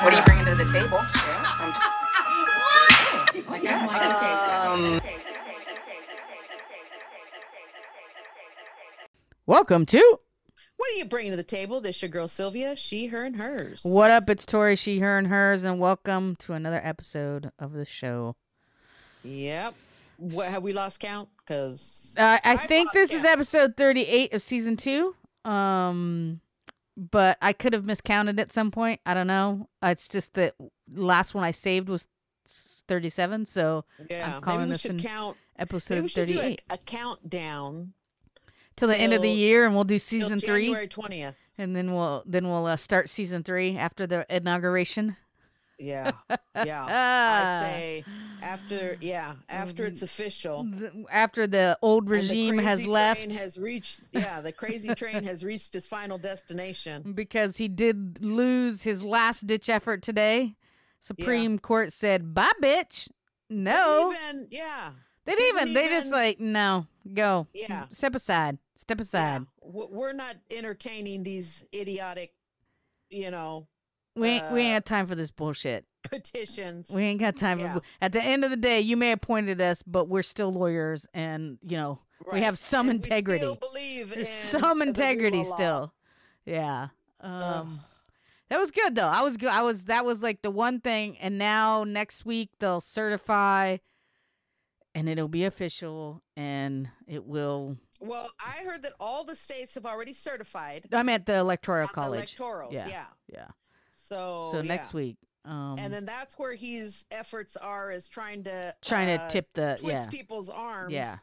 What are you bringing to the table? Um, Welcome to What are you bringing to the table? This your girl Sylvia. She, her, and hers. What Up? It's Tori, she, her, and hers, and welcome to another episode of the show. Yep. What have we lost count? Because Uh, I I think this is episode 38 of season two. Um, but I could have miscounted at some point. I don't know. It's just that last one I saved was 37, so yeah, calling maybe we this an count. Episode we should do 38 a, a countdown till the end of the year, and we'll do season three, January twentieth. and then we'll then we'll uh, start season three after the inauguration. Yeah, yeah. Ah. I say after, yeah, after it's official. Th- after the old and the regime has left. Has reached. Yeah, the crazy train has reached its final destination. because he did lose his last ditch effort today. Supreme Court said, "Bye, bitch." No, Even, yeah. they didn't even. didn't They just like, no, go. Yeah. step aside. Step aside. w- we're not entertaining these idiotic, you know, We ain't, we ain't uh, got time for this bullshit. petitions. We ain't got time yeah. for. At the end of the day, you may have appointed us, but we're still lawyers, and you know we have some And we integrity. still believe There's some integrity still. Yeah. Um. That was good though. I was good. I was that was like the one thing. And now next week they'll certify, and it'll be official, and it will. Well, I heard that all the states have already certified I'm at the electoral on the college. electorals. Yeah. Yeah. Yeah. So so next week, um, and then that's where his efforts are is trying to trying uh, to tip the twist yeah people's arms. yeah.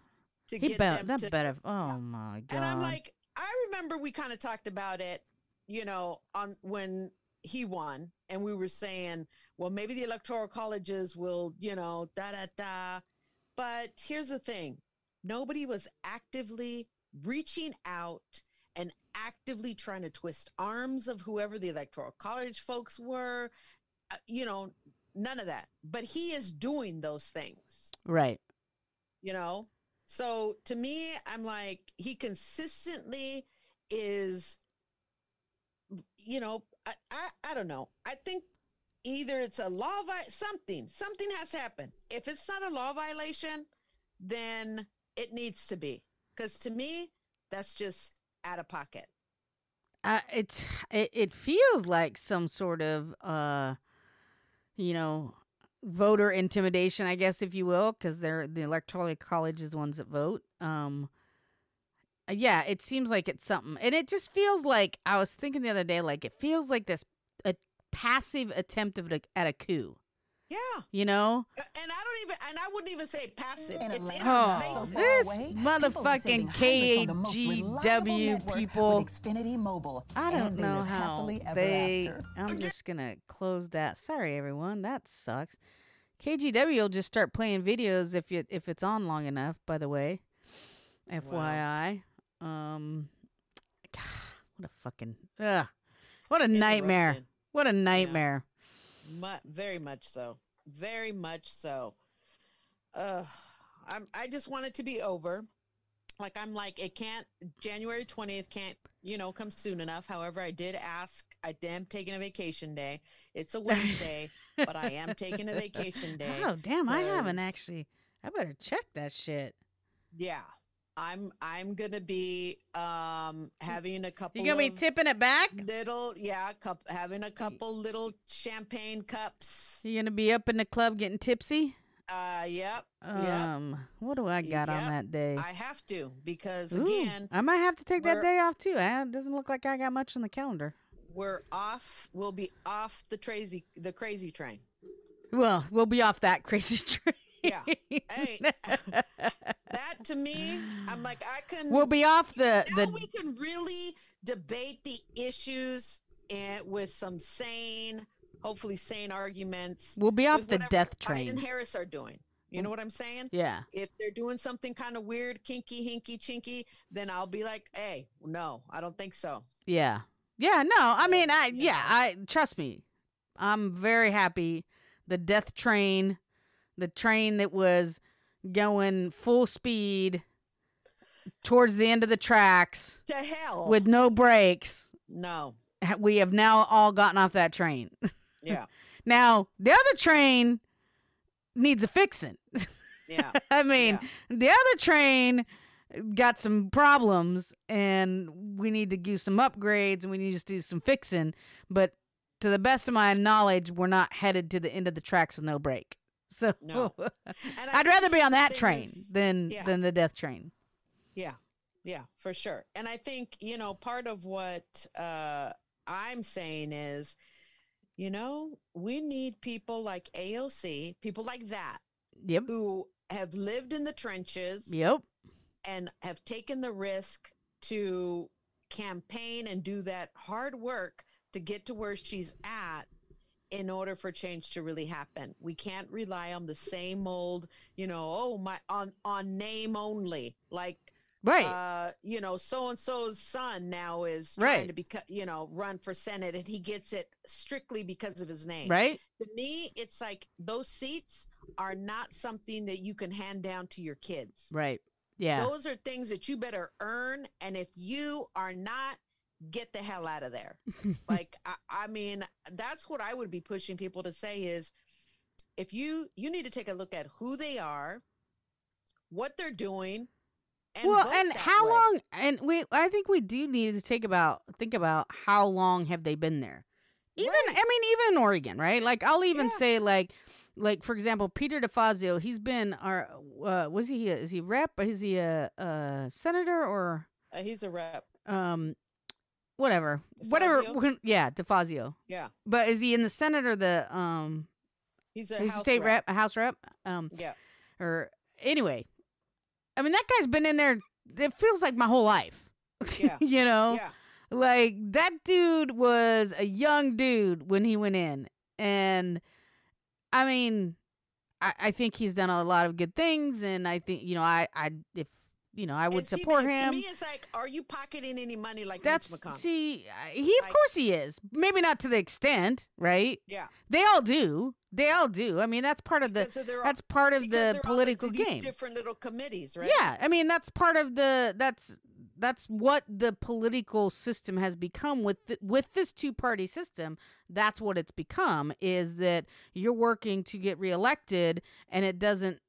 To He get better them that to, better. Oh my god. And I'm like, I remember we kind of talked about it, you know, on when he won, and we were saying, well, maybe the electoral colleges will, you know, da da da. But here's the thing: nobody was actively reaching out and actively trying to twist arms of whoever the electoral college folks were. Uh, you know, none of that. But he is doing those things right. you know so to me i'm like he consistently is you know i i, I don't know i think either it's a law vi- something something has happened if it's not a law violation then it needs to be because to me that's just out of pocket Uh, it's it, it feels like some sort of uh, you know, voter intimidation, I guess, if you will, because they're the electoral college is the ones that vote. Um, uh, yeah, it seems like it's something, and it just feels like I was thinking the other day, like it feels like this a passive attempt of at a coup. Yeah You know? And i don't even and i wouldn't even say passive In it's in Oh, so this away, motherfucking saving hundreds on the most reliable KGW people. with Xfinity Mobile, I don't know how happily ever they. after. I'm just gonna close that. Sorry, everyone. That sucks. KGW will just start playing videos if you if it's on long enough. By the way, FYI. Um, God, what a fucking ugh, what a nightmare. What a nightmare. Mu- very much so. Very much so. Uh, I'm. I just want it to be over. Like I'm like it can't. January twentieth can't. You know, come soon enough. However, I did ask. I am taking a vacation day. It's a Wednesday, but I am taking a vacation day. Oh damn! I haven't actually. I better check that shit. Yeah, I'm. I'm gonna be um having a couple. You gonna be tipping it back? little yeah cup having a couple little champagne cups. You gonna be up in the club getting tipsy? Uh, yep. Yep. Um, what do I got on that day? I have to because Ooh, again, I might have to take that day off too. Uh, It doesn't look like I got much on the calendar. we're off. We'll be off the crazy the crazy train. Well, we'll be off that crazy train. Yeah. Hey, that to me, I'm like I can. we'll be off the now the. we can really debate the issues and with some sane, hopefully sane arguments. We'll be off the death Biden and train. Harris are doing. You know mm. what I'm saying? Yeah. If they're doing something kind of weird, kinky, hinky, chinky, then I'll be like, hey, no, I don't think so. Yeah. Yeah, no. I mean, I yeah. I trust me. I'm very happy the death train, the train that was going full speed towards the end of the tracks To hell. with no brakes. no. We have now all gotten off that train. Yeah. now, the other train needs a fixing. Yeah. I mean, Yeah. the other train got some problems and we need to do some upgrades and we need to do some fixing. But to the best of my knowledge, we're not headed to the end of the tracks with no brake. So No. I'd rather be on that train is- than yeah. than the death train. Yeah, yeah, for sure. And I think, you know, part of what uh, I'm saying is, you know, we need people like AOC, people like that, Yep. who have lived in the trenches Yep. and have taken the risk to campaign and do that hard work to get to where she's at in order for change to really happen. We can't rely on the same old, you know, oh my on on name only. Like Right. uh, you know, so and so's son now is trying Right. to become, you know, run for senate, and he gets it strictly because of his name. right. To me, it's like those seats are not something that you can hand down to your kids. Right. Yeah. Those are things that you better earn, and if you are not, get the hell out of there. like, I, I mean, that's what I would be pushing people to say is, if you you need to take a look at who they are, what they're doing, and well, and how way. long? And we, I think we do need to take about think about how long have they been there. Even, Right. I mean, even in Oregon, right? Like, I'll even Yeah. say, like, like for example, Peter DeFazio. He's been our, uh, was he? A, is he rep? Is he a, a senator or Uh, he's a rep. um, whatever, whatever? DeFazio? Yeah, DeFazio. Yeah, But is he in the Senate or the um? he's a He's a house state rep, a House rep. Um, Yeah, or anyway, I mean that guy's been in there. It feels like my whole life. Yeah. you know, yeah, like that dude was a young dude when he went in, and I mean, I, I think he's done a lot of good things, and I think you know, I, I if you know, I would see, support him. To me, it's like, are you pocketing any money like That's Mitch McConnell? see, he of Like- course he is. Maybe not to the extent, right? yeah, They all do. They all do. I mean, that's part of the their- that's part of the all political into game. Different little committees, right? Yeah, I mean that's part of the that's that's what the political system has become with th- with this two party system. That's what it's become is that you're working to get reelected, and it doesn't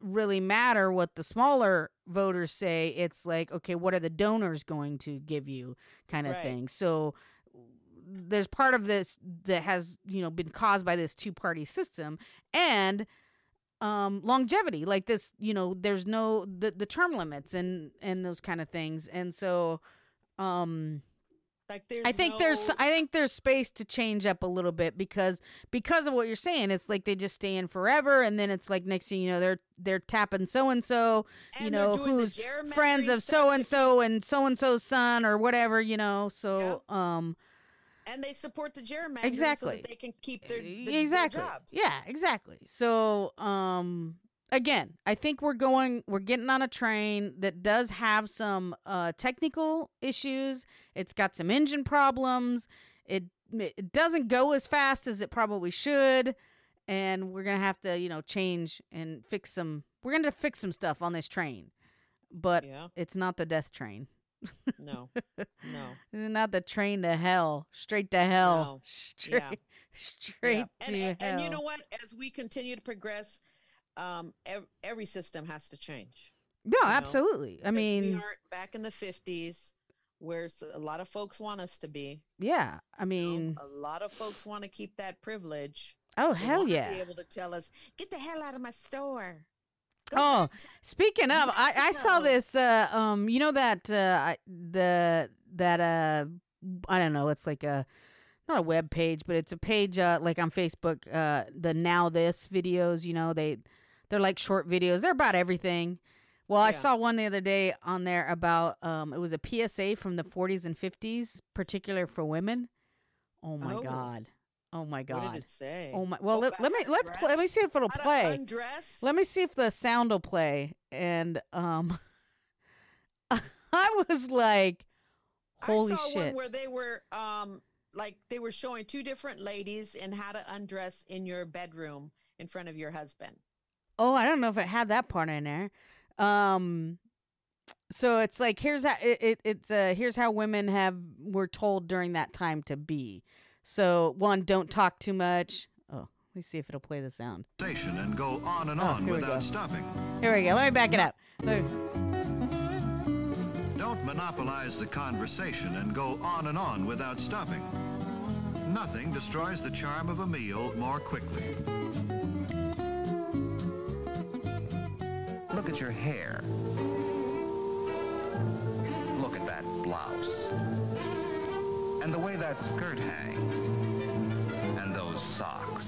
really matter what the smaller voters say. It's like okay, what are the donors going to give you, kind of Right. thing. So there's part of this that has you know been caused by this two party system and um longevity like this you know there's no the, the term limits and and those kind of things and so um Like there's i think there's i think there's space to change up a little bit because because of what you're saying it's like they just stay in forever and then it's like next thing you know they're they're tapping so and so you know who's friends of so and so and so and so's son or whatever you know so um and they support the gerrymandering so Exactly. that they can keep their, E- their exactly their jobs. yeah exactly so um again i think we're going we're getting on a train that does have some uh technical issues it's got some engine problems it it doesn't go as fast as it probably should and we're gonna have to you know change and fix some we're gonna fix some stuff on this train but Yeah. it's not the death train No. No. not the train to hell straight to hell No. straight Yeah. straight Yeah. to And, and, hell and you know what? As we continue to progress, um, ev- every system has to change. No, know, absolutely. I 'Cause we mean, aren't back in the fifties, where a lot of folks want us to be. yeah. I you know? mean, a lot of folks want to keep that privilege. oh They hell yeah. Be able to tell us, get the hell out of my store. Go Oh, back to-" speaking of, I, I saw this. Uh, um, you know that uh, I, the that uh, I don't know. It's like a not a web page, but it's a page uh, like on Facebook. Uh, the now this videos. You know they they're like short videos. They're about everything. Well, I saw one the other day on there about um, it was a PSA from the 40s and 50s, particular for women. Oh my Oh. god. Oh my What god. did it say? Oh my. Well, Oh, let, let me let's play, let me see if it'll How play. Undress. Let me see if the sound will play. And um, I was like, holy I saw shit. one where they were um like they were showing two different ladies in how to undress in your bedroom in front of your husband. Oh, I don't know if it had that part in there. Um, so it's like here's how it, it it's uh here's how women have were told during that time to be. So one, don't talk too much. Oh, let me see if it'll play the sound. Station and go on and Oh, on here we go. without stopping. Here we go. Let me back it up. Don't monopolize the conversation and go on and on without stopping. Nothing destroys the charm of a meal more quickly. Look at your hair. Look at that blouse. And the way that skirt hangs. And those socks.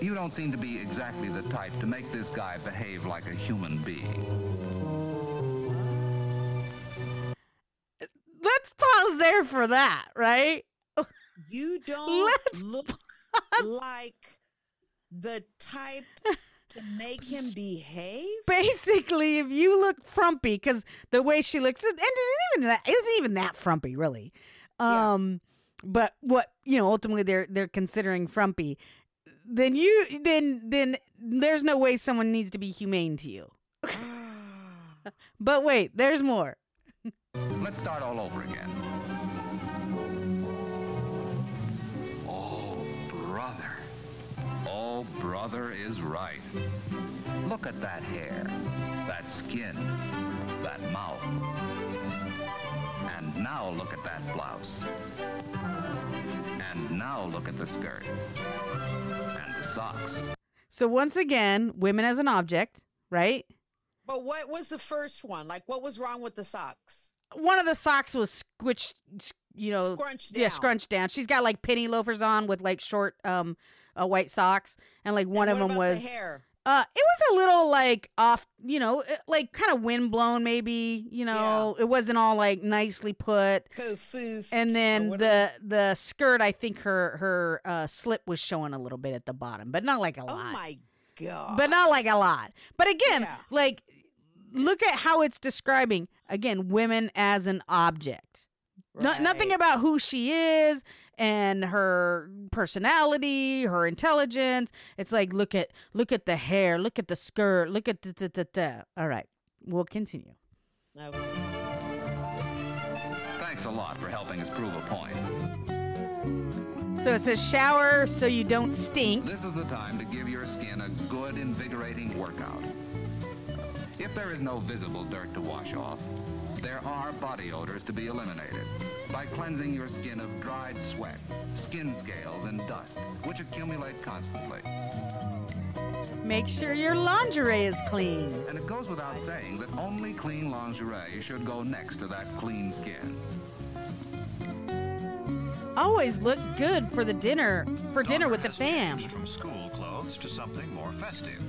You don't seem to be exactly the type to make this guy behave like a human being. Let's pause there for that, right? You don't Let's look pause. like the type to make him behave. Basically, if you look frumpy, because the way she looks, and it isn't even that, isn't even that frumpy, really. Yeah. Um, but what you know, ultimately they're they're considering frumpy. Then you then then there's no way someone needs to be humane to you. But wait, there's more. Let's start all over again. Brother is right. Look at that hair, that skin, that mouth. And now look at that blouse. And now look at the skirt. And the socks. So once again, women as an object, right? But what was the first one? Like, what was wrong with the socks? One of the socks was squished, you know, Scrunched yeah, down. scrunched down. She's got like penny loafers on with like short, um, uh, white socks, and like one And of them was the hair. Uh, it was a little like off, you know, like kind of wind blown, maybe. You know, it wasn't all like nicely put. And then the the skirt, I think her her uh, slip was showing a little bit at the bottom, but not like a lot. Oh my god. But not like a lot. But again, Yeah. like look at how it's describing again women as an object. No, nothing about who she is and her personality, her intelligence. It's like look at look at the hair, look at the skirt, look at the da, da, da. All right, we'll continue. Okay. Thanks a lot for helping us prove a point. So it says shower so you don't stink. This is the time to give your skin a good, invigorating workout. If there is no visible dirt to wash off, there are body odors to be eliminated by cleansing your skin of dried sweat, skin scales, and dust, which accumulate constantly. Make sure your lingerie is clean. And it goes without saying that only clean lingerie should go next to that clean skin. Always look good for the dinner for dinner with the Daughter fam. has from school clothes to something more festive.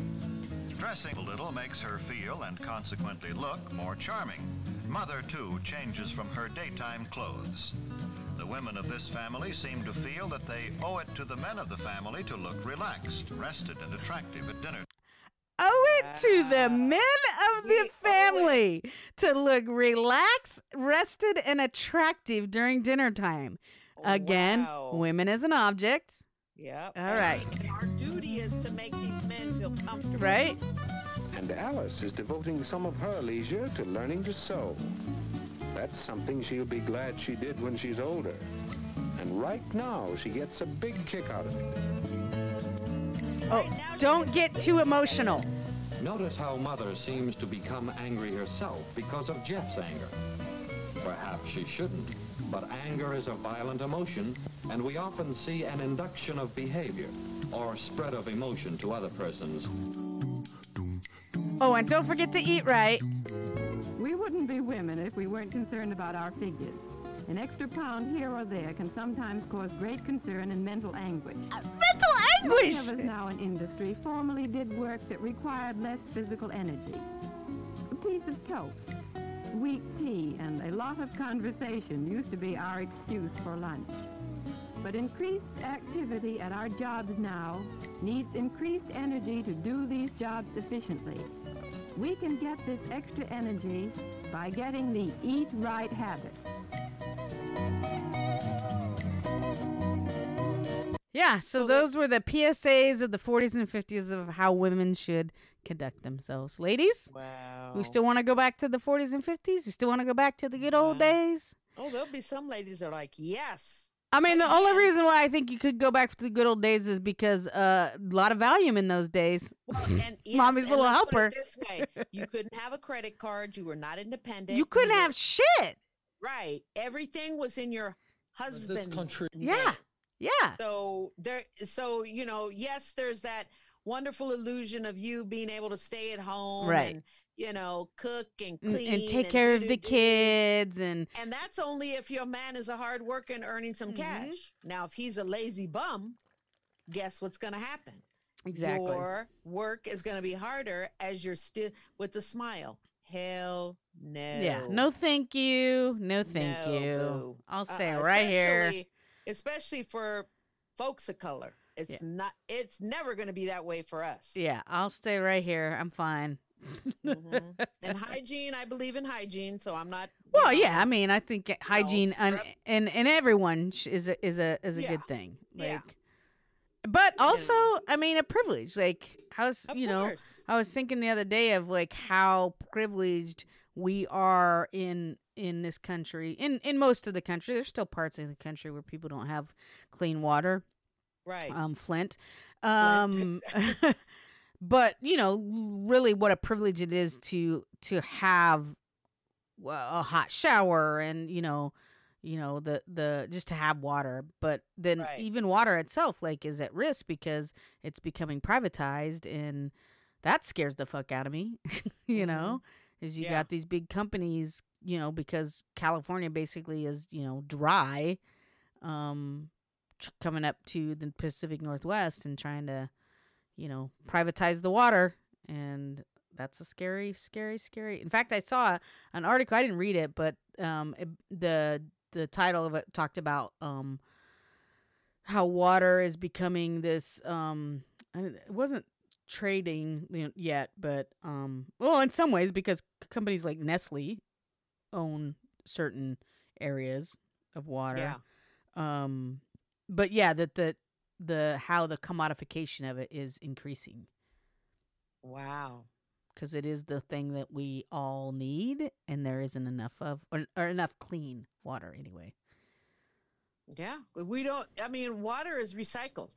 Dressing a little makes her feel and consequently look more charming. Mother, too, changes from her daytime clothes. The women of this family seem to feel that they owe it to the men of the family to look relaxed, rested, and attractive at dinner owe it to the men of the family to look relaxed, rested, and attractive during dinner time. Again, Wow. women as an object, Yep. All And Our duty is to make these men feel comfortable. right? And Alice is devoting some of her leisure to learning to sew. That's something she'll be glad she did when she's older. And right now, she gets a big kick out of it. Oh, Right now she don't get too emotional. Notice how Mother seems to become angry herself because of Jeff's anger. Perhaps she shouldn't, but anger is a violent emotion, and we often see an induction of behavior or spread of emotion to other persons. Oh, and don't forget to eat right. We wouldn't be women if we weren't concerned about our figures. An extra pound here or there can sometimes cause great concern and mental anguish. Uh, mental Most anguish. of us now in industry formerly did work that required less physical energy. A piece of toast, weak tea, and a lot of conversation used to be our excuse for lunch. But increased activity at our jobs now needs increased energy to do these jobs efficiently. We can get this extra energy by getting the eat right habit. Yeah, so, those were the PSAs of the 40s and 50s of how women should conduct themselves. Ladies, Wow. we still want to go back to the 40s and 50s? We still want to go back to the good old days? Oh, there'll be some ladies that are like, yes. I mean, the only reason why I think you could go back to the good old days is because uh, a lot of Valium in those days. And yes, Mommy's and little helper. it this way, you couldn't have a credit card. You were not independent. You couldn't were- have shit. right. Everything was in your husband's country. Yeah. Yeah. So there. So you know, yes, there's that wonderful illusion of you being able to stay at home, Right. And you know, cook and And, clean and take care of the kids and And that's only if your man is a hard worker and earning some Mm-hmm. cash. Now, if he's a lazy bum, guess what's going to happen? Exactly. Your work is going to be harder as you're still with a smile. Hell no. yeah. No, thank you. No, thank No, you. boo. I'll stay Uh-uh, right here. Especially for folks of color. It's not, it's never going to be that way for us. Yeah, I'll stay right here. I'm fine. Mhm. and hygiene, I believe in hygiene, so I'm not. Well, know, yeah, I mean, I think hygiene and and, and everyone is a is a is a Yeah. good thing. Like, Yeah. but also, I mean, a privilege. Like, how's you know. I was thinking the other day of like how privileged we are in in this country. In in most of the country, there's still parts of the country where people don't have clean water. Right. Um, Flint. Um, but you know, really, what a privilege it is to to have a hot shower and you know you know the the just to have water but then Right. even water itself like is at risk because it's becoming privatized and that scares the fuck out of me you know is you Mm-hmm. Yeah. got these big companies you know because california basically is you know dry um coming up to the pacific northwest and trying to you know privatize the water and that's a scary scary scary in fact i saw an article i didn't read it but um it, the the title of it talked about um how water is becoming this um it wasn't trading yet but um well in some ways because companies like nestle own certain areas of water Yeah. um but yeah that the the how the commodification of it is increasing Wow. because it is the thing that we all need and there isn't enough of or, or enough clean water anyway Yeah, we don't. I mean, water is recycled.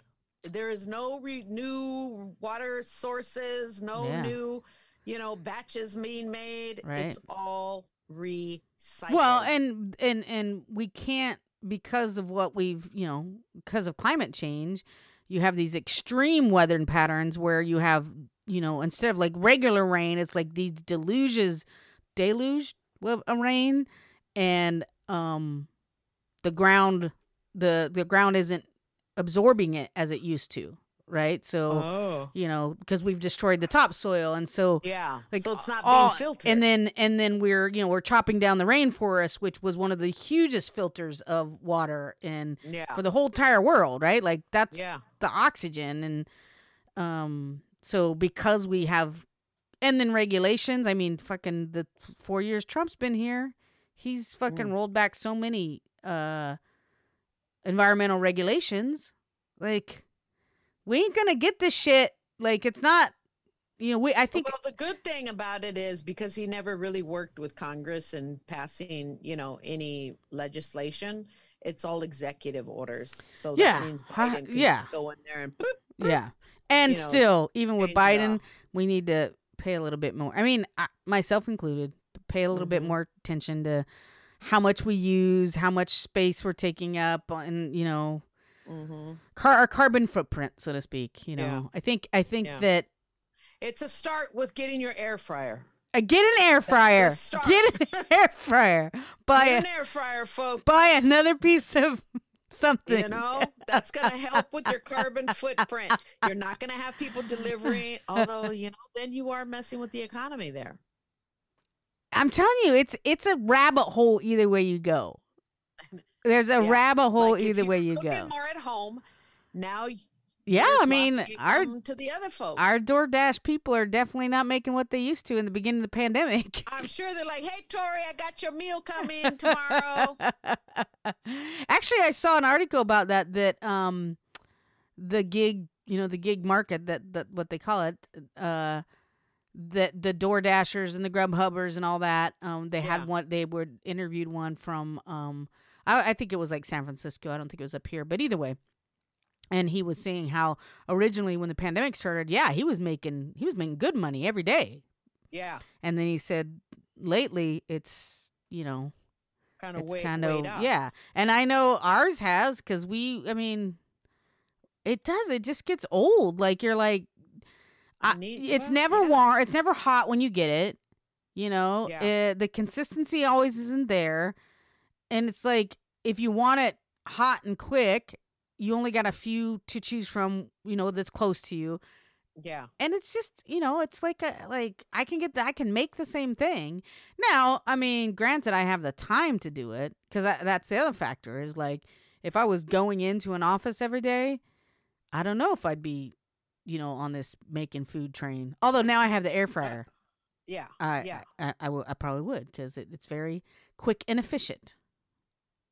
There is no re- new water sources, no Yeah. new, you know, batches being made. Right. It's all recycled. well and and and we can't because of what we've you know because of climate change you have these extreme weather patterns where you have you know instead of like regular rain it's like these deluges deluge of rain and um the ground the the ground isn't absorbing it as it used to right so Oh. you know because we've destroyed the topsoil and so yeah, like so it's not all- being filtered. and then and then we're you know we're chopping down the rainforest which was one of the hugest filters of water in Yeah. for the whole entire world right like that's Yeah. the oxygen and um so because we have and then regulations i mean fucking the four years trump's been here he's fucking Mm. rolled back so many uh environmental regulations like we ain't gonna get this shit like it's not you know we i think well, the good thing about it is because he never really worked with Congress and passing, you know, any legislation. It's all executive orders. So that Yeah, means huh, Biden can yeah. go in there and boop, Yeah. And you know, still, even with Biden, we need to pay a little bit more. I mean, I, myself included, pay a little bit Mm-hmm. more attention to how much we use, how much space we're taking up, and you know, Mm-hmm. car our carbon footprint, so to speak. You know, Yeah. I think I think Yeah. that It's a start with getting your air fryer. uh, get an air fryer, get an air fryer, buy Get a, an air fryer, folks. buy another piece of something. You know, that's going to help with your carbon footprint. You're not going to have people delivering, although, you know, then you are messing with the economy there. I'm telling you, it's it's a rabbit hole either way you go. There's a Yeah. rabbit hole Like, either way you go. more at home. Now, Yeah, I mean, our to the other folks. our DoorDash people are definitely not making what they used to in the beginning of the pandemic. I'm sure they're like, "Hey, Tori, I got your meal coming tomorrow." Actually, I saw an article about that that um the gig, you know, the gig market that that what they call it, uh that the Door Dashers and the Grubhubbers and all that, um they Yeah. had one they were interviewed one from um I, I think it was like San Francisco. I don't think it was up here, but either way. And he was saying how originally when the pandemic started, yeah, he was making he was making good money every day. yeah, And then he said lately it's, you know, kind of it's kind of yeah and i know ours has because we i mean it does it just gets old like you're like I, it's well, never yeah. warm it's never hot when you get it you know Yeah. Uh, the consistency always isn't there and it's like if you want it hot and quick you only got a few to choose from you know that's close to you. Yeah. and it's just you know it's like a like i can get the, i can make the same thing. Now i mean granted i have the time to do it because that's the other factor is like if i was going into an office every day i don't know if i'd be you know on this making food train. Although now i have the air fryer. Yeah, i yeah. I, I, will- I probably would because it, it's very quick and efficient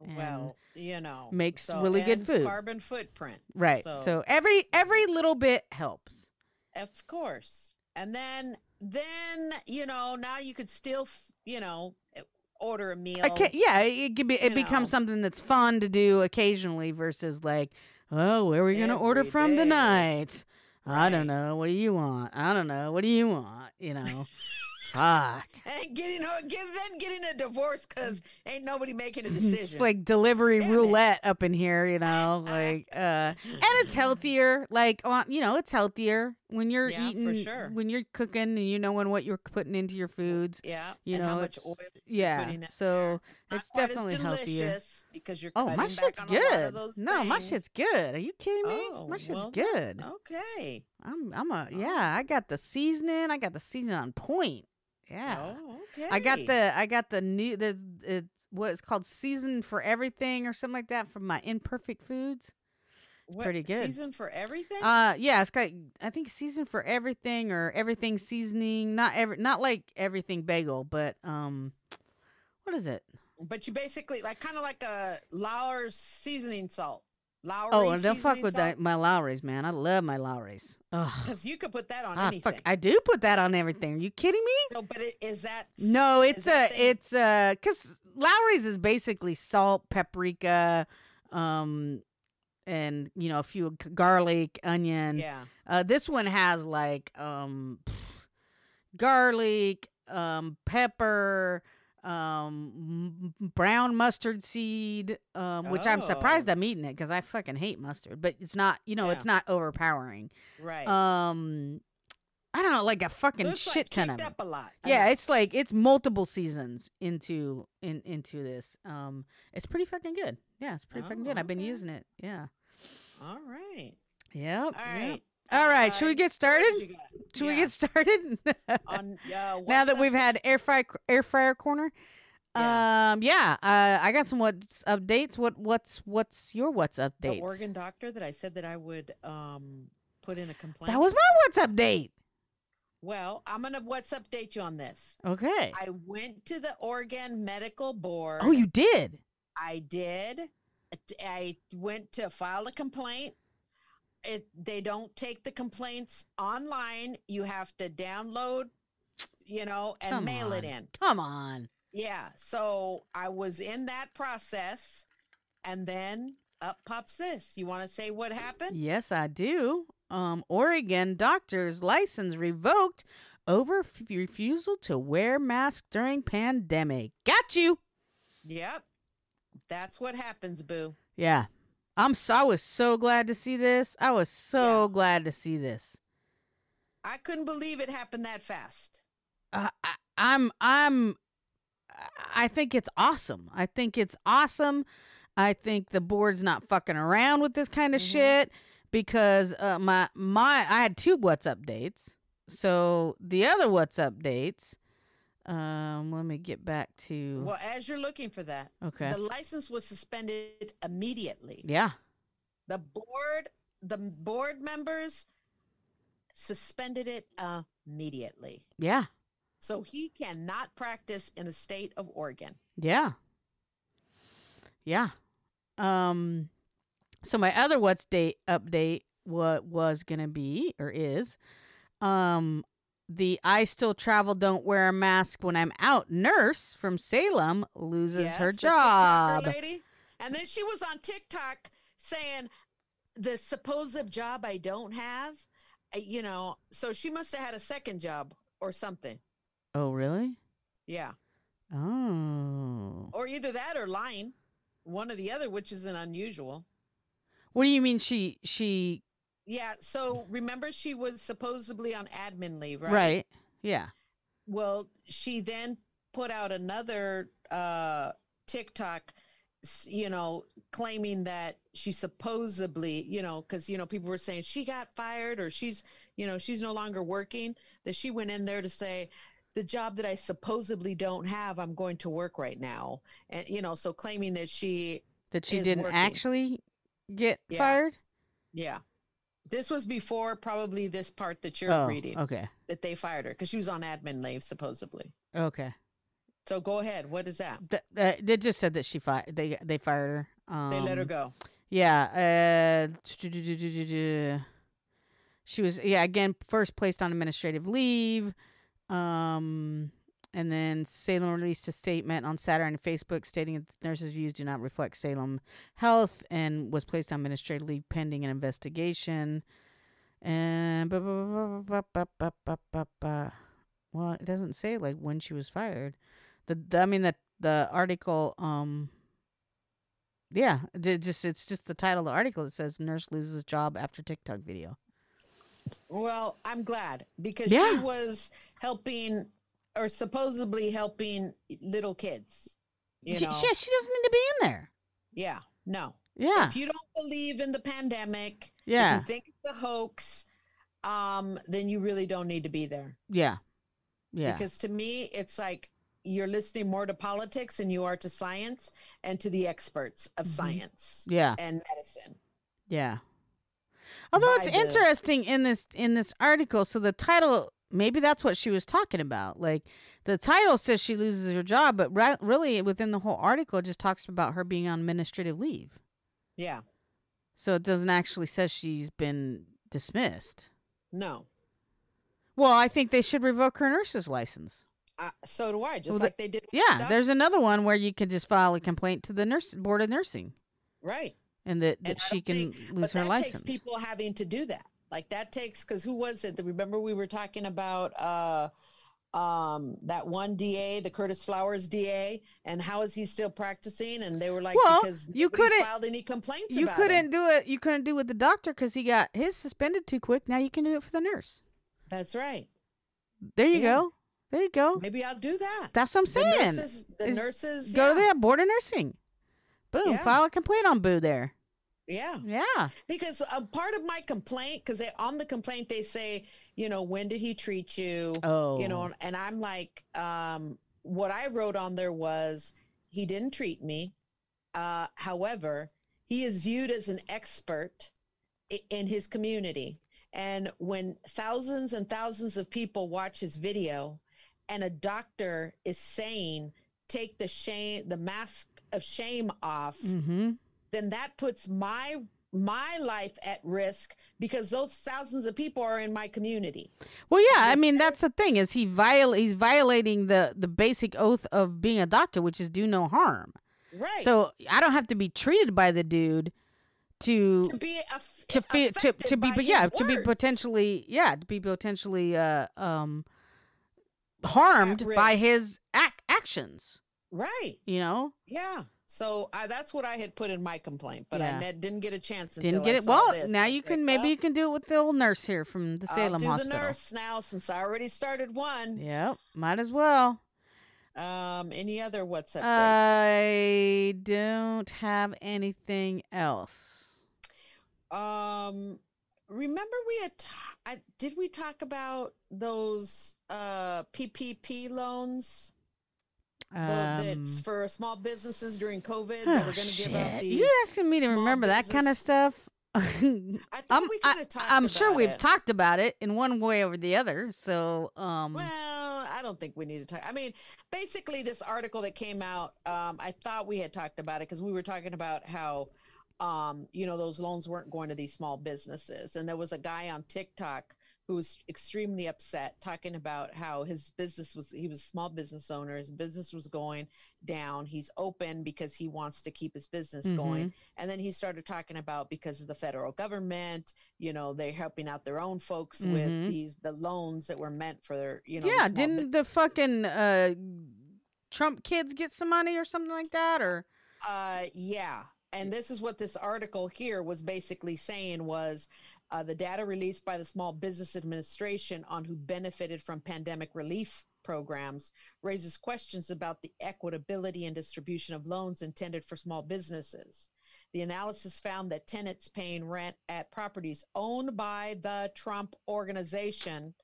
Well, you know, makes so- really good food. Carbon footprint, right so every every little bit helps Of course. And then then, you know, now you could still, you know, eh, order a meal. Okay, yeah, it, could be. It becomes know. something that's fun to do occasionally versus like, oh, where are we gonna order from day. tonight? I don't know. What do you want? I don't know. What do you want? You know, fuck. And getting a- get then getting a divorce because ain't nobody making a decision. It's like delivery Damn it. roulette up in here, you know, like uh and it's healthier. Like on you know, it's healthier when you're Yeah, for eating sure. when you're cooking and you knowing what you're putting into your foods. yeah, You and know, how much it's oil you're yeah. So Not it's as definitely healthier. Because you're Oh, my shit's on a lot of good. No, my shit's good. Are you kidding me? Oh, my shit's well good. Okay. I'm I'm a yeah, I got the seasoning. I got the seasoning on point. Yeah. Oh, okay. I got the I got the new there's it's what it's called season for everything or something like that from my imperfect foods. What, pretty good. Season for everything. Uh yeah, it's got I think season for everything or everything seasoning, not every not like everything bagel, but um what is it? but you basically like kind of like a Lawry's seasoning salt. Lawry. Oh, and don't fuck with that my Lawry's, man. I love my Lawry's. Because you could put that on Ah, anything. fuck, I do put that on everything. Are you kidding me? So, but it, is that No, it's a it's a cuz Lawry's is basically salt, paprika, um and you know a few garlic, onion. yeah. Uh this one has like um pff, garlic, um pepper, um brown mustard seed, um which I'm surprised Oh. I'm eating it cuz I fucking hate mustard, but it's not, you know, Yeah. it's not overpowering. Right. Um I don't know, like a fucking shit like, ton of it. up a lot. Yeah, it's like it's multiple seasons into in into this. Um, it's pretty fucking good. Yeah, it's pretty fucking Oh, good. I've been using it. Yeah. all right. Yep. All right. yep. All right. Should we get started? Should we get started? on uh, now that we've had air fry air fryer corner. Yeah. Um. Yeah. Uh. I got some what's updates. What What's What's your what's the Oregon doctor that I said that I would um put in a complaint. That was my what's update. well. I'm gonna what's update you on this. Okay. I went to the Oregon Medical Board. oh, you did. I did. I went to file a complaint. It they don't take the complaints online. You have to download, you know, and Come mail it in. Come on. Yeah. So I was in that process, and then up pops this. You want to say what happened? Yes, I do. Um, Oregon doctor's license revoked over f- refusal to wear mask during pandemic. Got you. Yep. That's what happens, boo. Yeah. I'm so, I was so glad to see this. I was so Yeah. glad to see this. I couldn't believe it happened that fast. Uh, I, I'm I'm I think it's awesome. I think it's awesome. I think the board's not fucking around with this kind of Mhm. shit because uh, my my I had two what's updates. So the other what's updates Um, let me get back to. Well, as you're looking for that, Okay. the license was suspended immediately. yeah. The board, the board members suspended it immediately. Yeah. So he cannot practice in the state of Oregon. Yeah. Yeah. Um so my other what's date update what was going to be or is um the I still travel don't wear a mask when I'm out nurse from Salem loses Yes, her job. lady. And then she was on TikTok saying the supposed job I don't have, uh, you know, so she must have had a second job or something. Oh, really? Yeah. Oh. Or either that or lying. One or the other, which isn't unusual. What do you mean she she Yeah. So remember, she was supposedly on admin leave, right? right? Yeah. Well, she then put out another uh, TikTok, you know, claiming that she supposedly, you know, because, you know, people were saying she got fired or she's, you know, she's no longer working, that she went in there to say, the job that I supposedly don't have, I'm going to work right now. And, you know, so claiming that she, That she didn't working. actually get Yeah. fired? yeah. This was before probably this part that you're Oh, reading, okay. that they fired her because she was on admin leave, supposedly. Okay. So go ahead. What is that? Th- uh, they just said that she fired. They they fired her. Um, They let her go. Yeah. Uh, she was yeah again first placed on administrative leave. Um, and then Salem released a statement on Saturday on Facebook stating that the nurses' views do not reflect Salem Health and was placed on administrative leave pending an investigation. And well, it doesn't say like when she was fired. The, the I mean the the article um yeah, it just it's just the title of the article that says nurse loses job after TikTok video. Well, I'm glad because yeah. she was helping or supposedly helping little kids. You she, know, she, she doesn't need to be in there. yeah, no. Yeah. If you don't believe in the pandemic, Yeah. if you think it's a hoax, um, then you really don't need to be there. Yeah. Yeah. Because to me, it's like you're listening more to politics than you are to science and to the experts of science Mm-hmm. yeah. and medicine. Yeah. Although it's the- interesting in this in this article, so the title maybe that's what she was talking about. Like the title says she loses her job, but really within the whole article it just talks about her being on administrative leave. Yeah. So it doesn't actually says she's been dismissed. No. Well, I think they should revoke her nurse's license. Uh, so do I, just Well, like they did. Yeah, there's another one where you could just file a complaint to the nurse board of nursing, right. and that, that I she can think- lose but her that license. takes people having to do that. Like that takes because who was it? Remember we were talking about uh, um, that one DA, the Curtis Flowers DA, and how is he still practicing? And they were like, Well, because you couldn't- filed any complaints. you about couldn't him. do it. You couldn't do it with the doctor because he got his suspended too quick. Now you can do it for the nurse. That's right. There you Yeah. go. There you go. Maybe I'll do that. That's what I'm The saying. nurses- the nurses, go to yeah. the board of nursing. Boom. Yeah. File a complaint on Boo there. Yeah. Yeah. Because a part of my complaint, because on the complaint they say, you know, when did he treat you? Oh. You know, and I'm like, um, what I wrote on there was he didn't treat me. Uh, however, he is viewed as an expert in his community. And when thousands and thousands of people watch his video and a doctor is saying, take the shame, the mask of shame off, Mm-hmm. Then that puts my my life at risk because those thousands of people are in my community. Well, yeah. I mean, that's the thing is he viol he's violating the the basic oath of being a doctor, which is do no harm. Right. So I don't have to be treated by the dude to to be aff- to to to be but yeah his to be potentially yeah to be potentially uh um harmed by his ac- actions right. you know Yeah. So I, that's what I had put in my complaint, but Yeah. I ne- didn't get a chance. Didn't get I it well this. now you can maybe you can do it with the old nurse here from the I'll salem do hospital the nurse now since I already started one. yep might as well Um, any other what's up? I don't have anything else um, remember we had ta- I, did we talk about those uh PPP loans Um, that's for small businesses during COVID that oh, were going to give out the you asking me to remember that kind of stuff? I I'm, we kind of talked I'm sure we've it. talked about it in one way or the other. So, um, Well, I don't think we need to talk. I mean, basically, this article that came out, um, I thought we had talked about it because we were talking about how, um, you know, those loans weren't going to these small businesses. And there was a guy on TikTok who was extremely upset talking about how his business was, he was a small business owner, his business was going down. He's open because he wants to keep his business going. And then he started talking about because of the federal government, you know, they're helping out their own folks Mhm. with these, the loans that were meant for their, you know, yeah, didn't the fucking uh, Trump kids get some money or something like that? Or Uh, yeah. And this is what this article here was basically saying was uh, the data released by the Small Business Administration on who benefited from pandemic relief programs raises questions about the equitability and distribution of loans intended for small businesses. The analysis found that tenants paying rent at properties owned by the Trump organization,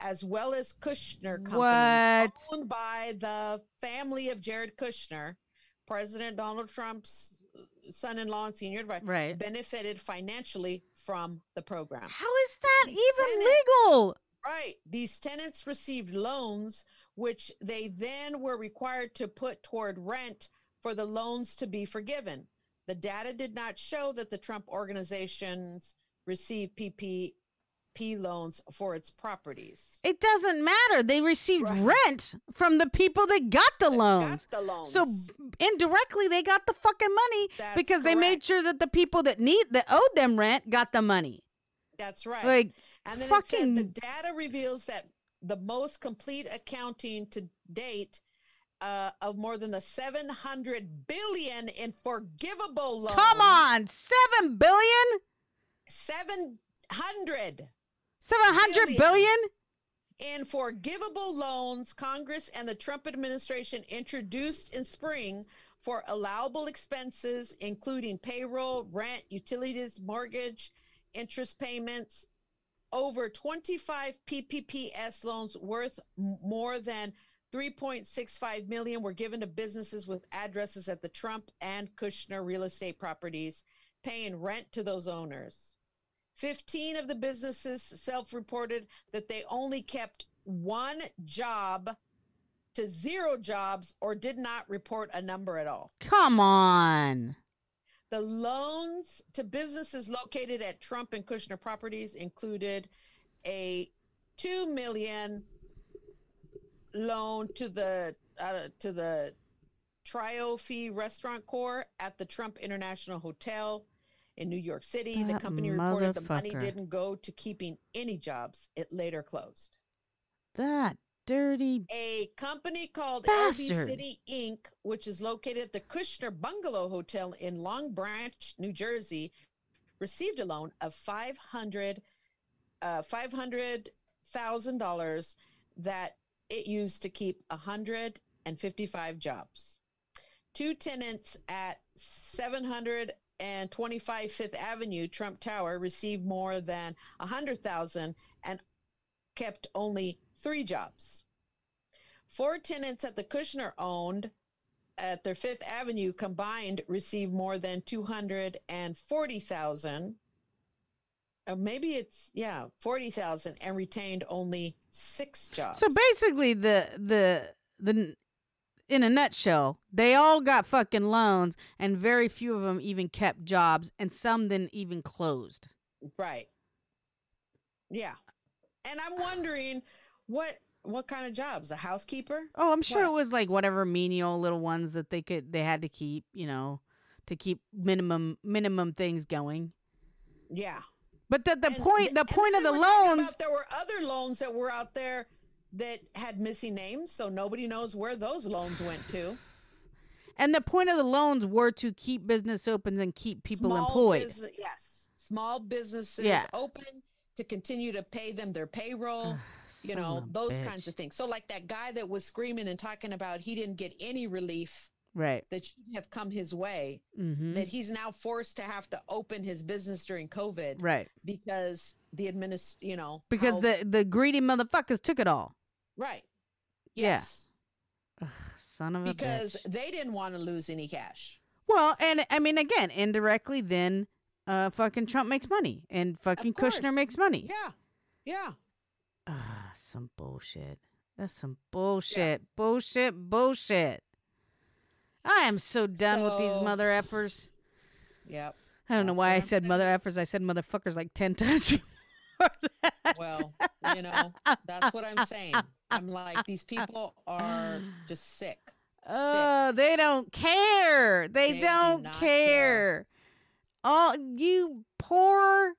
as well as Kushner companies What? owned by the family of Jared Kushner, President Donald Trump's son-in-law and senior advisor, Right. benefited financially from the program. how is that even Tenant- legal? Right. These tenants received loans, which they then were required to put toward rent for the loans to be forgiven. The data did not show that the Trump organizations received PPP loans for its properties. It doesn't matter. They received Right. rent from the people that got the loans. Got the loans. So indirectly, they got the fucking money That's because they made sure that the people that need that owed them rent got the money. That's right. Like And then fucking the data reveals that the most complete accounting to date uh, of more than the 700 billion in forgivable loans. come on, seven billion, 700 seven hundred billion. in forgivable loans Congress and the Trump administration introduced in spring for allowable expenses including payroll, rent, utilities, mortgage, interest payments. Over 25 PPPS loans worth more than 3.65 million were given to businesses with addresses at the Trump and Kushner real estate properties, paying rent to those owners. 15 of the businesses self reported that they only kept one job to zero jobs or did not report a number at all. Come on. The loans to businesses located at Trump and Kushner properties included a 2 million loan to the uh, to the Triomphe Restaurant Corps at the Trump International Hotel in New York City. the company reported the money didn't go to keeping any jobs. It later closed. That dirty. A company called Bastard. LB City Inc., which is located at the Kushner Bungalow Hotel in Long Branch, New Jersey, received a loan of five hundred uh, five hundred thousand dollars that it used to keep hundred and fifty five jobs. Two tenants at seven hundred and twenty five Fifth Avenue, Trump Tower, received more than a hundred thousand and kept only three jobs. Four tenants at the Kushner owned at their Fifth Avenue combined received more than two hundred and forty thousand. Or maybe it's yeah, forty thousand and retained only six jobs. So basically, the the the in a nutshell, they all got fucking loans, and very few of them even kept jobs, and some then even closed. Right. Yeah. And I'm wondering what what kind of jobs? A housekeeper? Oh, I'm sure it was like whatever menial little ones that they could they had to keep, you know, to keep minimum minimum things going. Yeah. But the the And point th- the and point of the they were talking loans there were other loans that were out there that had missing names, so nobody knows where those loans went to. and the point of the loans were to keep business open and keep people Small employed. busi- yes, small businesses Yeah. open to continue to pay them their payroll. you know those bitch. kinds of things. So like that guy that was screaming and talking about he didn't get any relief Right. that should have come his way Mm-hmm. that he's now forced to have to open his business during COVID Right. because the administ you know Because how- the the greedy motherfuckers took it all. Right Yeah. yes Son of a because they didn't want to lose any cash Well, and I mean, again, indirectly, then uh, fucking Trump makes money and fucking Kushner makes money. yeah yeah Ah, some bullshit. That's some bullshit. Bullshit. Bullshit. I am so done with these mother effers. yep I don't know why I said mother effers. I said motherfuckers like ten times before that. well you know that's what i'm saying i'm like these people are just sick Oh, they don't care. They, They do don't not care. care. All you poor,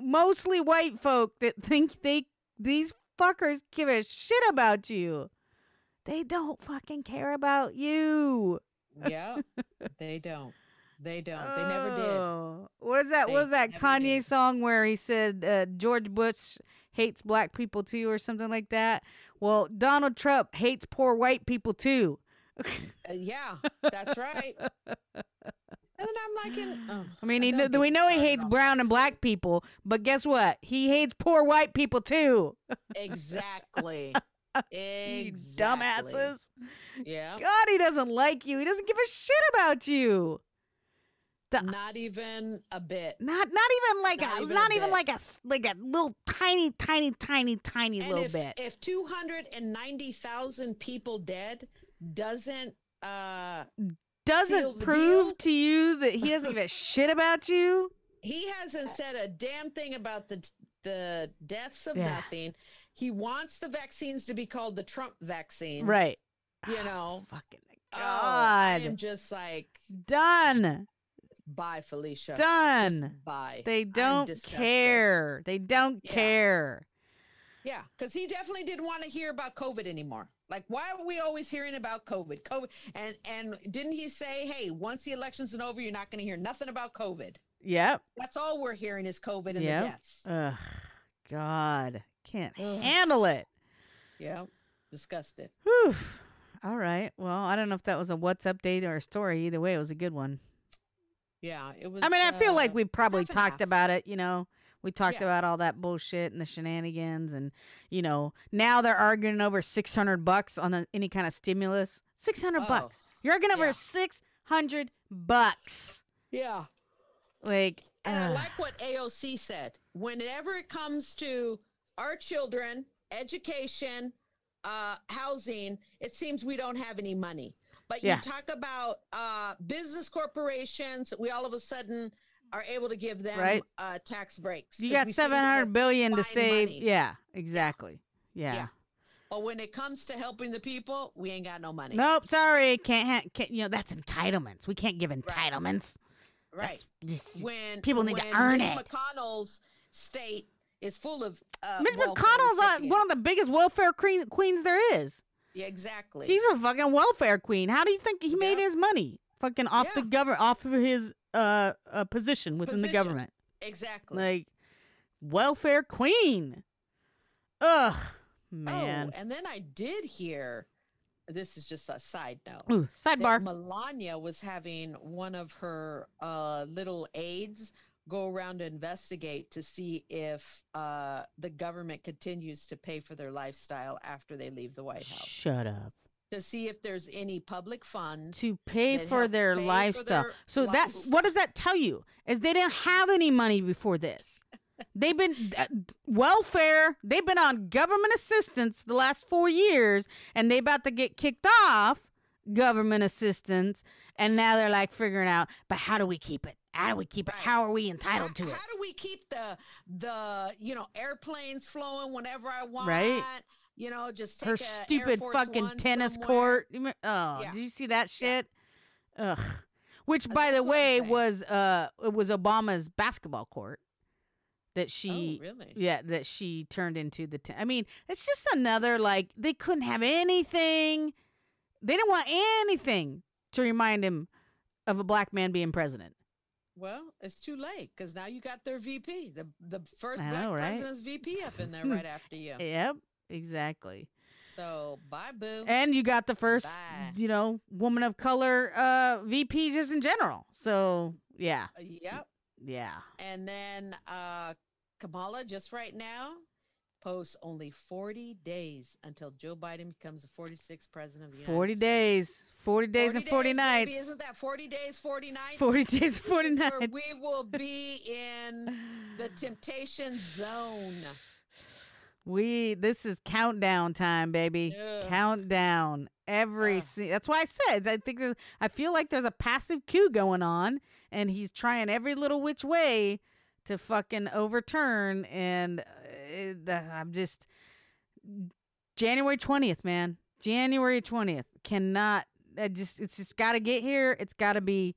mostly white folk that think they these fuckers give a shit about you. They don't fucking care about you. yeah they don't they don't they never did Oh. What is that? They what was that Kanye did. song where he said uh, George Bush hates black people too, or something like that? Well, Donald Trump hates poor white people too. Uh, yeah that's right and then i'm like in, oh, I mean, he kn- we know he hates brown and black people, but guess what? He hates poor white people too. exactly You exactly dumbasses. yeah God, he doesn't like you. He doesn't give a shit about you. The- not even a bit Not, not even like Not a, even a not even bit. like a, like a little tiny, tiny, tiny, tiny and little if, bit. if 290,000 people dead doesn't uh Doesn't prove to you that he doesn't give a shit about you. he hasn't said a damn thing about the the deaths of Yeah. nothing he wants the vaccines to be called the Trump vaccine Right. you know Fucking oh, I am just like Done. Bye Felicia Done. Just bye They don't care. They don't Yeah. care. Yeah, because he definitely didn't want to hear about COVID anymore. Like, why are we always hearing about COVID? COVID, and and didn't he say, hey, once the election's over, you're not going to hear nothing about COVID? Yep. That's all we're hearing is COVID and Yep. the deaths. Ugh. God. Can't Ugh. handle it. Yeah, disgusted. Whew. All right. Well, I don't know if that was a what's update or a story. Either way, it was a good one. Yeah, it was. I mean, I feel like uh, we probably talked half. about it, you know. We talked Yeah. about all that bullshit and the shenanigans and you know, now they're arguing over 600 bucks on the, any kind of stimulus. 600 Oh, bucks. You're arguing over yeah. 600 bucks. Yeah, Like and I like what AOC said. Whenever it comes to our children, education, uh, housing, it seems we don't have any money. But Yeah. you talk about uh, business corporations, we all of a sudden are able to give them Right. uh, tax breaks. You got seven hundred billion to 700 have billion to find save. money. Yeah, exactly. Yeah. Yeah. But when it comes to helping the people, we ain't got no money. Nope, sorry. Can't, ha- can't you know, that's entitlements. We can't give entitlements. right. Just, when people need to when earn Mitch it. McConnell's state is full of uh, Mitch McConnell's uh, one of the biggest welfare queen, queens there is. Yeah, exactly. He's a fucking welfare queen. How do you think he made his money? Fucking off the government, off of his uh, uh position within the government. exactly. Like welfare queen. Ugh, man. Oh, and then I did hear. This is just a side note. Ooh, sidebar. Melania was having one of her uh, little aides go around to investigate to see if uh, the government continues to pay for their lifestyle after they leave the White House. Shut up. To see if there's any public funds To pay for their pay for lifestyle. their so that what does that tell you? Is they didn't have any money before this. They've been uh, welfare. They've been on government assistance the last four years, and they about to get kicked off government assistance. And now they're like figuring out, but how do we keep it? How do we keep it? Right. How are we entitled to it? How do we keep the the you know airplanes flowing whenever I want? Right. You know, just take Her stupid fucking tennis somewhere. court. Oh, Yeah. did you see that shit? Ugh. Which, Uh, by the that's way, was uh, it was Obama's basketball court that she, oh, really? yeah, that she turned into the. Ten- I mean, it's just another like they couldn't have anything. They didn't want anything to remind him of a black man being president. Well, it's too late because now you got their VP, the the first I black right? president's VP up in there right after you. Yep, exactly. So bye, boo. And you got the first, Bye. you know, woman of color uh VP just in general. So yeah, Uh, Yep. yeah. And then uh Kamala just right now posts only 40 days until Joe Biden becomes the 46th president of the United 40 States. days, 40 days and 40 baby. nights. Isn't that 40 days, 40 nights? 40 days, 40 nights. we will be in the temptation zone. We this is countdown time, baby. Ugh. Countdown. Every se- that's why I said I think there's, I feel like there's a passive cue going on, and he's trying every little which way to fucking overturn. And uh, Eh, it- I'm just January twentieth, man. January twentieth cannot. I just it's just got to get here. It's got to be,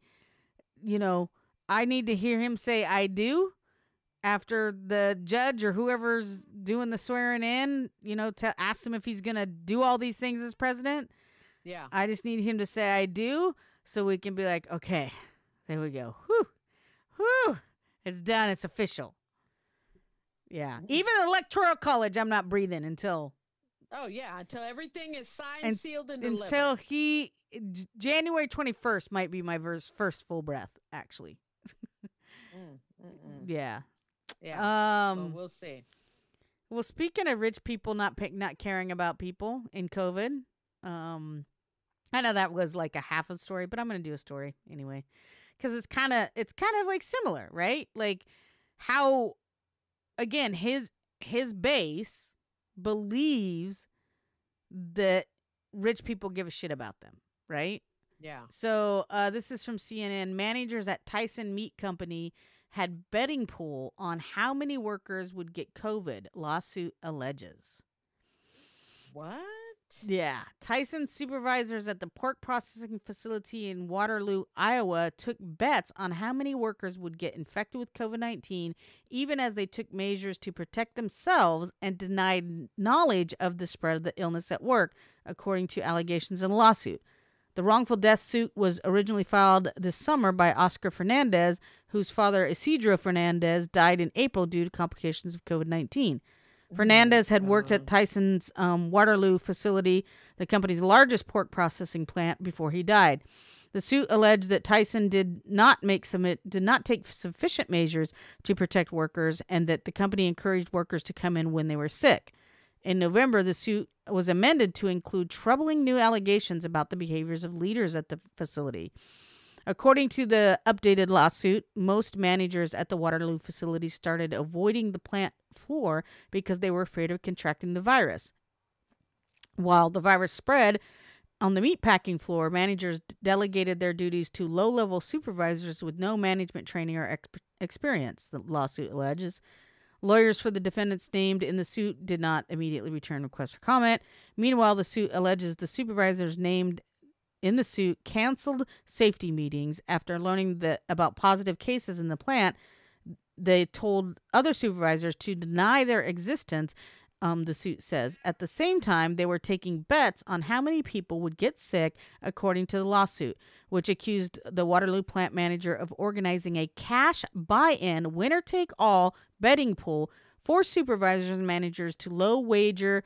you know. I need to hear him say "I do." after the judge or whoever's doing the swearing in, you know, to ask him if he's going to do all these things as president. Yeah. I just need him to say I do so we can be like, okay, there we go. Whew. Whew. It's done. It's official. Yeah. Even electoral college, I'm not breathing until Oh yeah, until everything is signed, and- sealed, and delivered. until he January 21st might be my verse, first full breath actually. Mm, mm-mm. Yeah. Yeah. Um well, we'll see. Well, speaking of rich people not pick, not caring about people in COVID, um, I know that was like a half a story, but I'm gonna do a story anyway, because it's kind of it's kind of like similar, right? Like how, again, his his base believes that rich people give a shit about them, right? Yeah. So uh, this is from CNN. Managers at Tyson Meat Company had betting pool on how many workers would get COVID. Lawsuit alleges. What? Yeah, Tyson supervisors at the pork processing facility in Waterloo, Iowa, took bets on how many workers would get infected with COVID 19, even as they took measures to protect themselves and denied knowledge of the spread of the illness at work, according to allegations in a lawsuit. The wrongful death suit was originally filed this summer by Oscar Fernandez, whose father, Isidro Fernandez, died in April due to complications of COVID 19. Fernandez had worked at Tyson's um, Waterloo facility, the company's largest pork processing plant, before he died. The suit alleged that Tyson did not make submit, did not take sufficient measures to protect workers, and that the company encouraged workers to come in when they were sick. In November, the suit was amended to include troubling new allegations about the behaviors of leaders at the facility. According to the updated lawsuit, most managers at the Waterloo facility started avoiding the plant floor because they were afraid of contracting the virus. While the virus spread on the meatpacking floor, managers delegated their duties to low level supervisors with no management training or exp- experience, the lawsuit alleges. Lawyers for the defendants named in the suit did not immediately return requests for comment. Meanwhile, the suit alleges the supervisors named in the suit canceled safety meetings after learning about positive cases in the plant. They told other supervisors to deny their existence. Um, the suit says. At the same time, they were taking bets on how many people would get sick, according to the lawsuit, which accused the Waterloo plant manager of organizing a cash buy-in, winner-take-all betting pool for supervisors and managers to low wager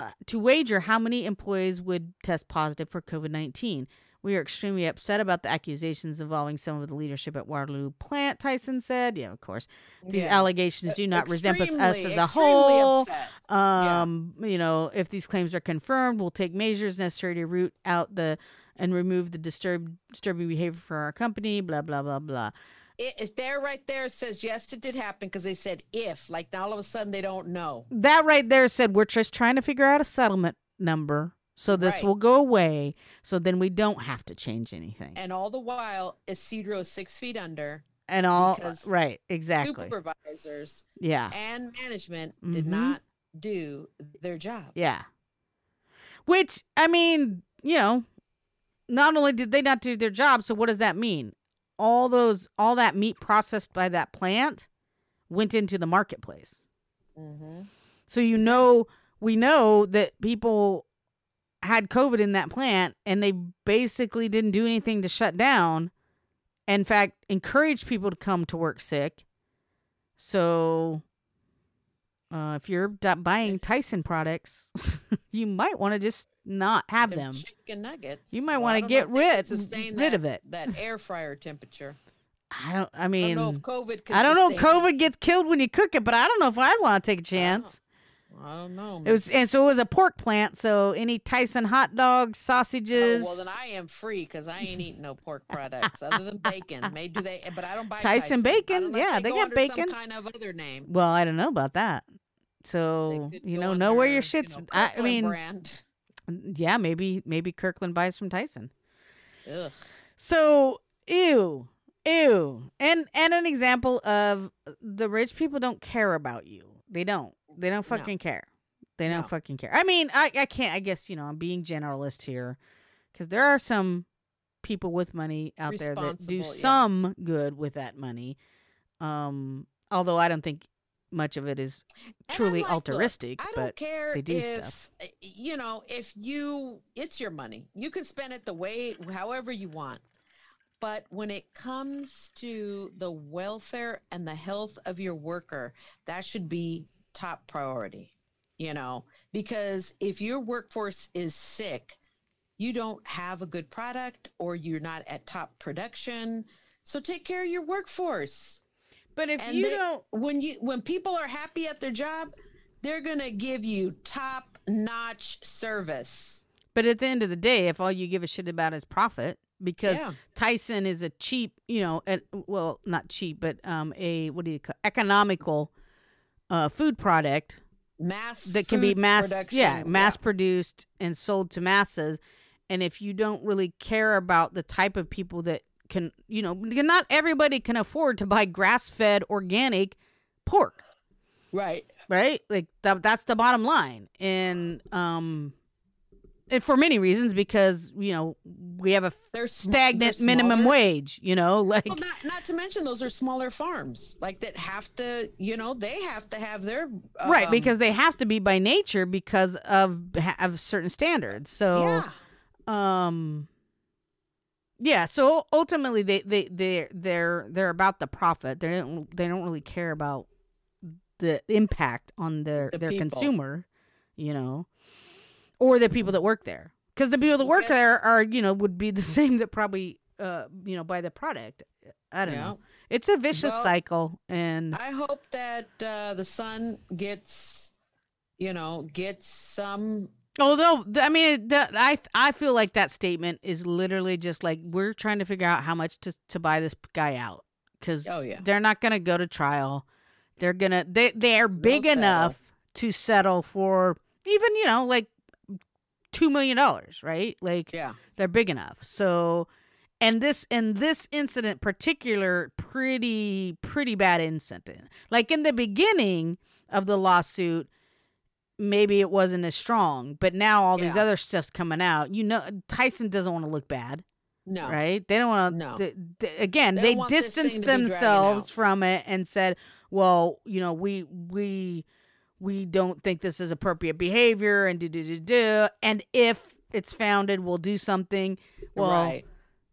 uh, to wager how many employees would test positive for COVID 19. We are extremely upset about the accusations involving some of the leadership at Waterloo plant, Tyson said. Yeah, of course. These Yeah. allegations do not resemble us as a whole. Um, you know, if these claims are confirmed, we'll take measures necessary to root out the and remove the disturb, disturbing behavior for our company, blah, blah, blah, blah. It, it's there right there. It says yes, it did happen because they said if. Like now, all of a sudden they don't know. That right there said we're just trying to figure out a settlement number so this Right. will go away so then we don't have to change anything. And all the while, Isidro is six feet under. And all right exactly. Supervisors Yeah. and management did Mhm. not do their job. Yeah. Which, I mean, you know, not only did they not do their job, so what does that mean? All those, all that meat processed by that plant went into the marketplace. Mm-hmm. So you know, we know that people had COVID in that plant and they basically didn't do anything to shut down. In fact, encouraged people to come to work sick. So uh, if you're d- buying Tyson products, you might want to just not have them. Chicken nuggets. You might Well, want to get if they can rid rid that- of it. That air fryer temperature. I don't. I I mean, don't know if COVID. I don't know if. COVID gets killed when you cook it, but I don't know if I'd want to take a chance. I don't know. It was, and so it was a pork plant. So any Tyson hot dogs, oh, sausages. Oh, well, then I am free because I ain't eating no pork products other than bacon. May do they? But I don't buy Tyson bacon? Yeah, they go got bacon. Some kind of other name. well, I don't know about that. So you know, know where your shit's. you know, I, I mean, brand. yeah, maybe maybe Kirkland buys from Tyson. Ugh. So ew, ew, and and an example of the rich people don't care about you. They don't. They don't fucking care. They don't No. fucking care. I mean, I I can't. I guess you know I'm being generalist here, because there are some people with money out there that do yeah. some good with that money. Um, although I don't think much of it is truly like, look, altruistic, I don't care they do if stuff. uh, you know if you it's your money. You can spend it the way however you want. But when it comes to the welfare and the health of your worker, that should be top priority. You know, because if your workforce is sick, you don't have a good product or you're not at top production. So take care of your workforce. But if And you they- don't, when you when people are happy at their job, they're gonna give you top notch service. But at the end of the day, if all you give a shit about is profit, because Yeah. Tyson is a cheap, you know, and well, not cheap, but um, a what do you call economical uh, food product Mass that can be mass, production, yeah, mass produced and sold to masses. And if you don't really care about the type of people that can, you know, not everybody can afford to buy grass fed organic pork Right. right? Like that, that's the bottom line. And um and for many reasons because, you know, we have a They're stagnant they're minimum wage, you know, like Well, not not to mention those are smaller farms, like that have to, you know, they have to have their right um, because they have to be by nature because of have certain standards. So yeah, um yeah, so ultimately they they they they're they're about the profit. They don't they don't really care about the impact on their The their people. consumer, you know, or the people that work there. Cuz the people that work there are, you know, would be the same that probably uh, you know, buy the product. I don't Yeah. know. It's a vicious Well, cycle and I hope that uh, the son gets, you know, gets some. Although I mean, that- I I feel like that statement is literally just like we're trying to figure out how much to to buy this guy out because Oh, yeah. they're not gonna go to trial. They're gonna they they are big settle. enough to settle for even you know like two million dollars, right? Like Yeah. they're big enough. So, and this and this incident particular pretty pretty bad incident. Like in the beginning of the lawsuit, maybe it wasn't as strong, but now all these other stuff's coming out. You know, Tyson doesn't want to look bad, No. right? They don't want to. No. again, They they, don't want this thing distanced to be dragging themselves from it and said, "Well, you know, we we we don't think this is appropriate behavior," and do do do do. And if it's founded, we'll do something. Well, right.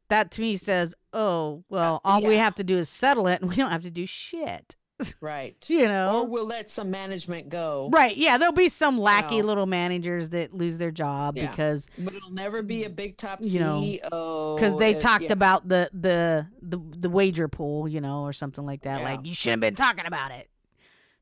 that to me says, "Oh, well, uh, all we have to do is settle it, and we don't have to do shit." Right. You know, Or we'll let some management go. Right. Yeah. There'll be some lackey know. little managers that lose their job Yeah. because But it'll never be a big top You know, CEO. because they if- talked yeah. about the, the the the wager pool, you know, or something like that. Yeah. Like you shouldn't have been talking about it.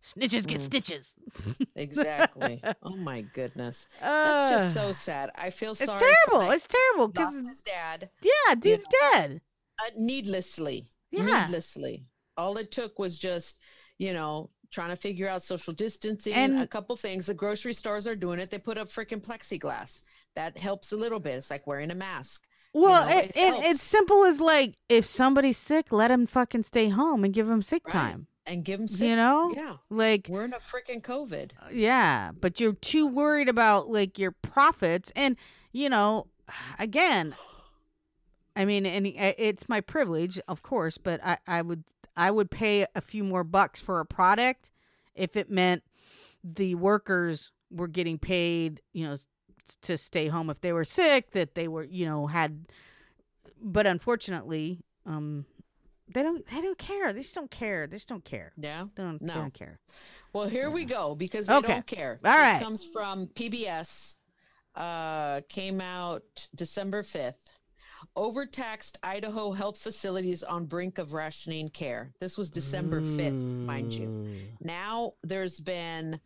Snitches get Mm. stitches. Exactly. oh my goodness. That's just Uh, so sad. I feel sorry. It's terrible. It's terrible because his dad yeah, dude's dead. uh, needlessly. Yeah. Needlessly. All it took was just, you know, trying to figure out social distancing. And- a couple things. The grocery stores are doing it. They put up freaking plexiglass. That helps a little bit. It's like wearing a mask. Well, know, it, it it, it's simple as like if somebody's sick, let him fucking stay home and give him sick Right. time. And give them You know, Yeah. like We're in a freaking COVID. Yeah, but you're too worried about like your profits and you know, again, I mean, and it's my privilege, of course, but I I would I would pay a few more bucks for a product if it meant the workers were getting paid, you know, to stay home if they were sick, that they were, you know, had but unfortunately, um They don't. They don't care. They just don't care. They just don't care. Yeah. They don't. They No. don't care. Well, here we go because they Okay. don't care. All this right. comes from PBS. Uh, came out December fifth. Overtaxed Idaho health facilities on brink of rationing care. This was December fifth, mind you. Now there's been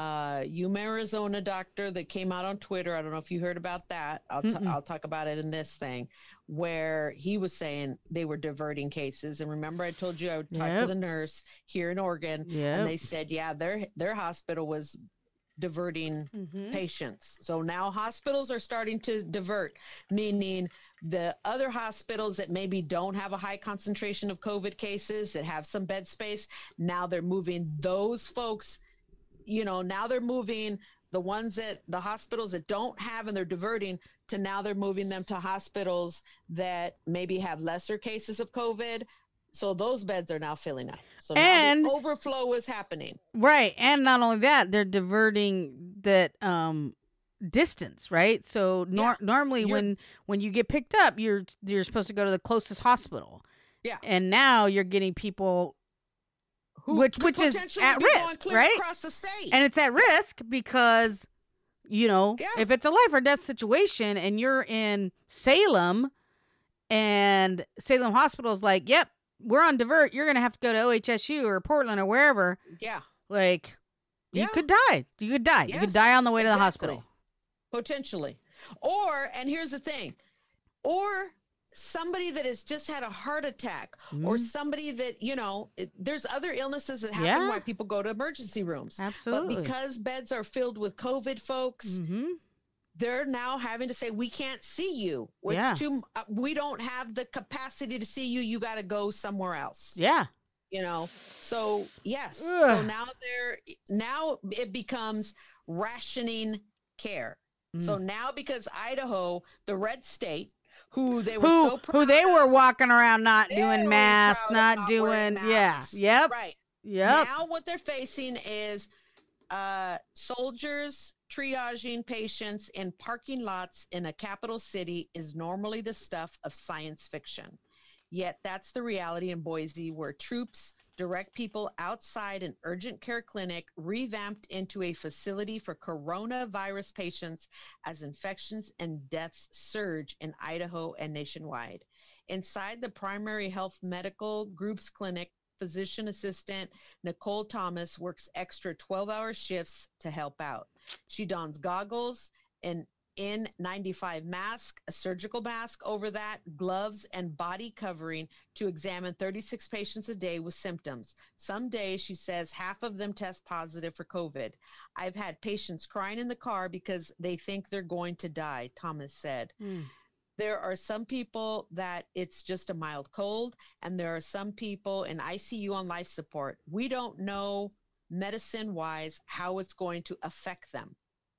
uh Yuma, Arizona doctor that came out on Twitter. I don't know if you heard about that. I'll t-. I'll talk about it in this thing where he was saying they were diverting cases. And remember, I told you I would talk to the nurse here in Oregon, Yep. and they said, yeah, their their hospital was diverting Mhm. patients. So now hospitals are starting to divert, meaning the other hospitals that maybe don't have a high concentration of COVID cases that have some bed space, now they're moving those folks, you know, now they're moving the ones that the hospitals that don't have and they're diverting to now they're moving them to hospitals that maybe have lesser cases of COVID. So those beds are now filling up. So now And- the overflow is happening. Right, and not only that, they're diverting that um distance, right? So nor- normally You're- when when you get picked up, you're you're supposed to go to the closest hospital. Yeah. And now you're getting people which which is at risk, right? Across the state. And it's at risk because you know, Yeah. if it's a life or death situation and you're in Salem and Salem Hospital's like, "Yep, we're on divert. You're going to have to go to OHSU or Portland or wherever." yeah. Like you Yeah. could die. You could die. You could die on the way to the hospital. potentially or and here's the thing or somebody that has just had a heart attack or Mhm. somebody that you know it, there's other illnesses that happen Yeah. why people go to emergency rooms Absolutely. but because beds are filled with covid folks mm-hmm. they're now having to say we can't see you It's Yeah. too, uh, we don't have the capacity to see you you got to go somewhere else Yeah. you know so yes so now they're now it becomes rationing care so Mm. now because idaho the red state who they were Who so who they were walking around not doing masks, not, not doing yeah. Yep. right Yep. now what they're facing is uh soldiers triaging patients in parking lots in a capital city is normally the stuff of science fiction yet that's the reality in boise where troops direct people outside an urgent care clinic revamped into a facility for coronavirus patients as infections and deaths surge in idaho and nationwide inside the primary health medical groups clinic physician assistant Nicole Thomas works extra 12 hour shifts to help out. She dons goggles, an N95 mask, a surgical mask over that, gloves, and body covering to examine 36 patients a day with symptoms. Some days, she says, half of them test positive for COVID. I've had patients crying in the car because they think they're going to die, Thomas said Mm. there are some people that it's just a mild cold and there are some people in ICU on life support. We don't know medicine wise how it's going to affect them.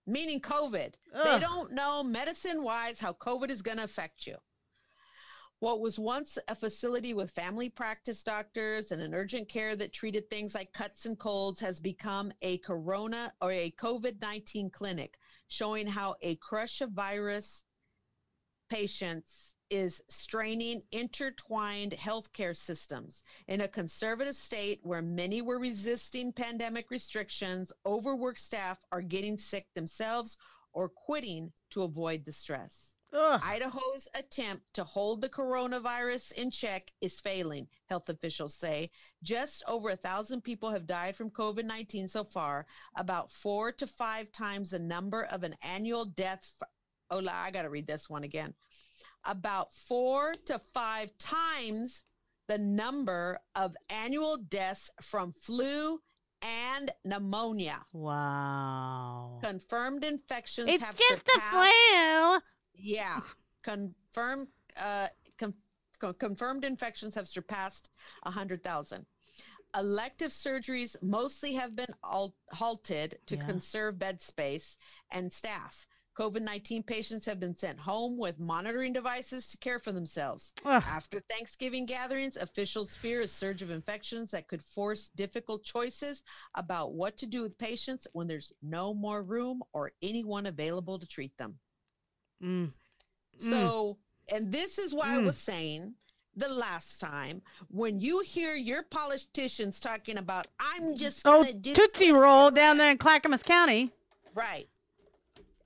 Meaning COVID. They don't know medicine wise how COVID is going to affect you. What was once a facility with family practice doctors and an urgent care that treated things like cuts and colds has become a corona or a COVID 19 clinic, showing how a crush of virus patients is straining intertwined healthcare systems. In a conservative state where many were resisting pandemic restrictions, overworked staff are getting sick themselves or quitting to avoid the stress. Ugh. Idaho's attempt to hold the coronavirus in check is failing, health officials say. Just over a thousand people have died from COVID 19 so far, about four to five times the number of an annual death. f- Oh, I got to read this one again. About four to five times the number of annual deaths from flu and pneumonia. Wow. Confirmed infections It's have just a surpassed- flu. yeah, confirmed uh, com- co- confirmed infections have surpassed hundred thousand. Elective surgeries mostly have been al- halted to Yeah. conserve bed space and staff. COVID 19 patients have been sent home with monitoring devices to care for themselves. Ugh. After Thanksgiving gatherings, officials fear a surge of infections that could force difficult choices about what to do with patients when there's no more room or anyone available to treat them. Mm. Mm. So, and this is why I Mm. was saying the last time when you hear your politicians talking about, I'm just Oh, gonna do Tootsie Roll down there in Clackamas County. right.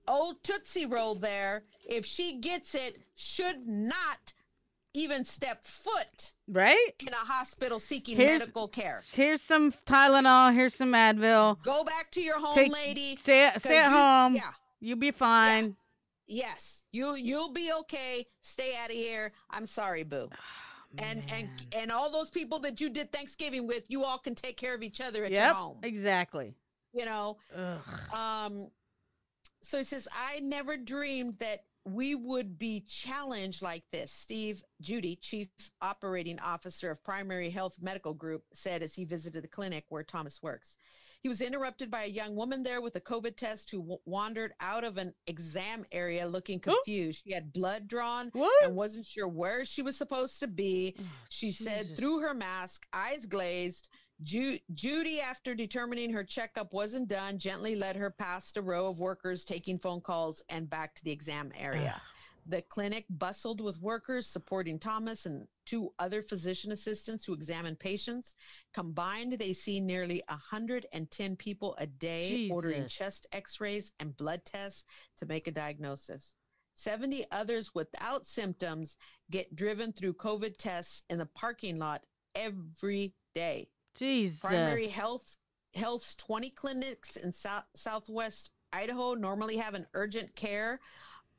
Old Tootsie Roll there, if she gets it, should not even step foot Right? in a hospital seeking Here's- medical care. Here's some Tylenol. Here's some Advil. Go back to your home Take- lady. Stay, stay at you- home. Yeah. You'll be fine. Yes, you you'll be okay. Stay out of here. I'm sorry, boo. and and and all those people that you did Thanksgiving with, you all can take care of each other at your Yep. home. Exactly. You know. Ugh. Um. So he says, I never dreamed that we would be challenged like this. Steve Judy, Chief Operating Officer of Primary Health Medical Group, said as he visited the clinic where Thomas works. He was interrupted by a young woman there with a COVID test who w- wandered out of an exam area looking confused. She had blood drawn What? and wasn't sure where she was supposed to be. Oh, she said through her mask, eyes glazed, Ju- Judy, after determining her checkup wasn't done, gently led her past a row of workers taking phone calls and back to the exam area. The clinic bustled with workers supporting Thomas and two other physician assistants who examined patients. Combined, they see nearly 110 people a day ordering chest x rays and blood tests to make a diagnosis. 70 others without symptoms get driven through COVID tests in the parking lot every day. Jesus. Primary health health's 20 clinics in South, southwest Idaho normally have an urgent care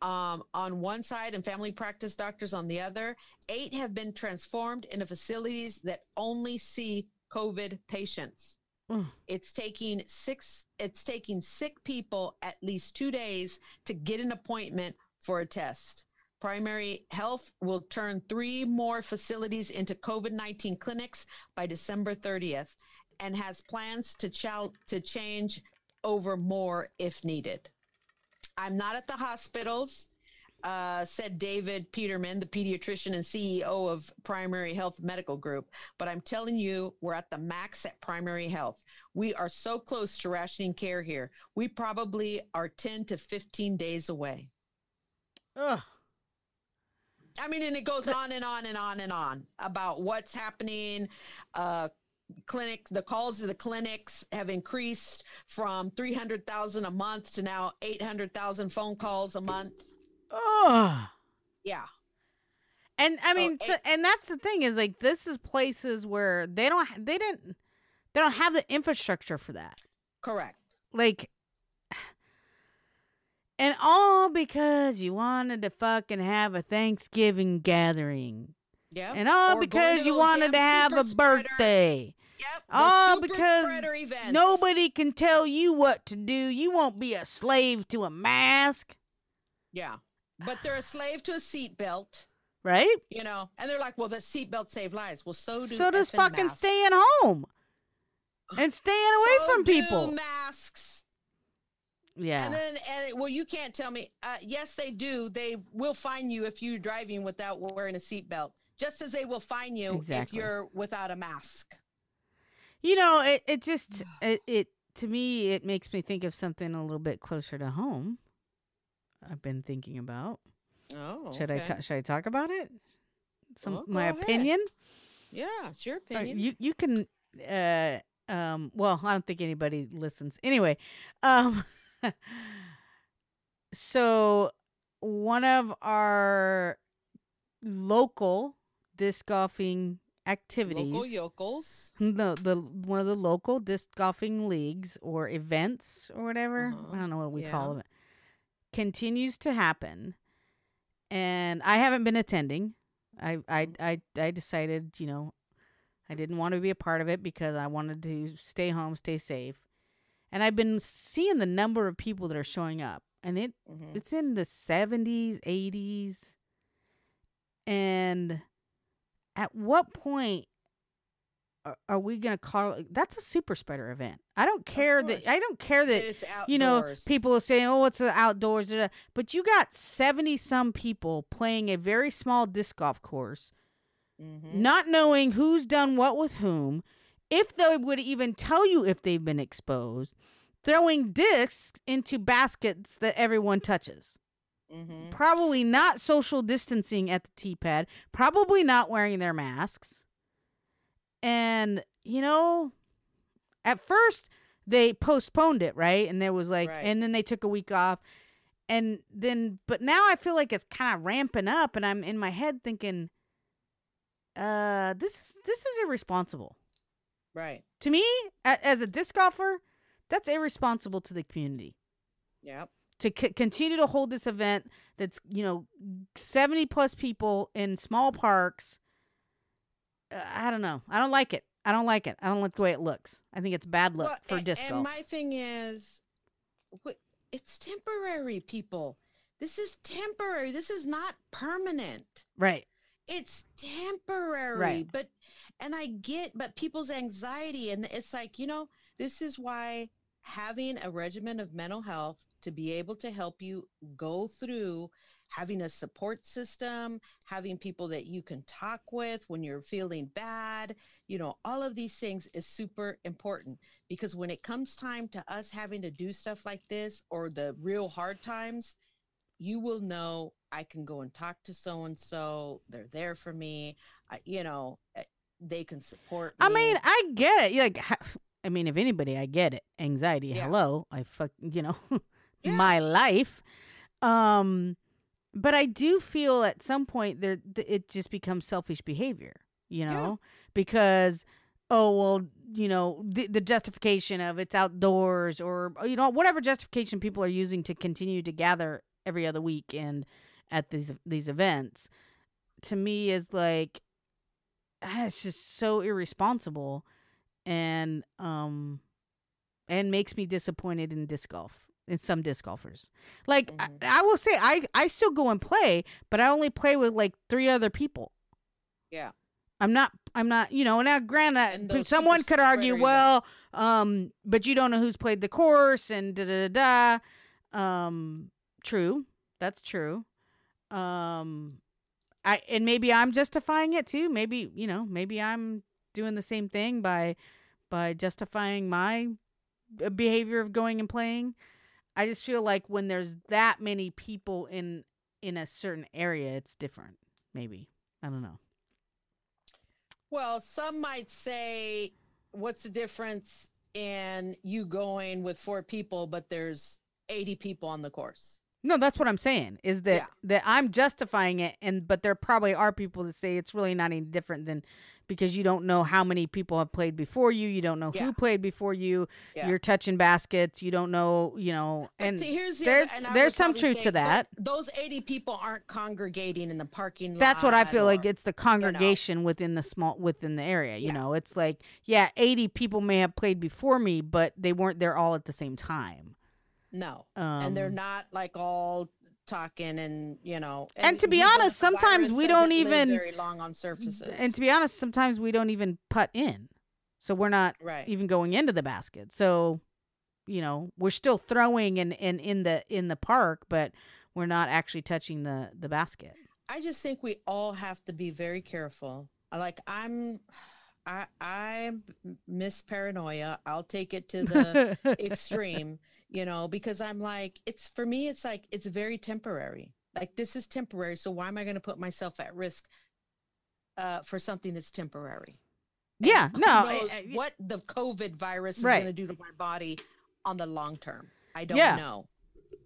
um, on one side and family practice doctors on the other. Eight have been transformed into facilities that only see COVID patients. Mm. It's taking six. It's taking sick people at least two days to get an appointment for a test. Primary Health will turn three more facilities into COVID 19 clinics by December 30th and has plans to, chal- to change over more if needed. I'm not at the hospitals, uh, said David Peterman, the pediatrician and CEO of Primary Health Medical Group. But I'm telling you, we're at the max at Primary Health. We are so close to rationing care here. We probably are 10 to 15 days away. Ugh. I mean, and it goes on and on and on and on about what's happening. Uh, clinic, the calls to the clinics have increased from 300,000 a month to now 800,000 phone calls a month. Oh. Yeah. And I So mean, so, and that's the thing is like this is places where they don't they didn't they don't have the infrastructure for that. Correct. Like and all because you wanted to fucking have a Thanksgiving gathering. Yeah. And all Or because you wanted to have a birthday. Yep. All because nobody can tell you what to do. You won't be a slave to a mask, Yeah. But they're a slave to a seatbelt, right? you know, and they're like, well, the seatbelt save lives. Well, so do so does fucking masks. staying home and staying away So from people. masks. Yeah. And then, and well, you can't tell me. Uh, yes, they do. They will fine you if you're driving without wearing a seatbelt, just as they will fine you if you're without a mask. You know, it it just it, it to me it makes me think of something a little bit closer to home. I've been thinking about. Oh, Should I okay. ta- should I talk about it? Some Well, my opinion. Yeah, it's your opinion. you you can uh um well I don't think anybody listens anyway um so one of our local disc golfing activities Local yokels. the the one of the local disc golfing leagues or events or whatever Uh-huh. I don't know what we Yeah. call it continues to happen and I haven't been attending I I Mm-hmm. I I decided you know I didn't want to be a part of it because I wanted to stay home stay safe and I've been seeing the number of people that are showing up and it Mhm. it's in the 70s 80s and at what point are, are we gonna call that's a super spreader event. I don't care that i don't care that It's you know people are saying oh it's the outdoors da, da," but you got 70 some people playing a very small disc golf course Mhm. not knowing who's done what with whom if they would even tell you if they've been exposed throwing discs into baskets that everyone touches Mm-hmm. probably not social distancing at the T pad, probably not wearing their masks. And, you know, at first they postponed it, right? And there was like, Right. and then they took a week off. And then, but now I feel like it's kind of ramping up, and I'm in my head thinking, uh, this is this is irresponsible Right. to me as a disc golfer. That's irresponsible to the community Yep. to c- continue to hold this event that's you know 70 plus people in small parks uh, i don't know i don't like it i don't like it i don't like the way it looks i think it's bad look Well, for a- disc and golf my thing is, it's temporary, people. This is temporary. This is not permanent. right It's temporary. Right. But, and I get, but people's anxiety, and it's like, you know, this is why having a regimen of mental health to be able to help you go through having a support system, having people that you can talk with when you're feeling bad, you know, all of these things is super important because when it comes time to us having to do stuff like this or the real hard times, you will know I can go and talk to so and so. They're there for me. I, you know, eh, they can support me. i mean i get it like i mean if anybody i get it anxiety Yeah. hello i fuck you know Yeah. my life um but i do feel at some point there it just becomes selfish behavior you Yeah. know because oh well you know the, the justification of it's outdoors or you know whatever justification people are using to continue to gather every other weekend at these these events to me is like it's just so irresponsible and um and makes me disappointed in disc golf in some disc golfers. Like Mhm. I, I will say i i still go and play but i only play with like three other people. Yeah. i'm not i'm not you know now granted someone could argue well um but you don't know who's played the course and da da da da. Um true. That's true. Um i and maybe i'm justifying it too. Maybe you know maybe i'm doing the same thing by by justifying my uh, behavior of going and playing. I just feel like when there's that many people in in a certain area it's different maybe. I don't know. Well, some might say, what's the difference in you going with four people, but there's 80 people on the course? No, that's what I'm saying. Is that Yeah. that I'm justifying it, and but there probably are people that say it's really not any different than because you don't know how many people have played before you, you don't know Yeah. who played before you, Yeah. you're touching baskets, you don't know, you know, and see, here's the there- other, and there's some truth to that. Those 80 people aren't congregating in the parking lot. That's what I feel like. It's the congregation within the small within the area. You know, it's like yeah, 80 people may have played before me, but they weren't there all at the same time. No, Um, and they're not like all talking and you know. And to be we know that honest, sometimes we don't even- very long on surfaces. And to be honest, sometimes we don't even putt in. So we're not Right. even going into the basket. So, you know, we're still throwing and in, in the in the park, but we're not actually touching the the basket. I just think we all have to be very careful. Like I'm, I I miss paranoia. I'll take it to the extreme, you know, because I'm like, it's for me, it's like it's very temporary. Like this is temporary, so why am I going to put myself at risk uh, for something that's temporary? And Yeah, no, I- I- what the COVID virus is going to do to my body on the long term? I don't Yeah. know.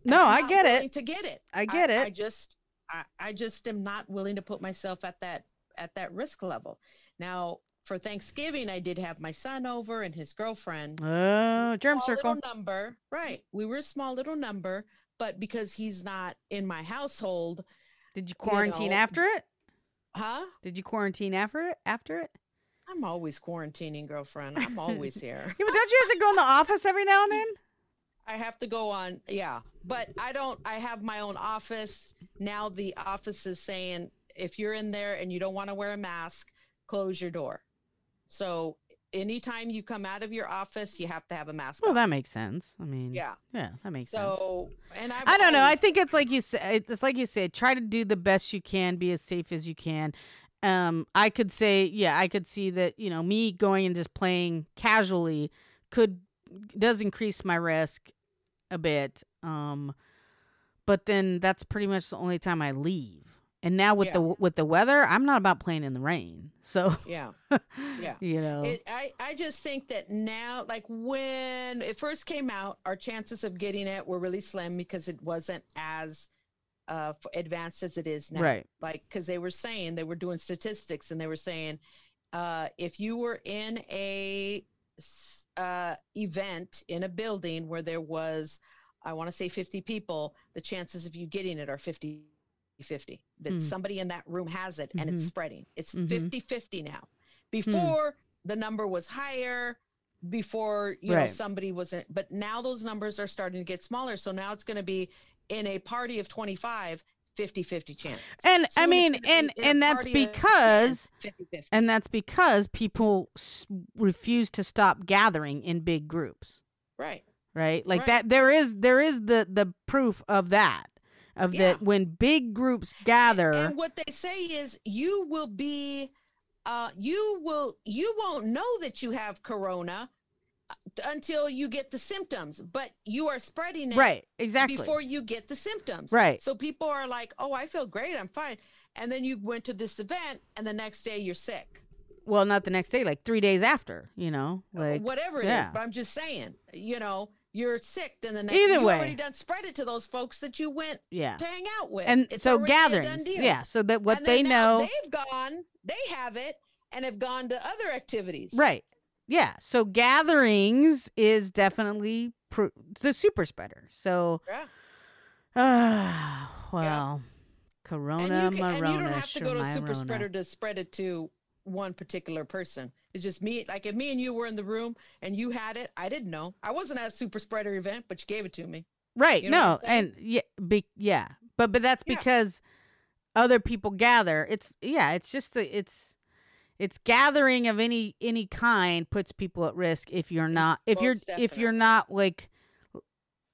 And No, I get it. To get it, I get I it. just, I, I just am not willing to put myself at that at that risk level. Now, for Thanksgiving, I did have my son over and his girlfriend. Oh, germ Small circle. little number, right? We were a small little number, but because he's not in my household, Did you quarantine know, after it? huh? Did you quarantine after it? After it? I'm always quarantining, girlfriend. I'm always here. Yeah, but don't you have to go in the office every now and then? I have to go on, yeah. But I don't, I have my own office. Now the office is saying if you're in there and you don't want to wear a mask, close your door. So anytime you come out of your office, you have to have a mask Well, on. that makes sense. I mean, yeah. yeah, that makes sense. So, and I've I don't know. I think it's like you said. It's like you said. Try to do the best you can. Be as safe as you can. Um, I could say, yeah, I could see that. You know, me going and just playing casually could does increase my risk a bit. Um, but then that's pretty much the only time I leave. And now with Yeah. the with the weather, I'm not about playing in the rain. So Yeah. Yeah. you know, It, I, I just think that now, like when it first came out, our chances of getting it were really slim because it wasn't as uh, advanced as it is now. Right. Like, because they were saying, they were doing statistics and they were saying uh, if you were in a uh, event in a building where there was, I want to say 50 people, the chances of you getting it are 50 50. That Hmm. somebody in that room has it and it's Mhm. spreading. It's Mhm. 50 50 now. Before the number was higher, before you know somebody wasn't, but now those numbers are starting to get smaller. So now it's going to be in a party of 25, 50 50 chance. and I mean, and and that's party 10, because 50-50. and that's because people s- refuse to stop gathering in big groups. right. right like Right. that there is there is the the proof of that of Yeah. that when big groups gather And what they say is you will be, uh, you will, you won't know that you have corona uh, until you get the symptoms, but you are spreading it right exactly before you get the symptoms. Right. So people are like, "Oh, I feel great. I'm fine." And then you went to this event and the next day you're sick. well not the next day like three days after you know like Whatever it is, yeah. but I'm just saying, you know, you're sick then the next Either way. already done spread it to those folks that you went yeah to hang out with. and It's so gatherings yeah so that what And they know they've gone, they have it and have gone to other activities. right yeah so gatherings is definitely pr- the super spreader so Yeah. uh, well And corona you, can, and you don't have to go to super spreader to spread it to one particular person. It's just me. Like if me and you were in the room and you had it, I didn't know. I wasn't at a super spreader event, but you gave it to me. Right. You know no, what I'm saying? and yeah, be, yeah, but but that's Yeah. because other people gather. It's yeah, it's just a, it's it's gathering of any any kind puts people at risk if you're not if you're most if you're not like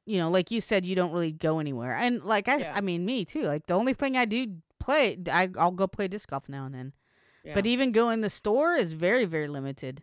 you know like you said you don't really go anywhere and like I Yeah. I mean me too like the only thing I do play I I'll go play disc golf now and then but even go in the store is very very limited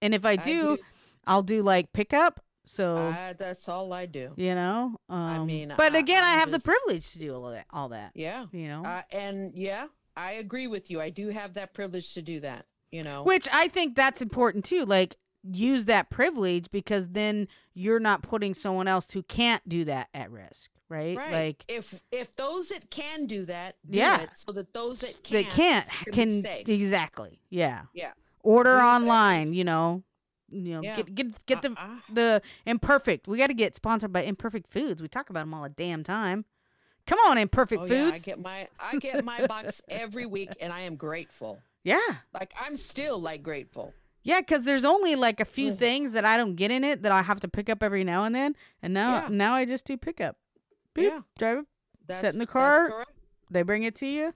and if I do do- I'll do like pickup so I- that's all I do. you know um, mean, but I- again i I'm have just- the privilege to do all that all that Yeah. you know Uh, and yeah, I agree with you. I do have that privilege to do that. You know. which i think that's important too like use that privilege because then you're not putting someone else who can't do that at risk right, Right. like if if those that can do that, do Yeah. it so that those that can't, can't be can safe. exactly yeah Yeah. order that. online you know you know Yeah. get get get the Uh, uh. the imperfect we got to get sponsored by imperfect foods we talk about them all the damn time come on imperfect Oh yeah, I get my I get my box every week, and I am grateful. yeah Like I'm still like grateful. Yeah, because there's only like a few things that I don't get in it that I have to pick up every now and then, and now Yeah. now I just do pickup. Beep, Yeah. drive it, set in the car. correct. They bring it to you.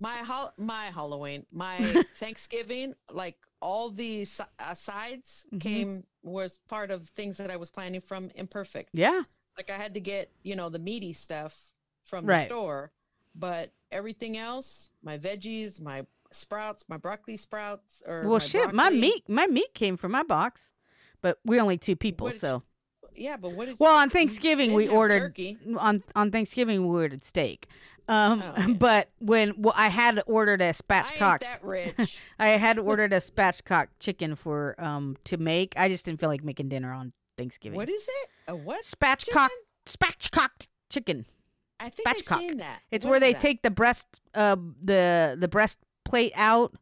My hol- my Halloween, my Thanksgiving, like all the si- uh, sides Mhm. came was part of things that I was planning from Imperfect. Yeah, Like I had to get you know the meaty stuff from Right. the store, but everything else, my veggies, my sprouts, my broccoli sprouts, or well, my shit, my meat my meat came from my box, but we're only two people, What so. Yeah, but what did Well, on Thanksgiving we ordered turkey. on on Thanksgiving we ordered steak. Um, Oh, yeah. but when well, I had ordered a spatchcock, that rich. I had ordered a spatchcock chicken for um to make. I just didn't feel like making dinner on Thanksgiving. what is it? A what? spatchcock chicken? spatchcocked chicken. I think I've seen that. It's What where they that? take the breast uh the the breast plate out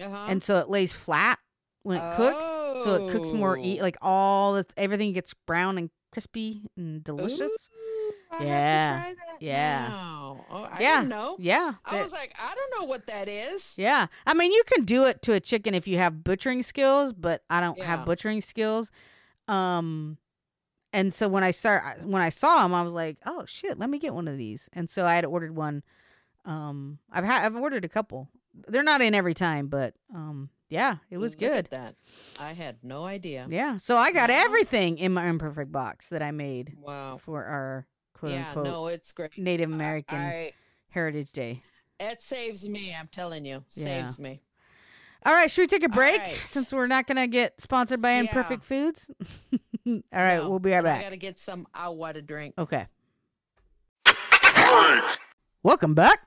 uh-huh. and so it lays flat when it cooks. So it cooks more eat Oh. like all the everything gets brown and crispy and delicious. Ooh, I have to Yeah. that Yeah. Oh, I yeah. Yeah. I was like, I don't know what that is. yeah. I mean, you can do it to a chicken if you have butchering skills, but I don't have butchering skills. Um and so when I start when I saw them, I was like, "Oh shit, let me get one of these." And so I had ordered one. Um I've had I've ordered a couple. They're not in every time, but um yeah, it was Look at good. that. I had no idea. Yeah. So I got Wow. everything in my imperfect box that I made Wow. for our quote yeah, unquote no, it's great. Native American I Heritage Day. it saves me. I'm telling you, Yeah. saves me. All right, should we take a break right. since we're not going to get sponsored by Yeah. Imperfect Foods? All right, No, we'll be right back. I gotta get some agua to drink. Okay. Welcome back.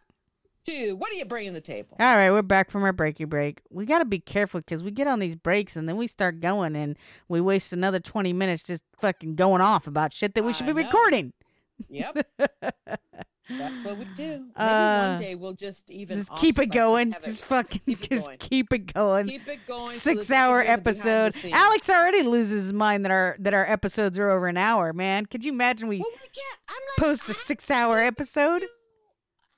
Dude, what are you bringing to the table? All right, we're back from our breaky break. We got to be careful because we get on these breaks and then we start going and we waste another 20 minutes just fucking going off about shit that we should I be know. recording. Yep. That's what we do. Maybe Uh, one day we'll just even Just keep it going. Just it- fucking, keep it just going. keep it going. Keep it going. Six can hour hear the behind the episode. Alex already loses his mind that our that our episodes are over an hour. Man, could you imagine we Well, we can't. I'm like, post a six hour episode?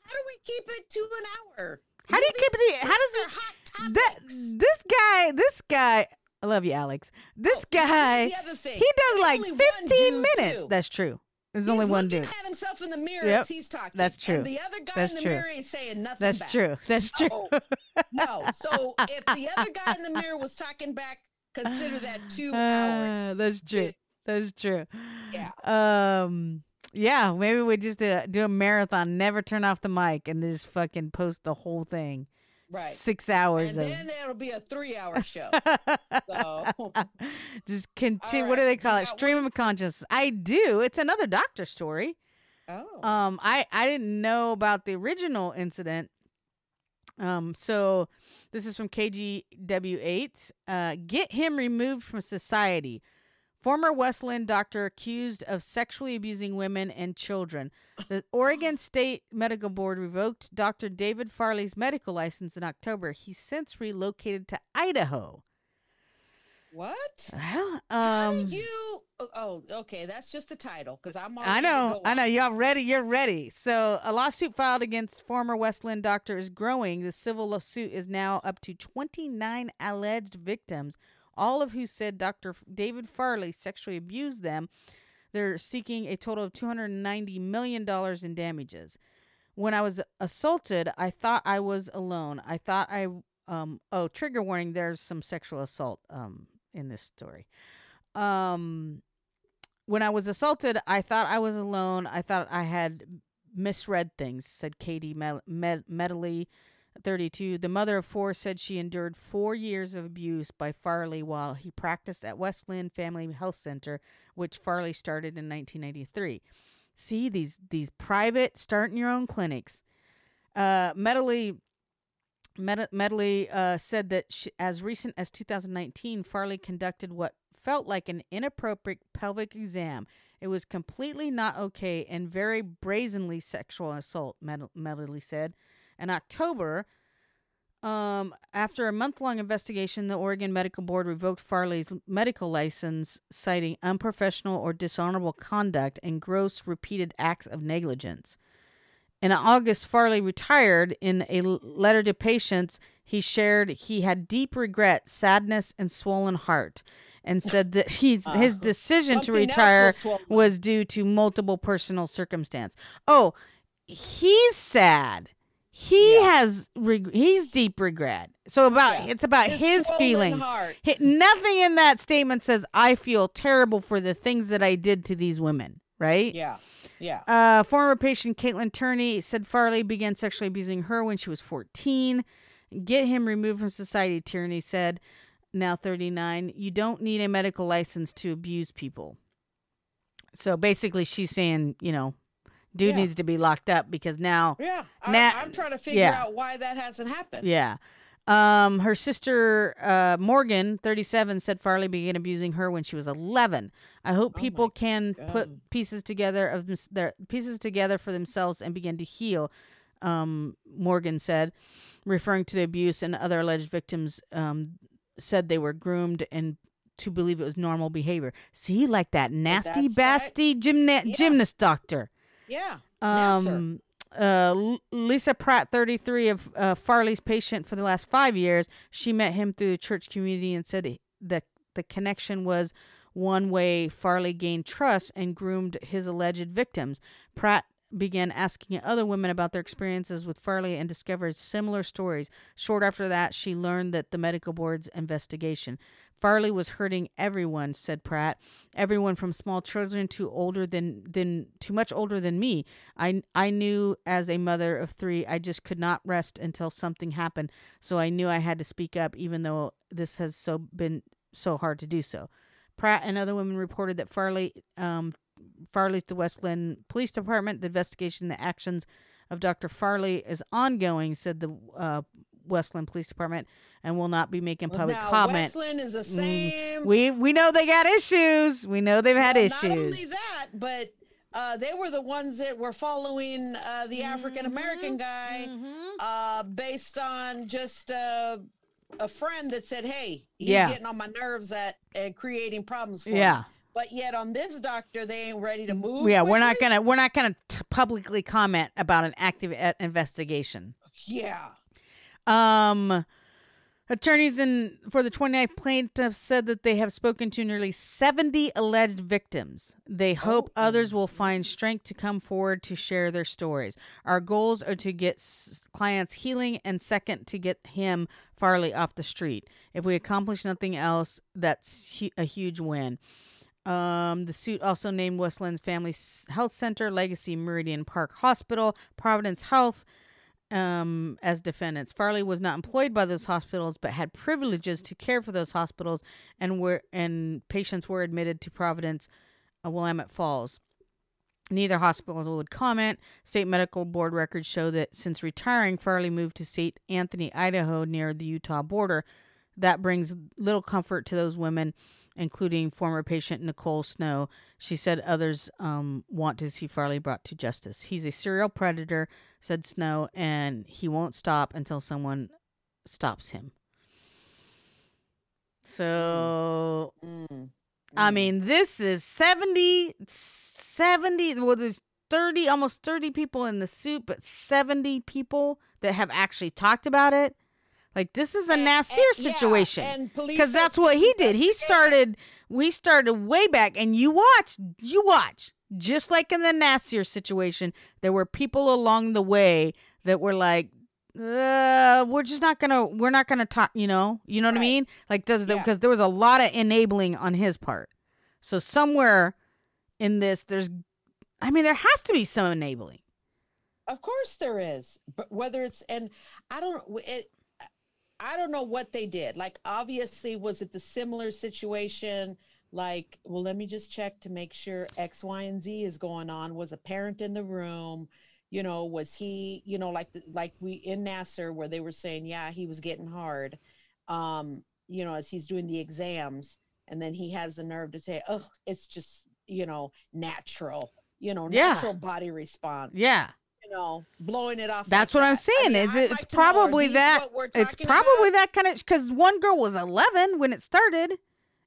How do we keep it to an hour? How do you keep it? How does it? That this guy, this guy. I love you, Alex. This guy, the other thing. he does There's like only one fifteen dude, minutes. too. That's true. There's He's only one dude. at himself in the mirror Yep. as he's talking. That's true. And the other guy That's in the true. mirror ain't saying nothing That's back. true. That's true. No. no. So if the other guy in the mirror was talking back, consider that two Ah, hours. that's true. That's true. Yeah. Um. Yeah. Maybe we just do, do a marathon. Never turn off the mic and just fucking post the whole thing. Right. Six hours And of. then it'll be a three-hour show. so just continue. All What do they call it? Stream of consciousness. I do. It's another doctor story. Oh. Um, I I didn't know about the original incident. Um, so this is from KGW8. Uh, get him removed from society. Former West Linn doctor accused of sexually abusing women and children. The Oregon State Medical Board revoked Dr. David Farley's medical license in October. He's since relocated to Idaho. what? Well, How um, do you? Oh, okay. That's just the title because I'm. I know, I know. Y'all ready. You're ready. So, a lawsuit filed against former West Linn doctor is growing. The civil lawsuit is now up to 29 alleged victims, all of who said Dr. David Farley sexually abused them. They're seeking a total of 290 million dollars in damages. When I was assaulted, I thought I was alone. I thought I um oh trigger warning. There's some sexual assault um in this story. Um when I was assaulted, I thought I was alone. I thought I had misread things, said Katie Med- Med- Medley, 32. The mother of four said she endured four years of abuse by Farley while he practiced at West Linn Family Health Center, which Farley started in 1993. See these these private starting your own clinics. Uh, Medley Med- Medley uh, said that she, as recent as 2019, Farley conducted what felt like an inappropriate pelvic exam. It was completely not okay and very brazenly sexual assault, Med- Medley said. In October, um, after a month long investigation, the Oregon Medical Board revoked Farley's medical license, citing unprofessional or dishonorable conduct and gross repeated acts of negligence. In August, Farley retired. In a letter to patients, he shared he had deep regret, sadness, and swollen heart, and said that he's, his decision to retire was was due to multiple personal circumstance. Oh, he's sad. He has reg- he's deep regret. So about it's about His his, feelings. Hi- nothing in that statement says I feel terrible for the things that I did to these women. Right? Yeah. Yeah. Uh, former patient Caitlin Tierney said Farley began sexually abusing her when she was 14. Get him removed from society, Tierney said, now 39. You don't need a medical license to abuse people. So basically, she's saying, you know, dude Yeah. needs to be locked up because now. Yeah. I, now- I'm trying to figure yeah. out why that hasn't happened. Yeah. Um, her sister uh, Morgan, 37, said Farley began abusing her when she was 11. I hope Oh people can put pieces together of them, their pieces together for themselves and begin to heal. Um, Morgan said, referring to the abuse and other alleged victims, um, said they were groomed and to believe it was normal behavior. See, like that nasty, basty gymna- gymnast doctor. Yeah. Um, uh, Lisa Pratt, 33, of uh, Farley's patient for the last five years. She met him through the church community and said that the connection was one way Farley gained trust and groomed his alleged victims. Pratt began asking other women about their experiences with Farley and discovered similar stories. Short after that, she learned that the medical board's investigation. Farley was hurting everyone, said Pratt. Everyone from small children to older than than too much older than me. I I knew as a mother of 3 I just could not rest until something happened. So I knew I had to speak up even though this has so been so hard to do so. Pratt and other women reported that Farley um Farley to West Linn Police Department. The investigation, the actions of Dr. Farley is ongoing, said the uh, West Linn Police Department, and will not be making public now, comment. West Linn is the Mm, same. We we know they got issues. We know they've had Well, issues. Not only that, but uh, they were the ones that were following uh, the African American guy uh, based on just uh, a friend that said, "Hey, he's Yeah. getting on my nerves at uh, creating problems for Yeah. me." But yet on this doctor, they ain't ready to move. yeah, we're not quickly? gonna we're not gonna t- publicly comment about an active uh, investigation. Yeah. Um, attorneys in for the 29 plaintiffs said that they have spoken to nearly 70 alleged victims. They hope others will find strength to come forward to share their stories. Our goals are to get s- clients healing and second to get him Farley off the street. If we accomplish nothing else, that's hu- a huge win. Um, the suit also named West Linn's Family Health Center, Legacy Meridian Park Hospital, Providence Health, um, as defendants. Farley was not employed by those hospitals, but had privileges to care for those hospitals, and were and patients were admitted to Providence, uh, Willamette Falls. Neither hospital would comment. State medical board records show that since retiring, Farley moved to St. Anthony, Idaho, near the Utah border. That brings little comfort to those women, including former patient Nicole Snow. She said others um, want to see Farley brought to justice. He's a serial predator, said Snow, and he won't stop until someone stops him. So, Mm. I mean, this is 70, 70, well, there's 30, almost 30 people in the suit, but 70 people that have actually talked about it. Like, this is a Nassar and- yeah, situation. and police Because that's what he did. He started, we started way back, and you watch, you watch. Just like in the Nassar situation, there were people along the way that were like, uh, we're just not gonna, we're not gonna talk, you know, you know what I mean? Like, Yeah. because there was a lot of enabling on his part. So somewhere in this, there's, I mean, there has to be some enabling. Of course there is, but whether it's and I don't it, I don't know what they did. Like obviously, was it the similar situation? Like, well, let me just check to make sure X, Y, and Z is going on. Was a parent in the room? You know, was he? You know, like the, like we in Nassar where they were saying, yeah, he was getting hard. Um, you know, as he's doing the exams, and then he has the nerve to say, oh, it's just you know natural. You know, Yeah. natural body response Yeah. You know, blowing it off. That's like what I'm that. I saying. mean, it's it's like to know, are probably that. It's probably about? that kind of because one girl was 11 when it started,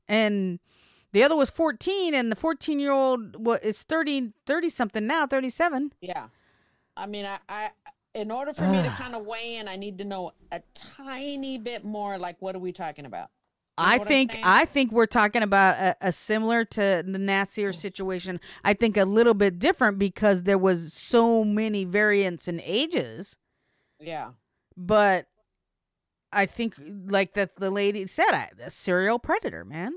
and the other was 14, and the 14 year old what is 30 30 something now, 37. Yeah, I mean, I, I in order for me to kind of weigh in, I need to know a tiny bit more. Like, what are we talking about? You know I think? I think we're talking about a, a similar to the Nassar mm. situation. I think a little bit different because there was so many variants in ages. Yeah, But I think, like that the lady said, I, a serial predator, man.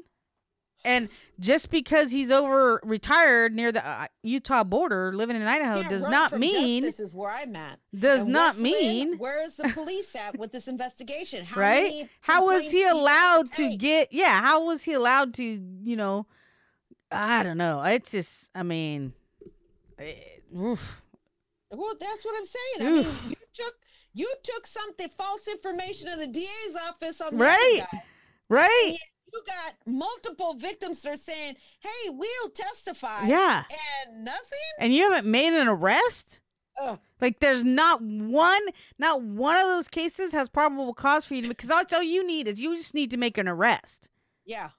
And just because he's over retired near the uh, Utah border, living in Idaho, Can't does not mean This is where I'm at. does And not mean where is the police at with this investigation? How right. How was he do you have allowed to get? Yeah, how was he allowed to? You know, I don't know. It's just, I mean, eh, oof. Well, that's what I'm saying. I mean, you took you took something false information of the DA's office on the right, right. And you got multiple victims that are saying, "Hey, we'll testify." Yeah. and nothing. And you haven't made an arrest. Ugh. Like there's not one, not one of those cases has probable cause for you to because all, all you need is you just need to make an arrest. Yeah,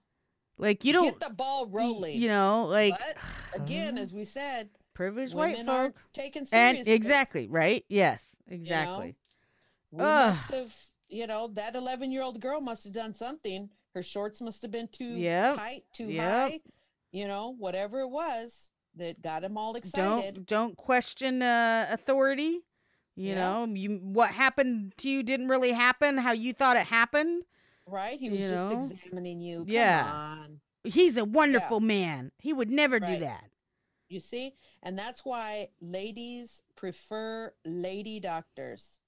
Like you don't, get the ball rolling. you know, like but again, uh, as we said, privileged white folk. taken And seriously. exactly right. Yes, exactly. we Ugh. must have, you know, that 11 year old girl must have done something. Her shorts must have been too Yep. tight, too Yep. high. You know, whatever it was that got him all excited. Don't don't question uh, authority. You Yeah. know, you what happened to you didn't really happen how you thought it happened. Right? He was you just know? examining you. Come Yeah. on. He's a wonderful man. He would never do that. You see? And that's why ladies prefer lady doctors.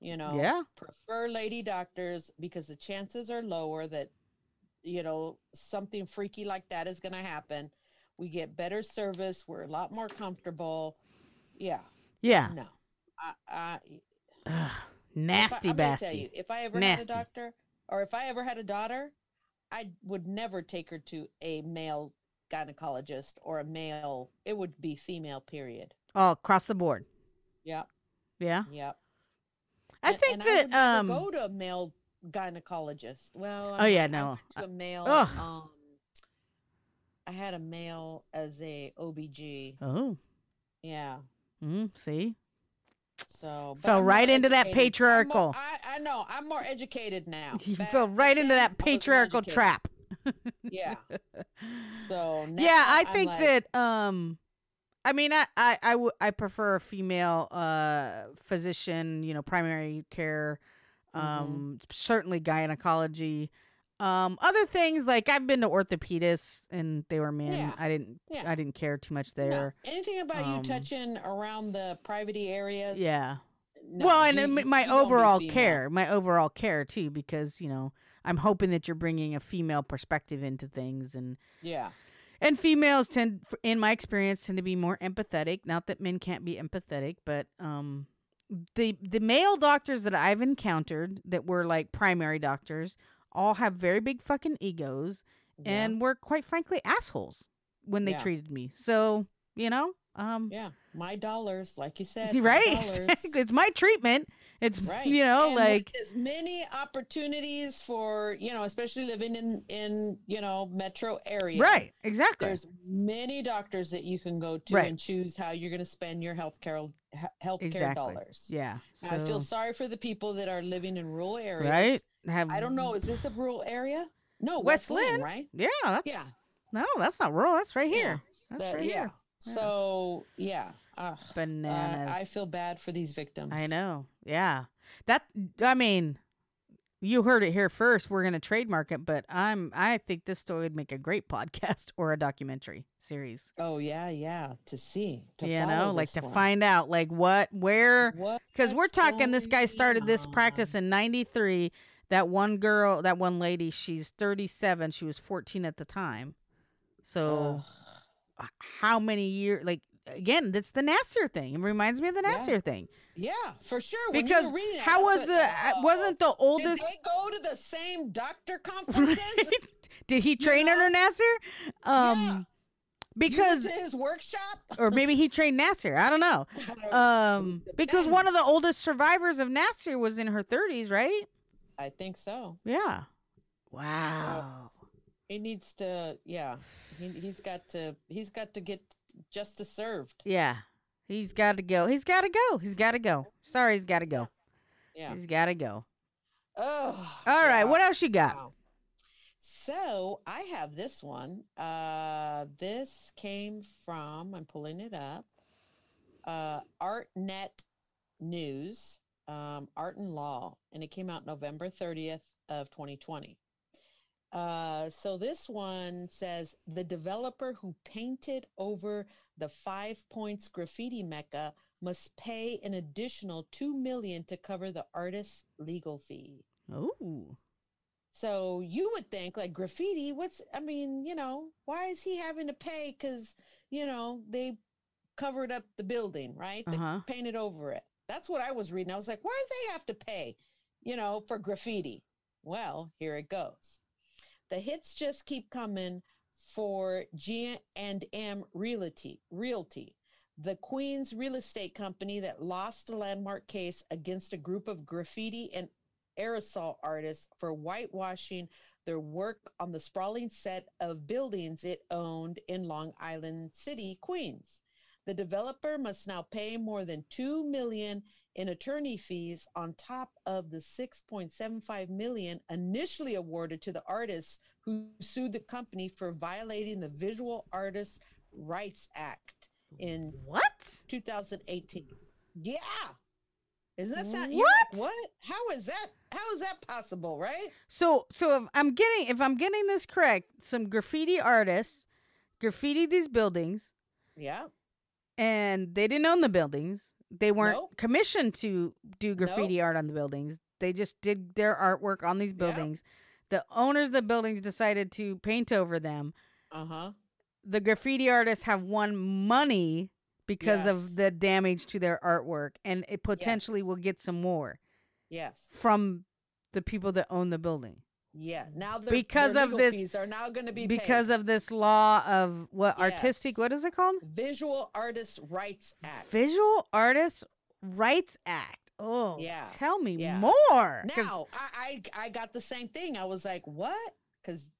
You know, Yeah. prefer lady doctors because the chances are lower that, you know, something freaky like that is going to happen. We get better service. We're a lot more comfortable. Yeah. Yeah. No. I, I, Ugh, if I- nasty gonna tell bastard. you, if I ever Nasty. had a doctor, or if I ever had a daughter, I would never take her to a male gynecologist or a male. It would be female. Period. Oh, across the board. Yeah. Yeah. Yeah. I And- think and that I um go to a male gynecologist. Well, Oh, I yeah, I no. a male. Ugh. Um, I had a male as a OBG. Oh. Yeah. Mm, see? So Fell I'm right into that I'm more- patriarchal. I, I know. I'm more educated now. You Back fell right into that patriarchal trap. Yeah. So now yeah, I think like, that um I mean I I I, w- I prefer a female uh physician, you know, primary care Mm-hmm. um certainly gynecology. Um other things like I've been to orthopedists and they were men. Yeah. I didn't Yeah. I didn't care too much no, there. anything about Um, you touching around the private areas? Yeah. no, well, and you- m- my you gonna be overall care, my overall care too, because you know I'm hoping that you're bringing a female perspective into things, and Yeah. and females tend, in my experience, tend to be more empathetic. Not that men can't be empathetic, but um, the the male doctors that I've encountered that were like primary doctors all have very big fucking egos, Yeah. and were quite frankly assholes when they Yeah. treated me. So you know, um, Yeah. My dollars, like you said. right, exactly. It's my treatment. It's Right. you know And like as many opportunities for, you know, especially living in in, you know, metro area. right, exactly. There's many doctors that you can go to Right. and choose how you're going to spend your health care health care Exactly. dollars. Yeah. And I feel sorry for the people that are living in rural areas. right. Have I don't know. Is this a rural area? No, West West Linn, Linn. right? Yeah, that's Yeah. no, that's not rural. That's right here. That's That- right yeah. here. So yeah, uh, Bananas. I feel bad for these victims. I know. Yeah. That I mean, you heard it here first. We're gonna trademark it, but I'm I think this story would make a great podcast or a documentary series. Oh yeah, yeah. To see, to you know, like to one. find out like what where What because we're talking this guy started this practice in 93 that one girl that one lady she's 37 she was 14 at the time so Ugh. How many years like again that's the Nassar thing. It reminds me of the Yeah. Nassar thing. Yeah, for sure. When because were reading it, how was the uh, "Oh, wasn't the oldest Did they go to the same doctor conferences? did he train under Nassar? Um Yeah. because you went to his workshop. or maybe he trained Nassar. I don't know. Um because one of the oldest survivors of Nassar was in her 30s right? I think so. yeah. Wow He needs to. Yeah, he, he's got to. He's got to get justice served. Yeah. He's got to go. He's got to go. He's got to go. Sorry, he's got to go. Yeah. He's got to go. Oh. All right. wow. What else you got? Wow. So I have this one. Uh, this came from. I'm pulling it up. Uh, ArtNet News, um, Art and Law, and it came out November 30th of 2020. Uh, so this one says the developer who painted over the 5Pointz graffiti mecca must pay an additional two million to cover the artist's legal fee. Oh. So you would think like graffiti, what's, I mean, you know, why is he having to pay? Cause, you know, they covered up the building, right? They Uh-huh. painted over it. That's what I was reading. I was like, why do they have to pay, you know, for graffiti? Well, here it goes. The hits just keep coming for G and M Realty, Realty, the Queens real estate company that lost a landmark case against a group of graffiti and aerosol artists for whitewashing their work on the sprawling set of buildings it owned in Long Island City, Queens. The developer must now pay more than 2 million in attorney fees on top of the 6.75 million initially awarded to the artists who sued the company for violating the Visual Artists Rights Act in What? 2018. Yeah. Isn't that sound you're like, What? what? How is that how is that possible, right? So so if I'm getting if I'm getting this correct, some graffiti artists graffiti these buildings Yeah. and they didn't own the buildings. They weren't Nope. commissioned to do graffiti art on the buildings. They just did their artwork on these buildings. The owners of the buildings decided to paint over them. Uh-huh. the graffiti artists have won money because Yes. of the damage to their artwork, and it potentially will get some more Yes. from the people that own the building Yeah. Now their, Because their of this- are now going to be because paid. of this law of what artistic. What is it called? Visual Artists Rights Act. Visual Artists Rights Act. Oh, Yeah, Tell me yeah. more. Now, I, I I got the same thing. I was like, "What?" Because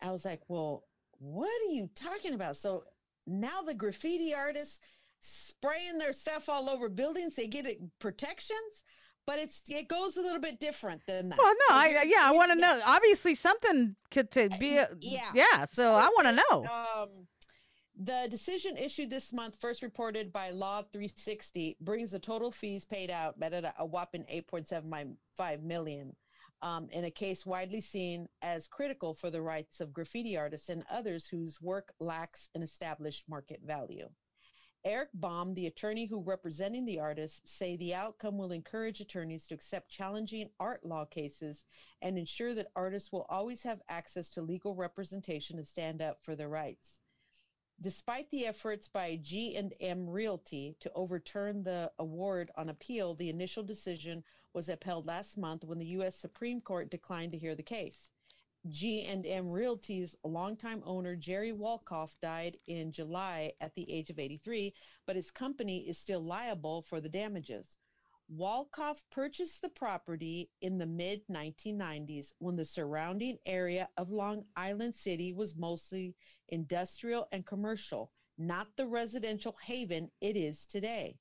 I was like, "Well, what are you talking about?" So now the graffiti artists spraying their stuff all over buildings, they get it protections, but it's it goes a little bit different than that. Well, no, I yeah, I want to know. Obviously, something could to be. A, yeah. yeah. So I want to know. Um, the decision issued this month, first reported by Law 360, brings the total fees paid out at a, a whopping 8.75 million. Um, in a case widely seen as critical for the rights of graffiti artists and others whose work lacks an established market value. Eric Baum, the attorney who representing the artists, say the outcome will encourage attorneys to accept challenging art law cases and ensure that artists will always have access to legal representation and stand up for their rights. Despite the efforts by G&M Realty to overturn the award on appeal, the initial decision was upheld last month when the U.S. Supreme Court declined to hear the case. G&M Realty's longtime owner Jerry Wolkoff died in July at the age of 83, but his company is still liable for the damages. Wolkoff purchased the property in the mid 1990s when the surrounding area of Long Island City was mostly industrial and commercial, not the residential haven it is today.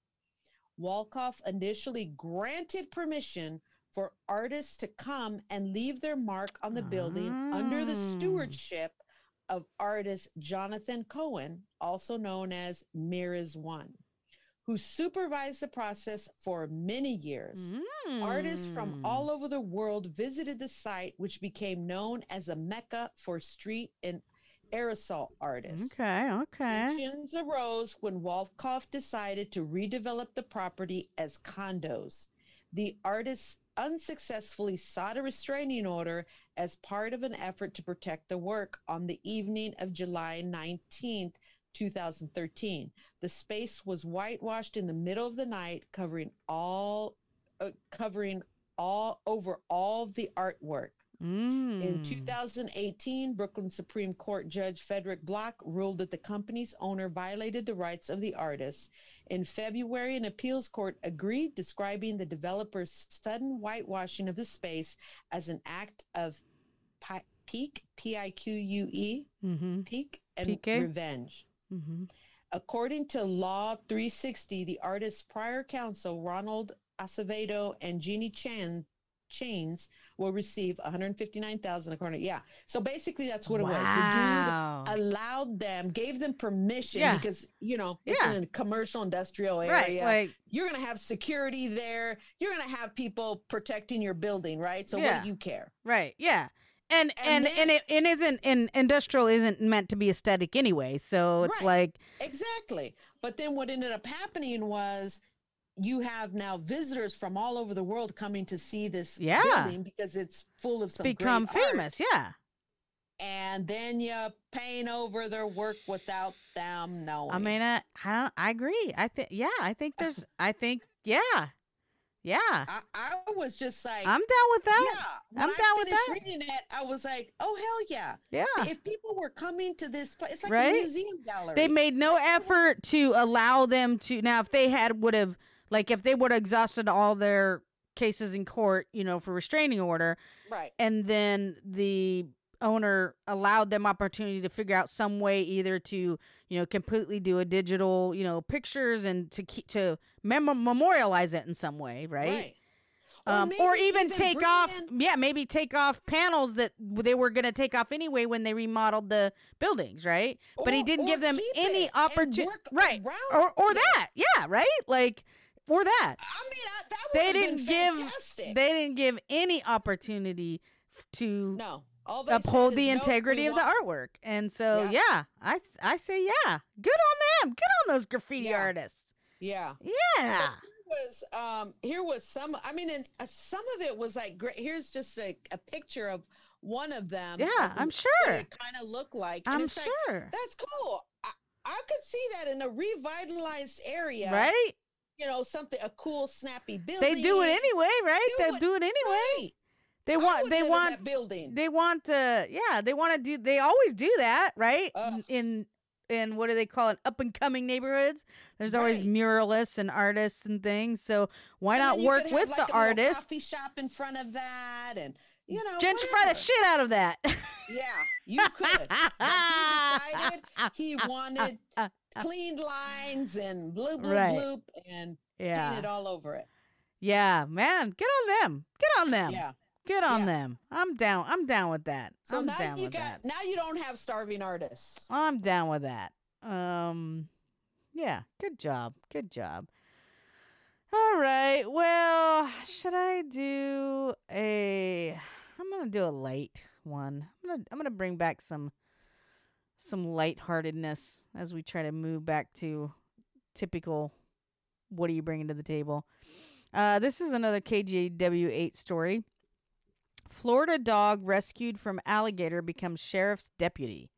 Wolkoff initially granted permission for artists to come and leave their mark on the building under the Ah. stewardship of artist Jonathan Cohen, also known as Meres One, who supervised the process for many years. Artists from Mm. all over the world visited the site, which became known as a mecca for street and aerosol artists. Okay, okay. Tensions arose when Wolkoff decided to redevelop the property as condos. The artists unsuccessfully sought a restraining order as part of an effort to protect the work on the evening of July 19th, 2013. The space was whitewashed in the middle of the night, covering all uh, covering all over all the artwork. In Mm. 2018, Brooklyn Supreme Court Judge Frederick Block ruled that the company's owner violated the rights of the artists. In February, an appeals court agreed, describing the developer's sudden whitewashing of the space as an act of pi- pique, P-I-Q-U-E, Mm-hmm. pique, and Pique? revenge. Mm-hmm. According to Law 360, the artist's prior counsel, Ronald Acevedo and Jeannie Chan, Chains, will receive 159000 according Yeah. So basically, that's what it was. Wow. The dude allowed them, gave them permission Yeah. because, you know, it's Yeah. in a commercial industrial Right, area. like- You're going to have security there. You're going to have people protecting your building, right? So Yeah. what do you care? Right. Yeah. And and And and, it, it isn't and industrial isn't meant to be aesthetic anyway. So it's Right. like Exactly. But then what ended up happening was you have now visitors from all over the world coming to see this Yeah. building because it's full of some become art. famous. Yeah. And then you paint over their work without them knowing. I mean, I I, don't, I agree. I think yeah. I think there's. I think yeah. Yeah. I, I was just like, I'm down with that. Yeah, I'm I down with finished that. reading it, I was like, oh hell yeah, Yeah. If people were coming to this place, it's like Right? a museum gallery. They made no effort to allow them to. Now, if they had would have like if they would have exhausted all their cases in court, you know, for restraining order, right. and then the owner allowed them opportunity to figure out some way either to you know completely do a digital you know pictures and to keep to mem- memorialize it in some way right, Right. Or um, or even even take off in- yeah maybe take off panels that they were going to take off anyway when they remodeled the buildings right but he didn't give them any opportunity right or or it. that yeah right like or that I mean, I, that they didn't give fantastic. they didn't give any opportunity to no. Uphold the is, "Nope, we integrity of the artwork. And so, Yeah. yeah, I I say yeah. Good on them. Good on those graffiti Yeah. artists. Yeah. Yeah. here was um here was some i mean and uh, some of it was like great here's just a, a picture of one of them. Yeah, of I'm sure. It kind of looked like. I'm it's like, sure. that's cool. I, I could see that in a revitalized area, Right? You know, something a cool, snappy building. They do it anyway, right? Do they it, do it anyway. right. They want they want building. they want to yeah, they want to do they always do that, right? Ugh. in in what do they call it? Up and coming neighborhoods. There's always Right. muralists and artists and things. So why And not work with like, the artists? Coffee shop in front of that, and you know, Gentrify whatever. the shit out of that. Yeah, you could. but he decided he wanted clean lines and bloop bloop Right. bloop and Yeah. painted all over it. Yeah, man, get on them. Get on them. Yeah. Get on Yeah. them. I'm down. I'm down with that. So I'm now down you with got that. now you don't have starving artists. I'm down with that. Um yeah, good job. Good job. All right. Well, should I do a I'm going to do a light one. I'm going to I'm to bring back some some lightheartedness as we try to move back to typical what are you bringing to the table? Uh, this is another KGW8 story. Florida dog rescued from alligator becomes sheriff's deputy.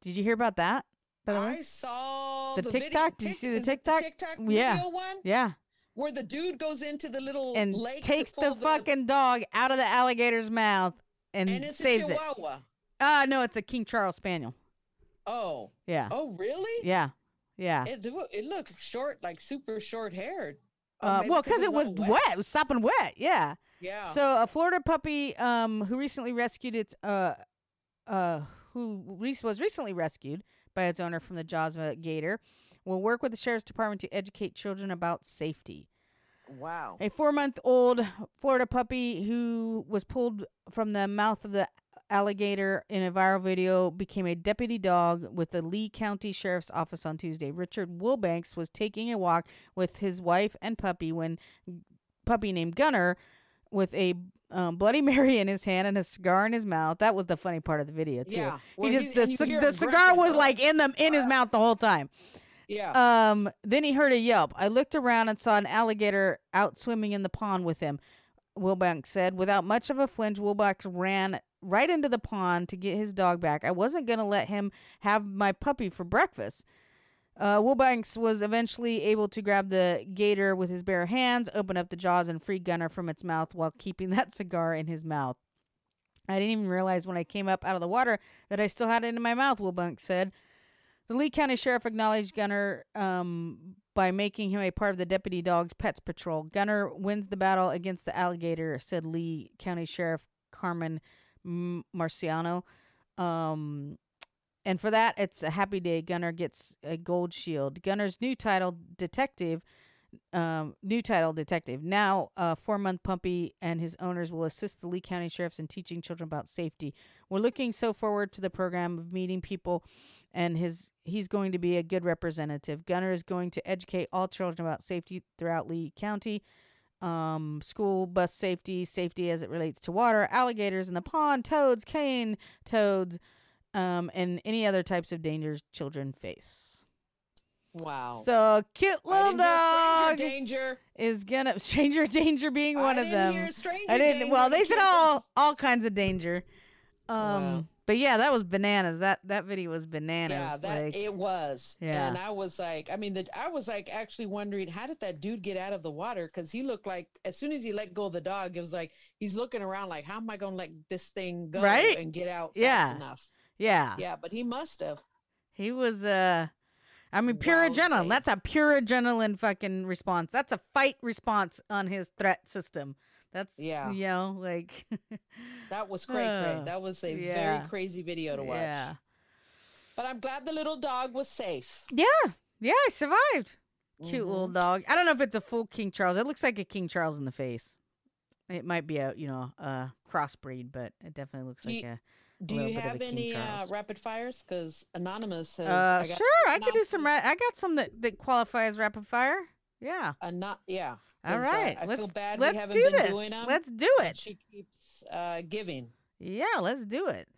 Did you hear about that? By the way? I saw The the, video- TikTok? Did you see the TikTok? TikTok Yeah. one Yeah. Where the dude goes into the little And lake takes the pull fucking dog out of the alligator's mouth and, and it's saves a it. Chihuahua. Uh no, it's a King Charles Spaniel. Oh, Yeah. oh, really? Yeah. Yeah. It it looks short, like super short haired. Uh, well, because it was wet. It was sopping wet. Yeah. Yeah. So a Florida puppy, um, who recently rescued its, uh, uh, who re- was recently rescued by its owner from the jaws of a gator, will work with the sheriff's department to educate children about safety. Wow. A four-month-old Florida puppy who was pulled from the mouth of the alligator in a viral video became a deputy dog with the Lee County Sheriff's Office on Tuesday. Richard Wilbanks was taking a walk with his wife and puppy when puppy named Gunner with a um, Bloody Mary in his hand and a cigar in his mouth. That was the funny part of the video too. Yeah. he just the, you the cigar was like in the in his mouth the whole time. Yeah. Um. Then he heard a yelp. I looked around and saw an alligator out swimming in the pond with him. Wilbanks said, without much of a flinch, Wilbanks ran right into the pond to get his dog back. I wasn't gonna let him have my puppy for breakfast. Uh, Wilbanks was eventually able to grab the gator with his bare hands, open up the jaws, and free Gunner from its mouth while keeping that cigar in his mouth. I didn't even realize when I came up out of the water that I still had it in my mouth, Wilbanks said. The Lee County Sheriff acknowledged Gunner um, by making him a part of the deputy dog's pets patrol. Gunner wins the battle against the alligator, said Lee County Sheriff Carmine Marceno. Um, and for that, it's a happy day. Gunner gets a gold shield. Gunner's new title, detective, um, new title, detective. Now, a four-month puppy and his owners will assist the Lee County sheriffs in teaching children about safety. We're looking so forward to the program of meeting people, and his he's going to be a good representative. Gunner is going to educate all children about safety throughout Lee County. Um, school bus safety, safety as it relates to water, alligators in the pond, toads, cane toads, um, and any other types of dangers children face. Wow. So cute little dog danger. is gonna stranger danger being I one of didn't them. hear stranger I didn't. danger Well, they said all all kinds of danger. Um, Wow. But yeah, that was bananas. That that video was bananas. Yeah, that like, it was. Yeah. And I was like, I mean, the, I was like actually wondering how did that dude get out of the water? Because he looked like as soon as he let go of the dog, it was like he's looking around like, how am I going to let this thing go Right? and get out fast Yeah. enough? yeah, Yeah, but he must have. he was. Uh, I mean, pure adrenaline. That's a pure adrenaline fucking response. That's a fight response on his threat system. That's Yeah. you know, like That was great. Uh. That was a yeah. very crazy video to watch. yeah, But I'm glad the little dog was safe. yeah, yeah. I survived. Cute little Mhm. dog. I don't know if it's a full King Charles. It looks like a King Charles in the face. It might be a you know a crossbreed, but it definitely looks Do like you- a. Do little you bit of have any uh, rapid fires? Because Anonymous has. Uh, I got sure, I could do some. Ra- I got some that, that qualify as rapid fire. Yeah. Uh, not yeah. All 'cause, uh. I let's feel bad let's we haven't do this. them. Let's do it. She keeps uh, giving. Yeah, let's do it.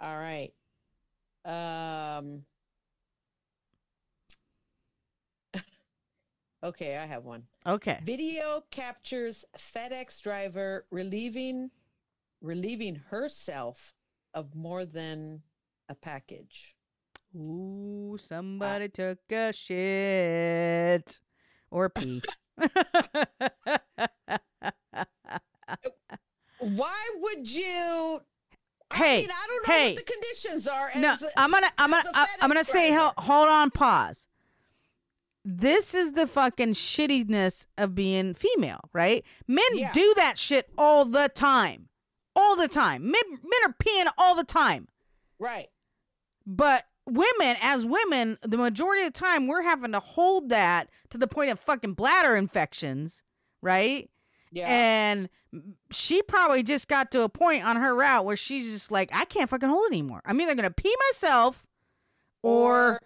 All right. Um. okay, I have one. Okay. Video captures FedEx driver relieving relieving herself of more than a package. Ooh, somebody took a shit or pee. Why would you? I Hey, mean, I don't know hey. what the conditions are. no, as a- I'm gonna, I'm gonna, I'm gonna say, hold, hold on, pause. This is the fucking shittiness of being female, right? Men Yeah. do that shit all the time, all the time. Men, men are peeing all the time. Right. But women, as women, the majority of the time, we're having to hold that to the point of fucking bladder infections, right? Yeah. And she probably just got to a point on her route where she's just like, I can't fucking hold it anymore. I'm either gonna pee myself or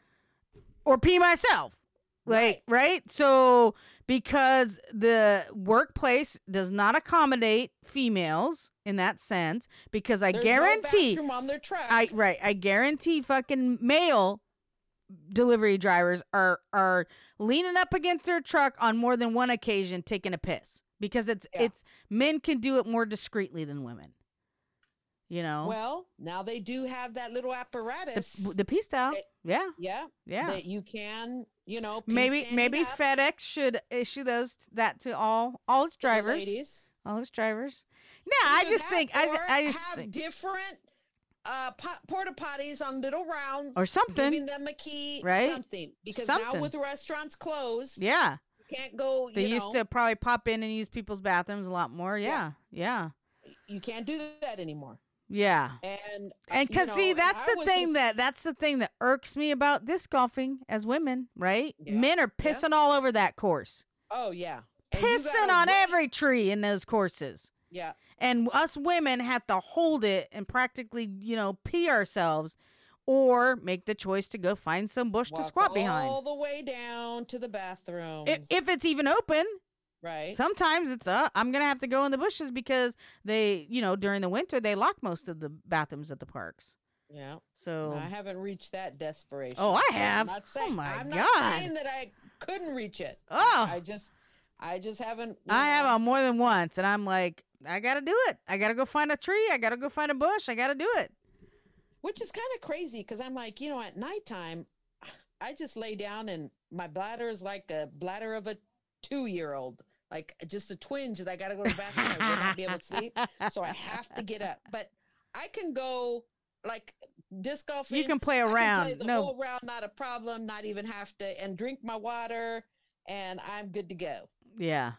or pee myself. Like, right? So because the workplace does not accommodate females in that sense, because I There's guarantee bathroom on their truck. I right, I guarantee fucking male delivery drivers are are leaning up against their truck on more than one occasion taking a piss because it's it's men can do it more discreetly than women. You know, Well, now they do have that little apparatus. the, the pee style. yeah, yeah. Yeah. That you can, you know, maybe maybe up. FedEx should issue those that to all all its drivers. All its drivers. No, I just think I, I just have think, different uh pot, porta potties on little rounds Or something. giving them a key Right? something because Something. now with restaurants closed yeah. you can't go They you used to probably pop in and use people's bathrooms a lot more. Yeah, yeah, you can't do that anymore yeah. and uh, And cause know, see, that's the thing just- that that's the thing that irks me about disc golfing as women, right? Yeah, Men are yeah. pissing all over that course, oh yeah And pissing on wait- every tree in those courses. yeah And us women have to hold it and practically, you know, pee ourselves, or make the choice to go find some bush to walk squat behind. all the way down to the bathroom if it's even open, right sometimes it's uh I'm gonna have to go in the bushes because they, you know, during the winter they lock most of the bathrooms at the parks. yeah So I haven't reached that desperation. Oh, I have. I'm not Oh my I'm God. not saying that I couldn't reach it. Oh. I, just, I just haven't. I have know, on more than once, and I'm like, I gotta do it. I gotta go find a tree. I gotta go find a bush. I gotta do it. which is kind of crazy because I'm like, you know, at nighttime, I just lay down and my bladder is like a bladder of a two-year-old, like just a twinge that I gotta go to the bathroom. I will not be able to sleep, so I have to get up. But I can go like disc golfing. You can play around. play the no, whole round, not a problem. Not even have to, and drink my water, and I'm good to go. yeah.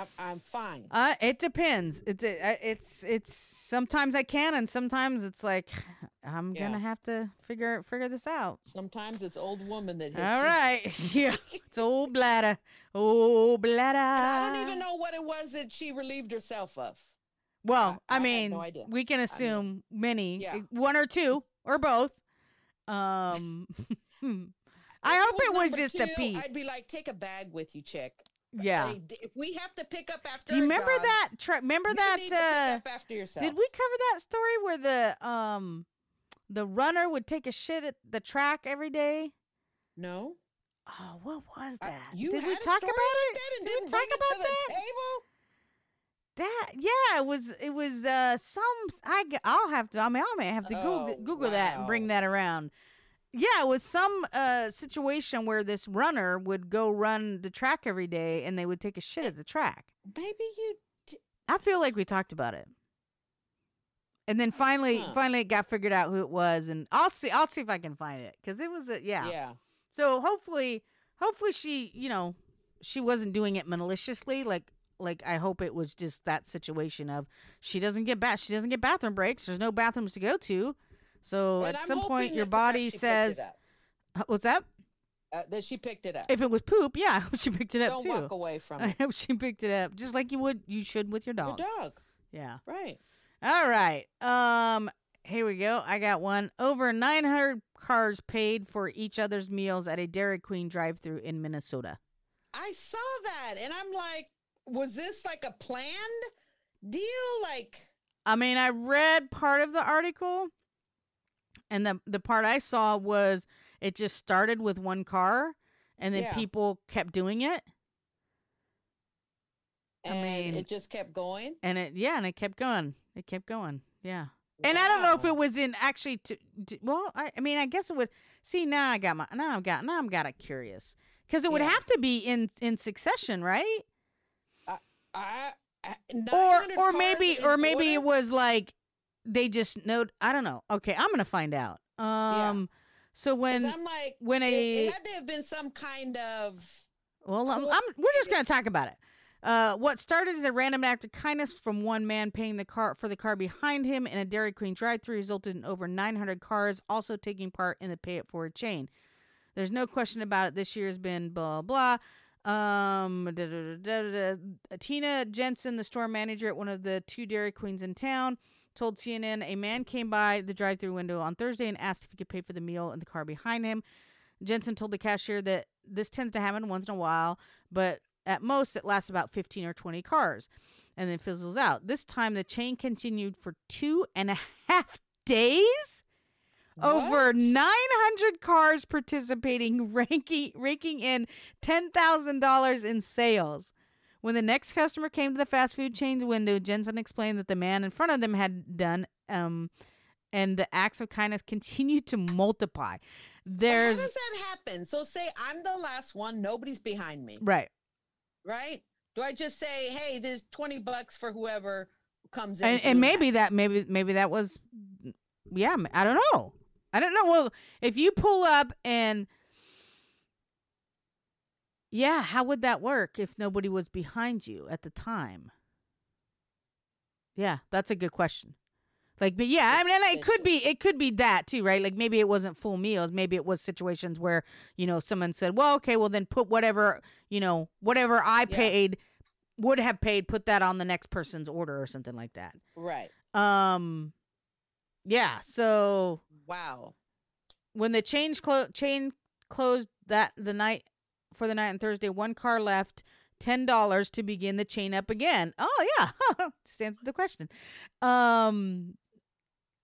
I'm I'm fine. Uh, it depends. It's it, uh, it's it's sometimes I can, and sometimes it's like I'm Yeah. gonna have to figure figure this out. Sometimes it's old woman that hits All you. right, yeah. It's old bladder, old bladder. And I don't even know what it was that she relieved herself of. Well, I- I, I mean, no we can assume many, Yeah. uh, one or two or both. Um, I hope it was just a pee. I'd be like, take a bag with you, chick. Yeah. If we have to pick up after, Do you remember dogs, that? Tra- remember that? need to pick Uh, up after yourself. did we cover that story where the um the runner would take a shit at the track every day? No. Oh, what was that? you did we talk about like it? Did we talk about that? table? That yeah, it was it was uh some I I'll have to I mean I may have to Google Oh, Google that and bring that around. Yeah, it was some uh situation where this runner would go run the track every day and they would take a shit at the track. Maybe you. D- I feel like we talked about it. And then finally Huh. finally it got figured out who it was and I'll see I'll see if I can find it cuz it was a yeah. yeah. So hopefully, hopefully she, you know, she wasn't doing it maliciously. Like, like I hope it was just that situation of she doesn't get bath, she doesn't get bathroom breaks. There's no bathrooms to go to. So And at I'm some point, your body she picked it says, "What's that?" uh, that she picked it up. If it was poop, yeah, she picked it up Don't too. walk away from I it. hope she picked it up, just like you would, you should with your dog. Your dog. dog. Yeah. Right. All right. Um. Here we go. I got one. Over 900 cars paid for each other's meals at a Dairy Queen drive-through in Minnesota. I saw that and I'm like, was this like a planned deal? Like, I mean, I read part of the article, and the the part I saw was it just started with one car, and then Yeah. people kept doing it. and mean- it just kept going. and it yeah, and it kept going. It kept going. Yeah. And I don't know if it was in actually to, to well, I, I mean, I guess it would. See, now I got my now I've got now I'm got it curious because it would Yeah. have to be in in succession, right? I, I, Or or maybe or maybe it was like they just know. I don't know. Okay, I'm gonna find out. Um, So when I'm like, when it, a it had to have been some kind of. Well, I'm, I'm, we're just going to talk about it. Uh, what started as a random act of kindness from one man paying the car for the car behind him in a Dairy Queen drive-through resulted in over 900 cars also taking part in the pay it forward chain. There's no question about it. This year has been blah blah. Um, da, da, da. Tina Jensen, the store manager at one of the two Dairy Queens in town, told CNN a man came by the drive-through window on Thursday and asked if he could pay for the meal in the car behind him. Jensen told the cashier that this tends to happen once in a while, but at most it lasts about 15 or 20 cars and then fizzles out. This time the chain continued for two and a half days. Over 900 cars participating, ranking, raking in $10,000 in sales. When the next customer came to the fast food chain's window, Jensen explained that the man in front of them had done, um, and the acts of kindness continued to multiply. There's How does that happen? So say I'm the last one, nobody's behind me, right. right? Do I just say, hey, there's 20 bucks for whoever comes in? and, and maybe that maybe maybe that was yeah I don't know i don't know well if you pull up and yeah how would that work if nobody was behind you at the time yeah that's a good question like but yeah i mean and it could be it could be that too right like maybe it wasn't full meals maybe it was situations where you know someone said well okay well then put whatever you know whatever i Yeah. paid would have paid put that on the next person's order or something like that Right. um, yeah. So Wow. when the change clo- chain closed that the night for the night on Thursday, one car left ten dollars to begin the chain up again. Oh yeah, just answered the question. Um,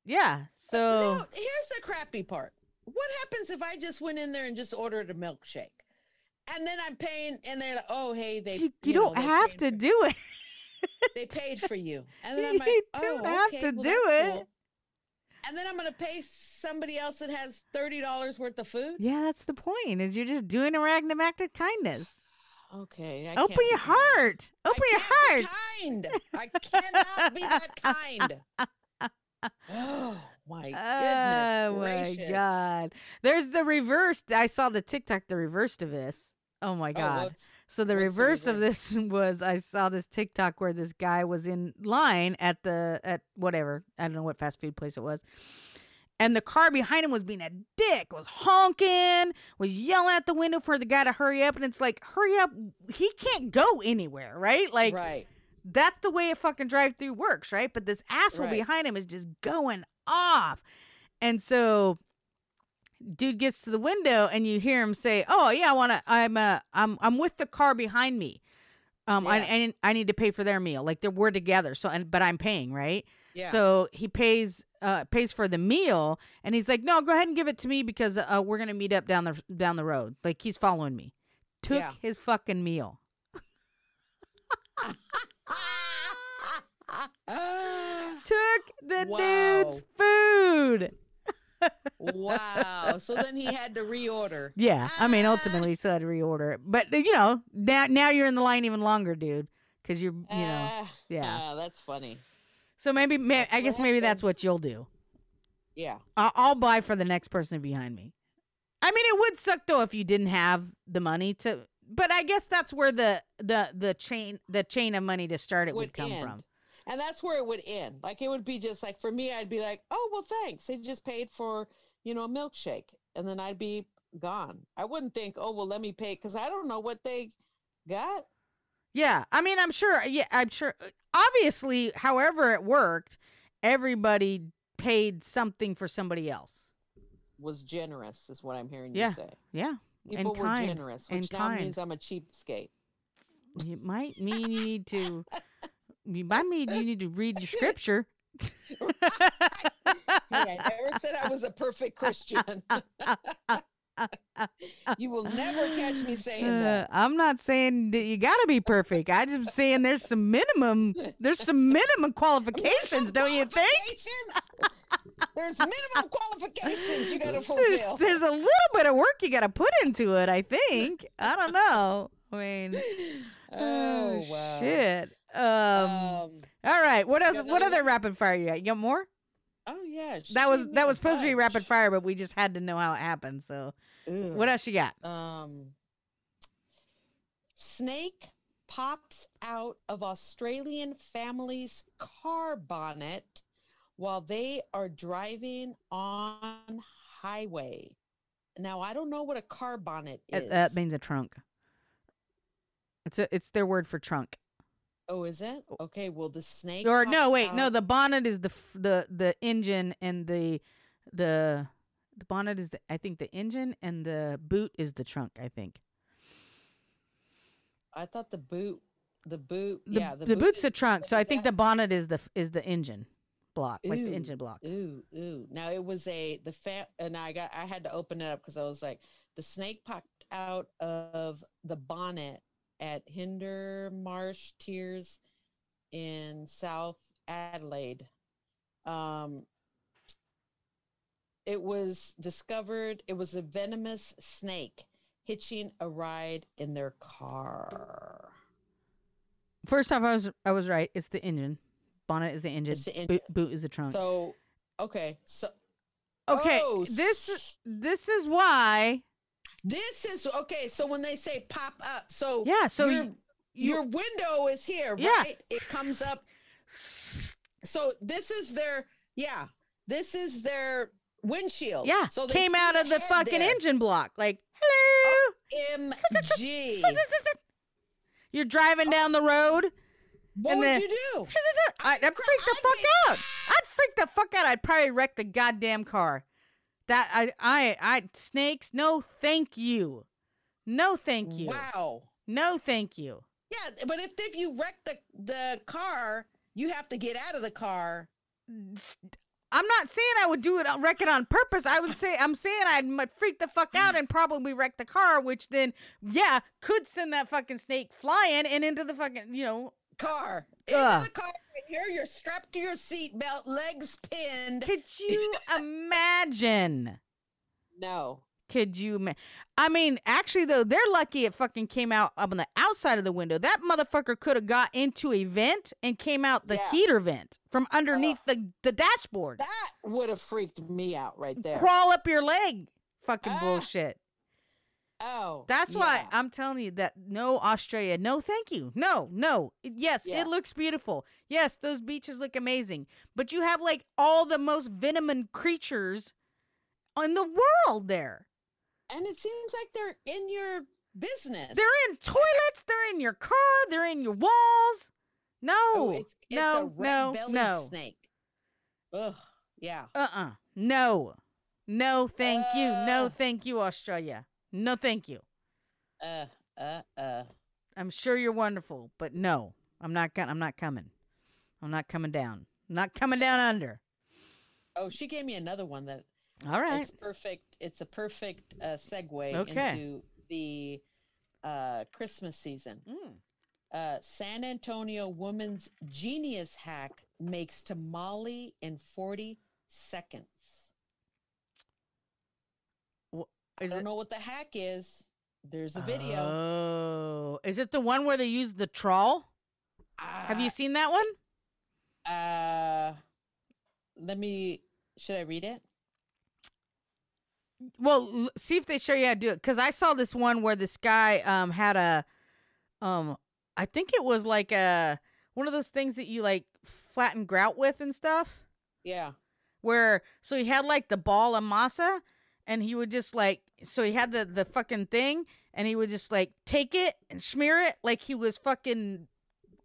yeah. So Now, here's the crappy part. What happens if I just went in there and just ordered a milkshake? And then I'm paying, and they're like, "Oh, hey, they you, you know, don't have to do it. they paid for you." And then I'm like, You "Oh, don't have okay, to well, do it. cool." And then I'm gonna pay somebody else that has thirty dollars worth of food. Yeah, that's the point. Is you're just doing a random act of kindness. Okay, I Open your heart. Open your heart. Kind. I cannot be that kind. Oh my goodness Oh my god. There's the reverse. I saw the TikTok the reverse of this. Oh my Oh, god. So the reverse of this was I saw this TikTok where this guy was in line at the at whatever, I don't know what fast food place it was. And the car behind him was being a dick, was honking, was yelling at the window for the guy to hurry up and it's like, "Hurry up. He can't go anywhere, right? Like right. that's the way a fucking drive through works, right? But this asshole Right. behind him is just going off. And so dude gets to the window and you hear him say, "Oh, yeah, I want to I'm uh I'm I'm with the car behind me. Um I, Yeah. I I need to pay for their meal. Like they're we're together. So and but I'm paying, right? Yeah. So he pays uh pays for the meal and he's like, "No, go ahead and give it to me because uh we're going to meet up down the down the road." Like he's following me. Took Yeah. his fucking meal. Took the dude's food. Wow. So then he had to reorder. Yeah, I mean, ultimately, he still had to reorder it. But uh, you know, now now you're in the line even longer, dude, because you're you know, Ah, yeah. ah, that's funny. So maybe, may, I guess maybe that's what you'll do. Yeah. I'll, I'll buy for the next person behind me. I mean, it would suck though if you didn't have the money to. But I guess that's where the the the chain the chain of money to start it would, Would come end. from. And that's where it would end. Like it would be just like for me, I'd be like, oh well, thanks. They just paid for you know a milkshake, and then I'd be gone. I wouldn't think, oh well, let me pay because I don't know what they got. Yeah, I mean, I'm sure. Yeah, I'm sure. Uh, obviously, however it worked, everybody paid something for somebody else. Was generous, is what I'm hearing Yeah, you say. yeah, People and were kind, generous, and which now kind. means I'm a cheapskate. You might mean you need to. You might mean you need to read your scripture. I never said I was a perfect Christian. you will never catch me saying Uh, that. I'm not saying that you got to be perfect. I'm just saying there's some minimum there's some minimum qualifications, don't you think? There's minimum qualifications you got to fulfill. there's a little bit of work you got to put into it, I think. I don't know. I mean, oh wow. shit. Um, Um, all right. What else? What other rapid fire you got? You got more? Oh yeah. That was that was supposed to be rapid fire, but we just had to know how it happened. So, what else you got? Um, snake pops out of Australian family's car bonnet while they are driving on highway. Now I don't know what a car bonnet is. That means a trunk. It's a, it's their word for trunk. Oh, is it? Okay. Well, the snake. Or no, wait, no. The bonnet is the the the engine, and the the the bonnet is the I think the engine, and the boot is the trunk. I think I thought the boot. The boot. the, yeah. The, the boot boot's is- the trunk. So I think the bonnet is the is the engine block, like the engine block. Ooh, ooh. Now it was a the fat, and I got I had to open it up because I was like, the snake popped out of the bonnet at Hinder Marsh Tears in South Adelaide. Um, it was discovered. It was a venomous snake hitching a ride in their car. First off, I was I was right. It's the engine. Bonnet is the engine. It's the Boot, engine. boot is the trunk. So, okay, so okay, oh, this this is why. This is okay. So when they say pop up, so Yeah, so your, you- you- your window is here, Yeah. right? It comes up. So this is their yeah. This is their windshield. Yeah, So they came out of the fucking there. engine block. Like, hello. MG. You're driving oh. down the road. What and would then, you do? I'd, I'd freak the fuck out. I'd freak the fuck out. I'd probably wreck the goddamn car. That I I I snakes. No, thank you. No, thank you. Wow. No, thank you. Yeah, but if if you wreck the the car, you have to get out of the car. I'm not saying I would do it, uh, wreck it on purpose. I would say I'm saying I'd freak the fuck out and probably wreck the car, which then, yeah, could send that fucking snake flying and into the fucking, you know, car. Into Ugh. the car right here. You're strapped to your seat belt, legs pinned. Could you imagine? No. Could you? Ma- I mean, actually, though, they're lucky it fucking came out up on the outside of the window. That motherfucker could have got into a vent and came out the Yeah. heater vent from underneath the, the dashboard. That would have freaked me out right there. Crawl up your leg. Fucking Ah. bullshit. Oh. That's why yeah. I'm telling you that no Australia, no thank you. No, no. Yes, Yeah. it looks beautiful. Yes, those beaches look amazing. But you have like all the most venomous creatures in the world there. And it seems like they're in your business. They're in toilets, they're in your car, they're in your walls. No. Oh, it's, it's no, a no, no. snake. Ugh. Yeah. Uh-uh. No. No, thank you. No, Uh. thank you, Australia. No, thank you. Uh. Uh. Uh. I'm sure you're wonderful, but no, I'm not gonna. I'm not coming. I'm not coming down. I'm not coming down under. Oh, she gave me another one that. All right. It's perfect. It's a perfect uh, segue Okay. into the uh, Christmas season. Mm. Uh, San Antonio woman's genius hack makes tamale in 40 seconds. Wha- I don't it- know what the hack is. There's a video. Oh, is it the one where they use the trawl? Have you seen that one? Uh, let me. Should I read it? Well, see if they show you how to do it. Because I saw this one where this guy um had a um I think it was like a one of those things that you like flatten grout with and stuff. Yeah. Where so he had like the ball of masa and he would just like so he had the the fucking thing and he would just like take it and smear it like he was fucking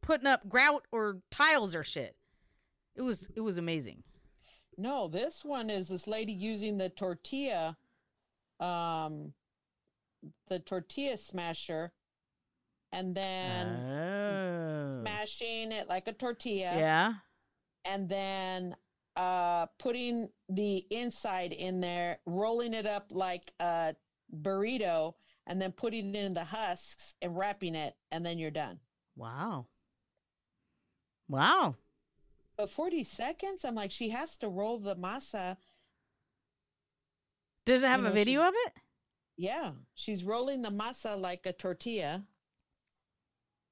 putting up grout or tiles or shit. It was it was amazing. No, this one is this lady using the tortilla, um, the tortilla smasher, and then Oh. smashing it like a tortilla. Yeah. And then uh, putting the inside in there, rolling it up like a burrito and then putting it in the husks and wrapping it, and then you're done. Wow. Wow. But 40 seconds, I'm like, she has to roll the masa. Does it have You a video of it? Yeah, she's rolling the masa like a tortilla.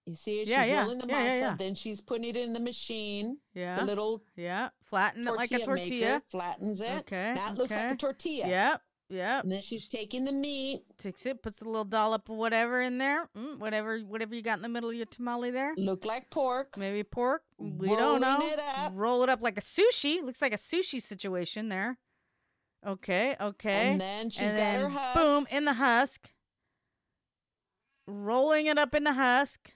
You see it? Yeah, she's yeah, rolling the yeah, masa, yeah, yeah. then she's putting it in the machine. Yeah. The little Yeah. Flatten it like a tortilla maker flattens it. Okay. Now it looks like a tortilla. Yep. Yep. And then she's taking the meat, Takes it, puts a little dollop of whatever in there. Mm, whatever whatever you got in the middle of your tamale there. look like pork. Maybe pork. We don't rolling know. it up. Roll it up like a sushi. Looks like a sushi situation there. Okay, okay. And then she's And got her husk. Boom, in the husk. Rolling it up in the husk.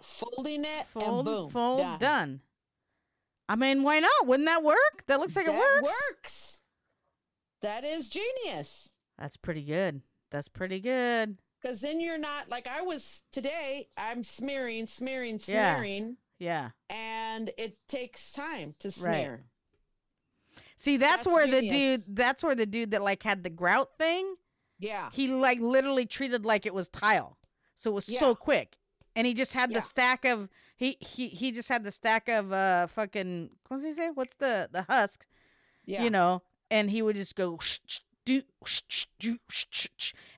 Folding it, Fold, and boom, fold, done. done. I mean, why not? Wouldn't that work? That looks like that it works. works. That is genius. That's pretty good. That's pretty good. Because then you're not like I was today. I'm smearing, smearing, smearing, Yeah. yeah. and it takes time to smear. See, that's, That's where genius. the dude that's where the dude that like had the grout thing, Yeah, he like literally treated like it was tile. So it was Yeah. so quick. And he just had Yeah. the stack of he he he just had the stack of uh fucking what's he say? What's the the husk? yeah. You know, and he would just go sh- sh- do sh- do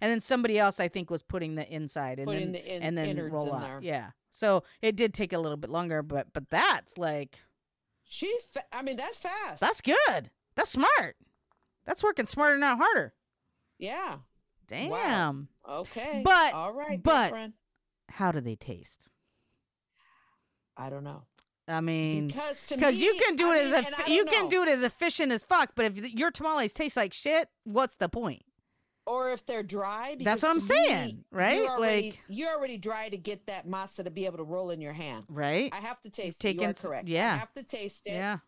and then somebody else I think was putting the inside and Putting then the in- and then roll out. Yeah. So it did take a little bit longer, but but that's like She's. Fa- I mean, that's fast. that's good. That's smart. That's working smarter, not harder. yeah. Damn. Okay. But- all right, but- girlfriend. How do they taste? I don't know. I mean, Because because you can do I it mean, as a you don't can do it as efficient as fuck. But if your tamales taste like shit, what's the point? or if they're dry. That's what I'm to me, saying, right? You're already, Like- you're already dry to get that masa to be able to roll in your hand. Right? I have to taste it. taken You are correct. yeah. I have to taste it. Yeah.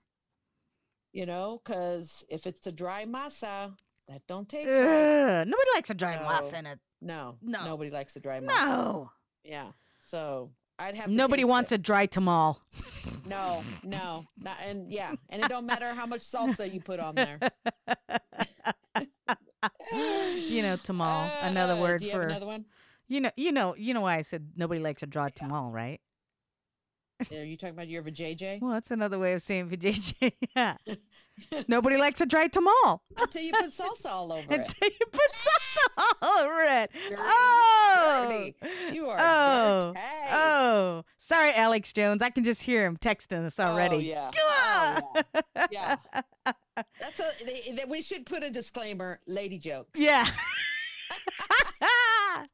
You know, because if it's a dry masa, that don't taste right. Nobody likes a dry No. masa in it. No, No. nobody likes a dry masa. No. Yeah. So I'd have. To Nobody wants it. a dry tamal. No, no, not, and yeah, and it don't matter how much salsa you put on there. you know, tamal. another Uh, word do you for another one? you know, you know, you know why I said nobody likes a dry tamal, right? Are you talking about your vajayjay? Well, that's another way of saying vajayjay. yeah. nobody likes a dry tamal. Until you put salsa all over it. Until you put salsa all over it. Dirty, oh, dirty. You are oh, dirty. oh. Sorry, Alex Jones. I can just hear him texting us oh, already. Oh, yeah. Oh, on. yeah. That's a. They, they, we should put a disclaimer. Lady jokes. Yeah.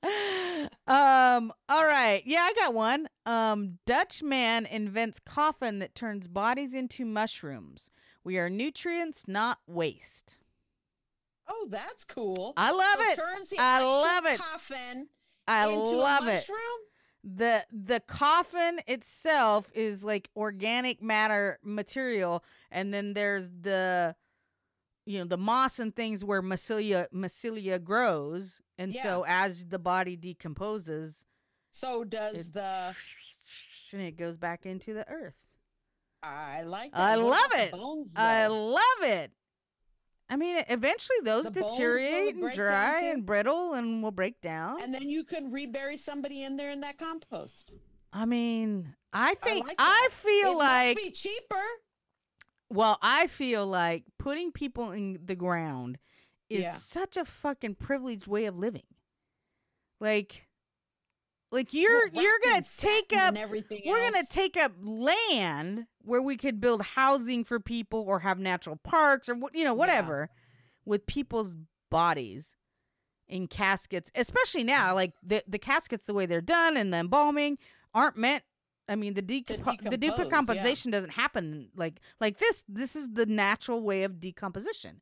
um all right. Yeah i got one. Um dutch man invents coffin that turns bodies into mushrooms. We are nutrients not waste. Oh, that's cool. i love So it. Turns the I love it. Coffin i love it. the the coffin itself is like organic matter material and then there's the you know the moss and things where mycelia mycelia grows and so as the body decomposes So does It- the. and it goes back into the earth I like. That. i love it Bones, i love it i mean eventually those The deteriorate and dry and brittle and will break down and then you can rebury somebody in there in that compost. i mean i think like I feel it like cheaper. Well, I feel like putting people in the ground is Yeah. such a fucking privileged way of living. Like like you're Well, you're going to take up everything we're going to take up land where we could build housing for people or have natural parks or you know whatever with people's bodies in caskets, especially now like the the caskets the way they're done and the embalming aren't meant I mean the decompo- the decompose, yeah. decomposition doesn't happen like like this. This is the natural way of decomposition,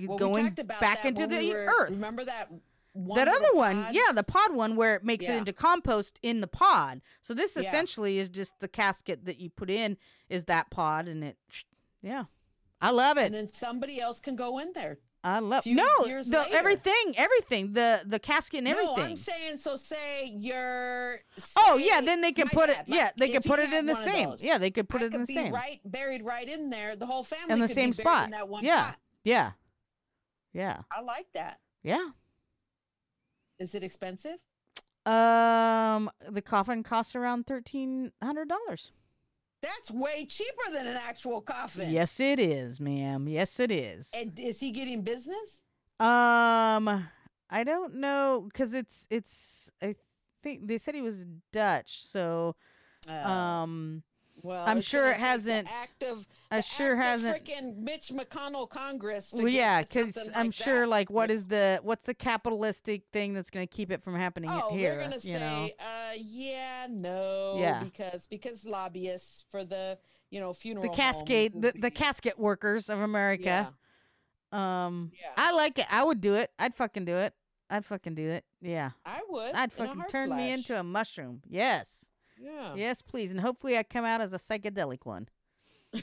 Well, going back into the we were- earth. Remember that one that other the one, yeah, the pod one where it makes it into compost in the pod. So this Yeah. essentially is just the casket that you put in is that pod, and it, yeah, I love it. and then somebody else can go in there. I love no the everything, everything, the the casket and No, everything. I'm saying so. Say you're. oh yeah, then they can put it. Yeah, like, they if could put it in the same. those, Yeah, they could put I it in the be same. Right, buried right in there. The whole family in the could same be spot. In that one yeah, pot. yeah, yeah, I like that. yeah. Is it expensive? Um, the coffin costs around thirteen hundred dollars. That's way cheaper than an actual coffin. Yes, it is, ma'am. Yes, it is. And is he getting business? Um, I don't know because it's it's. I think they said he was Dutch, so Uh, um, well, I'm sure it hasn't. Act of, I sure hasn't. Freaking Mitch McConnell Congress. Well, yeah, because I'm like sure, that. like, what is the what's the capitalistic thing that's going to keep it from happening Oh, here? they're gonna know? say, uh, yeah, no, Yeah. because because lobbyists for the you know funeral the cascade, the, the casket workers of America. Yeah, Um, Yeah. I like it. I would do it. I'd fucking do it. I'd fucking do it. Yeah, I would. I'd fucking turn me into a mushroom. Yes, Yeah. yes, please, and hopefully I come out as a psychedelic one.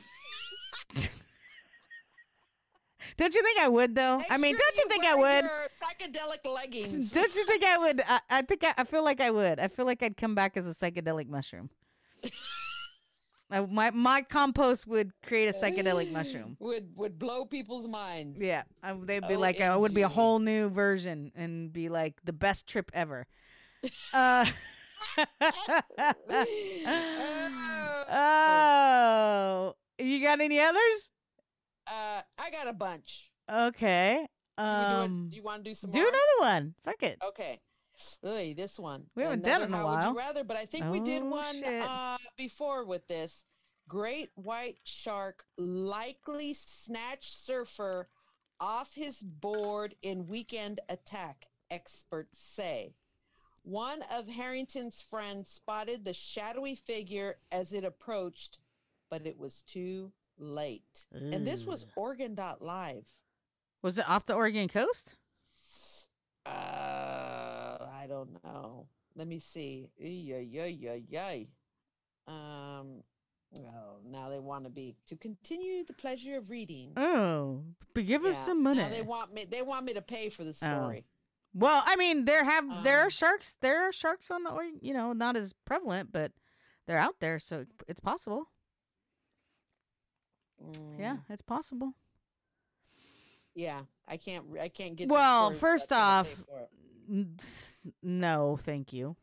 Don't you think I would though? Make I mean, sure don't you think I would? Psychedelic leggings. Don't you think I would? I, I think I, I feel like I would. I feel like I'd come back as a psychedelic mushroom. I, my my compost would create a psychedelic mushroom. would would blow people's minds. Yeah, I, they'd be like, uh, it would be a whole new version and be like the best trip ever. Uh, oh, you got any others? Uh, I got a bunch. Okay. Wanna do, Um, you want to do some do more? another one. Fuck it. Okay. Ugh, this one. We haven't done it in a while. you rather, but I think we did one uh, before with this. Great white shark likely snatched surfer off his board in weekend attack, experts say. One of Harrington's friends spotted the shadowy figure as it approached, but it was too late. And this was Oregon.live. Was it off the Oregon coast? Uh, I don't know. Let me see. Yeah, yeah, yeah, yeah. Um, oh, now they want to be to continue the pleasure of reading. Oh, but give us Yeah, some money. Now they want me. They want me to pay for the Oh. story. Well, I mean, there have there Um, are sharks. There are sharks on the, or you know, not as prevalent, but they're out there, so it's possible. Yeah, Mm, it's possible. yeah. I can't. I can't get. Well, first off, paying for it. n- s- no, thank you.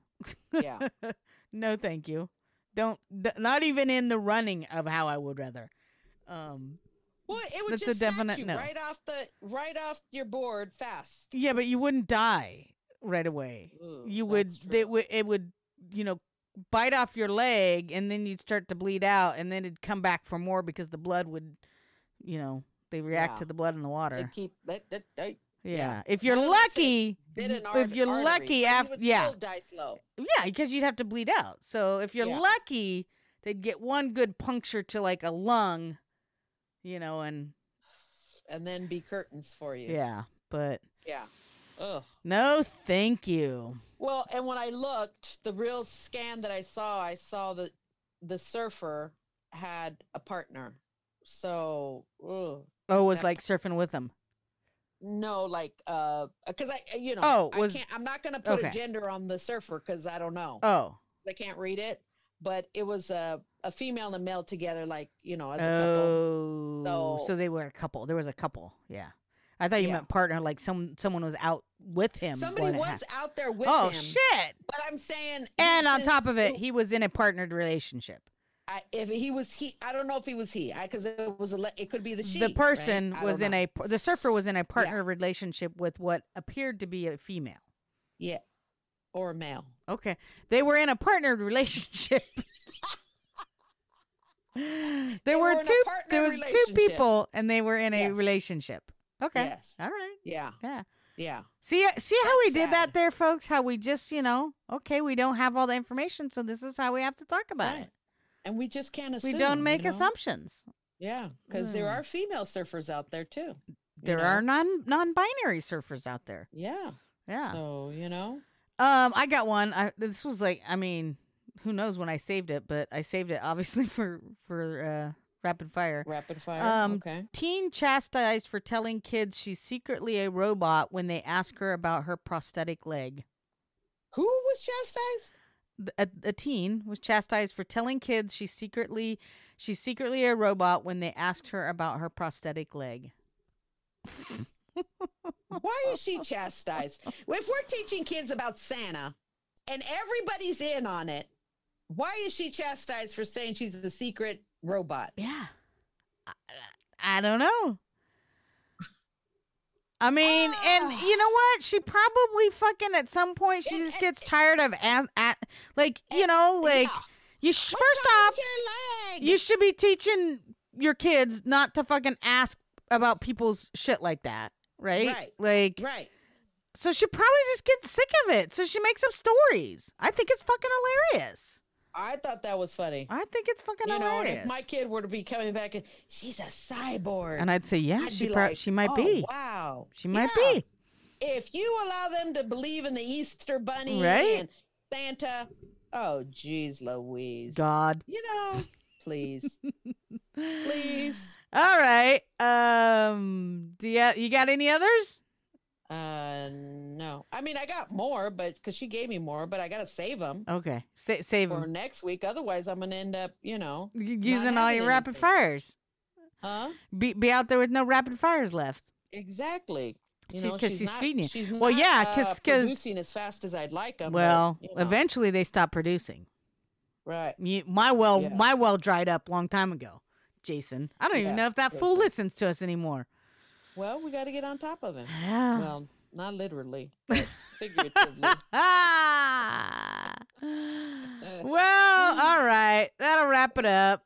Yeah. no, thank you. Don't th- not even in the running of how I would rather. Um, Well, it would That's a just snatch definite you no. right off the right off your board fast. yeah, but you wouldn't die right away. Ooh, you would they would it would you know bite off your leg and then you'd start to bleed out and then it'd come back for more because the blood would you know they react Yeah. to the blood in the They water keep. That, that, they, yeah. yeah. if you're Why don't I say lucky if you're artery, lucky after yeah die slow. yeah because you'd have to bleed out so if you're Yeah. lucky they'd get one good puncture to like a lung you know and and then be curtains for you. yeah but Yeah. Ugh. no thank you Well, and when I looked, the real scan that I saw, I saw that the surfer had a partner. So, ugh. oh it was That- like surfing with them no, like, uh, because I, you know, Oh, I was- can't, I'm not going to put okay. a gender on the surfer because I don't know. oh I can't read it, but it was a, a female and a male together, like, you know, as a couple. Oh, so, So- they were a couple. There was a couple. Yeah, I thought you Yeah. meant partner, like some someone was out with him. Somebody was out there with oh him. shit! But I'm saying, And on top of it, he was in a partnered relationship. I, if he was he, I don't know if he was he, because it was a, le- it could be the she. the person right? Was in know. a the surfer was in a partner relationship with what appeared to be a female. yeah, or a male. Okay, they were in a partnered relationship. there They were were two. There was two people, and they were in a Yes. relationship. Okay, Yes. all right, Yeah, yeah. yeah. See, uh, see how we That's did that there, folks. How we just, you know, okay, we don't have all the information, so this is how we have to talk about Right. it. And we just can't assume. We don't you make know? assumptions. Yeah, because there Mm. are female surfers out there too. There know? are non non-binary surfers out there. Yeah. Yeah. So you know. Um, I got one. I this was like, I mean, who knows when I saved it, but I saved it obviously for for uh rapid fire. Rapid fire. Um, okay. Teen chastised for telling kids she's secretly a robot when they ask her about her prosthetic leg. Who was chastised? a, a teen was chastised for telling kids she's secretly she's secretly a robot when they asked her about her prosthetic leg. Why is she chastised? If we're teaching kids about Santa and everybody's in on it, why is she chastised for saying she's a secret robot? Yeah. I, I don't know. I mean, and ah. you know what? She probably fucking at some point she just gets tired of as at like you know like you sh- first off you should be teaching your kids not to fucking ask about people's shit like that, right? Right. Like Right. so she probably just gets sick of it. So she makes up stories. I think it's fucking hilarious. I thought that was funny. I think it's fucking you know, hilarious. if my kid were to be coming back and she's a cyborg, and I'd say, yeah, I'd she be prob- like, she might "Oh, be. Wow, She might Yeah. be. If you allow them to believe in the Easter Bunny Right? and Santa, oh jeez, Louise, God. you know, please, please. All right. Um. Do you you got any others? Uh, no. I mean, I got more, but because she gave me more, but I gotta save them Okay. Sa- save for next week. Otherwise, I'm gonna end up, you know, Using all your rapid fires. huh? Be be out there with no rapid fires left. Exactly. You know, 'cause she's not, feeding you. She's Well, not, yeah, uh, 'cause- 'cause- producing as fast as I'd like them. Well, but, you know, eventually they stopped producing. right. You, my well, Yeah. my well dried up long time ago. Jason, I don't even know if that fool listens to us anymore. Well, we got to get on top of him. Yeah. Well, not literally, but figuratively. Ah. well, all right. That'll wrap it up.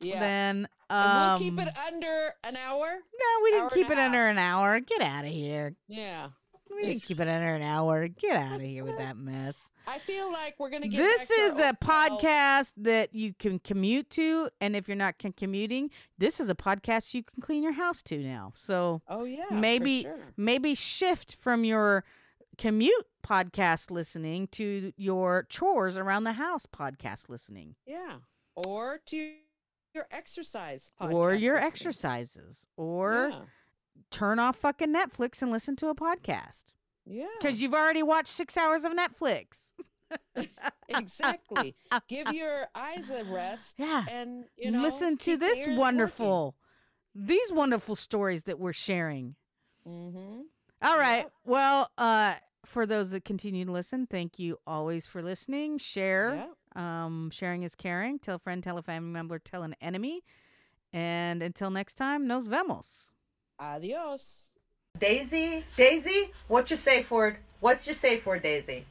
Yeah. Then um, and we'll keep it under an hour. No, we didn't keep it under an hour. Get out of here. Yeah. We didn't keep it under an hour. Get out of here with that mess. I feel like we're gonna get. This is a podcast that you can commute to, and if you're not con- commuting, this is a podcast you can clean your house to now. So Oh yeah. maybe sure. maybe shift from your commute podcast listening to your chores around the house podcast listening, Yeah. Or to your exercise. or your listening. exercises, or Yeah. Turn off fucking Netflix and listen to a podcast Yeah. because you've already watched six hours of Netflix. exactly. Give your eyes a rest. Yeah. And you know, listen to this wonderful, these wonderful stories that we're sharing. Mm-hmm. All right. Well, uh, for those that continue to listen, thank you always for listening. Share. Um, sharing is caring. Tell a friend, tell a family member, tell an enemy. And until next time, nos vemos. Adios. Daisy, Daisy, what's your safe word? What's your safe word, Daisy?